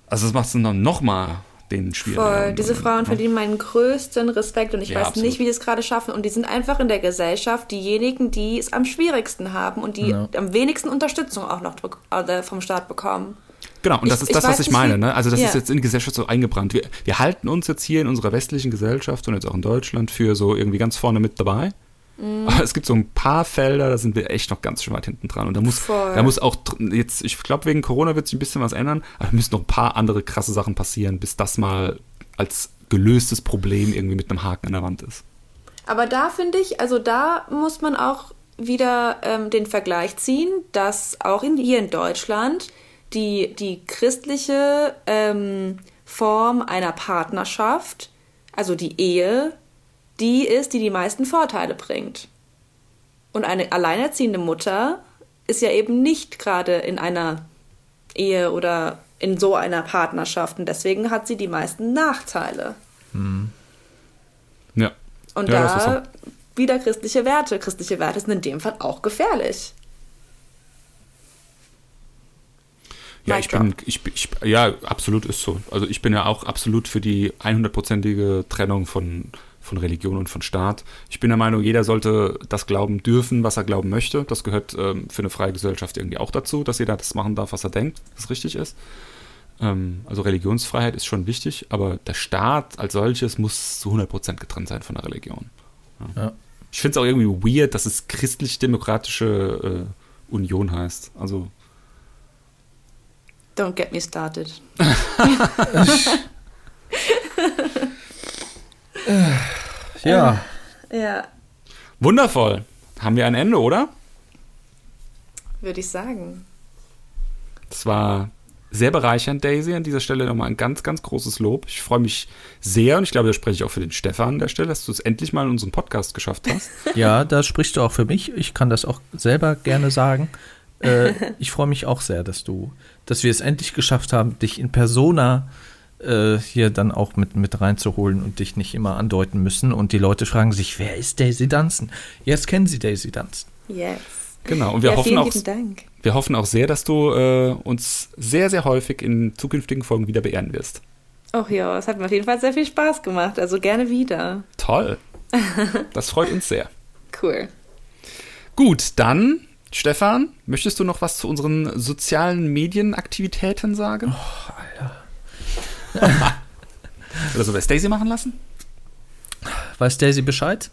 Also das macht es dann noch mal den schwieriger. Voll. Diese Frauen verdienen meinen größten Respekt und ich Ja, weiß absolut. nicht, wie die es gerade schaffen. Und die sind einfach in der Gesellschaft diejenigen, die es am schwierigsten haben und die Ja. am wenigsten Unterstützung auch noch äh, vom Staat bekommen. Genau, und das Ich- ist das, was ich meine. Ne? Also das Ja. ist jetzt in die Gesellschaft so eingebrannt. Wir, wir halten uns jetzt hier in unserer westlichen Gesellschaft und jetzt auch in Deutschland für so irgendwie ganz vorne mit dabei. Mhm. Aber es gibt so ein paar Felder, da sind wir echt noch ganz schön weit hinten dran. Und da muss, Voll. da muss auch jetzt, ich glaube, wegen Corona wird sich ein bisschen was ändern, aber da müssen noch ein paar andere krasse Sachen passieren, bis das mal als gelöstes Problem irgendwie mit einem Haken an der Wand ist. Aber da finde ich, also da muss man auch wieder ähm, den Vergleich ziehen, dass auch in, hier in Deutschland die, die christliche ähm, Form einer Partnerschaft, also die Ehe, die ist, die die meisten Vorteile bringt. Und eine alleinerziehende Mutter ist ja eben nicht gerade in einer Ehe oder in so einer Partnerschaft und deswegen hat sie die meisten Nachteile. Ja. Und Ja, da wieder christliche Werte. Christliche Werte sind in dem Fall auch gefährlich. Ja, ich bin, ich, ich, ja, absolut ist so. Also ich bin ja auch absolut für die 100%ige Trennung von, von Religion und von Staat. Ich bin der Meinung, jeder sollte das glauben dürfen, was er glauben möchte. Das gehört ähm, für eine freie Gesellschaft irgendwie auch dazu, dass jeder das machen darf, was er denkt, was richtig ist. Ähm, also Religionsfreiheit ist schon wichtig, aber der Staat als solches muss zu 100% getrennt sein von der Religion. Ja. Ich finde es auch irgendwie weird, dass es christlich-demokratische äh, Union heißt. Also Don't get me started. Ja, Ja, Wundervoll. Haben wir ein Ende, oder? würde ich sagen. Das war sehr bereichernd, Daisy. An dieser Stelle nochmal ein ganz, ganz großes Lob. Ich freue mich sehr und ich glaube, da spreche ich auch für den Stefan an der Stelle, dass du es endlich mal in unserem Podcast geschafft hast. ja, da sprichst du auch für mich. Ich kann das auch selber gerne sagen. Äh, ich freue mich auch sehr, dass du, dass wir es endlich geschafft haben, dich in Persona äh, hier dann auch mit, mit reinzuholen und dich nicht immer andeuten müssen. Und die Leute fragen sich, wer ist Daisy Dunstan? Jetzt kennen sie Daisy Dunstan. Yes. Genau. Und wir, ja, hoffen, vielen auch, lieben Dank. wir hoffen auch sehr, dass du äh, uns sehr, sehr häufig in zukünftigen Folgen wieder beehren wirst. Och ja, es hat mir auf jeden Fall sehr viel Spaß gemacht. Also gerne wieder. Toll. Das freut uns sehr. Cool. Gut, dann, Stefan, möchtest du noch was zu unseren sozialen Medienaktivitäten sagen? Oh, Alter. Oder so wir Stacy machen lassen? Weiß Daisy Bescheid?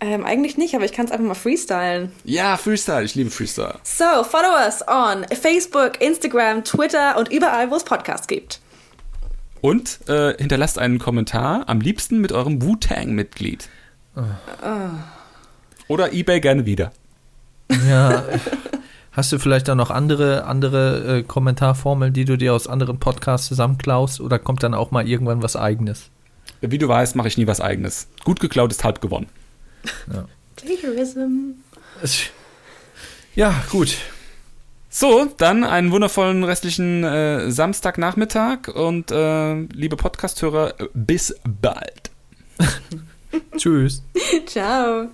Ähm, eigentlich nicht, aber ich kann es einfach mal freestylen. Ja, Freestyle. Ich liebe Freestyle. So, follow us on Facebook, Instagram, Twitter und überall, wo es Podcasts gibt. Und äh, hinterlasst einen Kommentar, am liebsten mit eurem Wu-Tang-Mitglied. Oder eBay gerne wieder. Ja. Hast du vielleicht auch noch andere, andere äh, Kommentarformeln, die du dir aus anderen Podcasts zusammenklaust? Oder kommt dann auch mal irgendwann was Eigenes? Wie du weißt, mache ich nie was eigenes. Gut geklaut ist halb gewonnen. Plagiarism. Es- Ja, gut. So, dann einen wundervollen restlichen äh, Samstagnachmittag und äh, liebe Podcasthörer, bis bald. Tschüss. Ciao.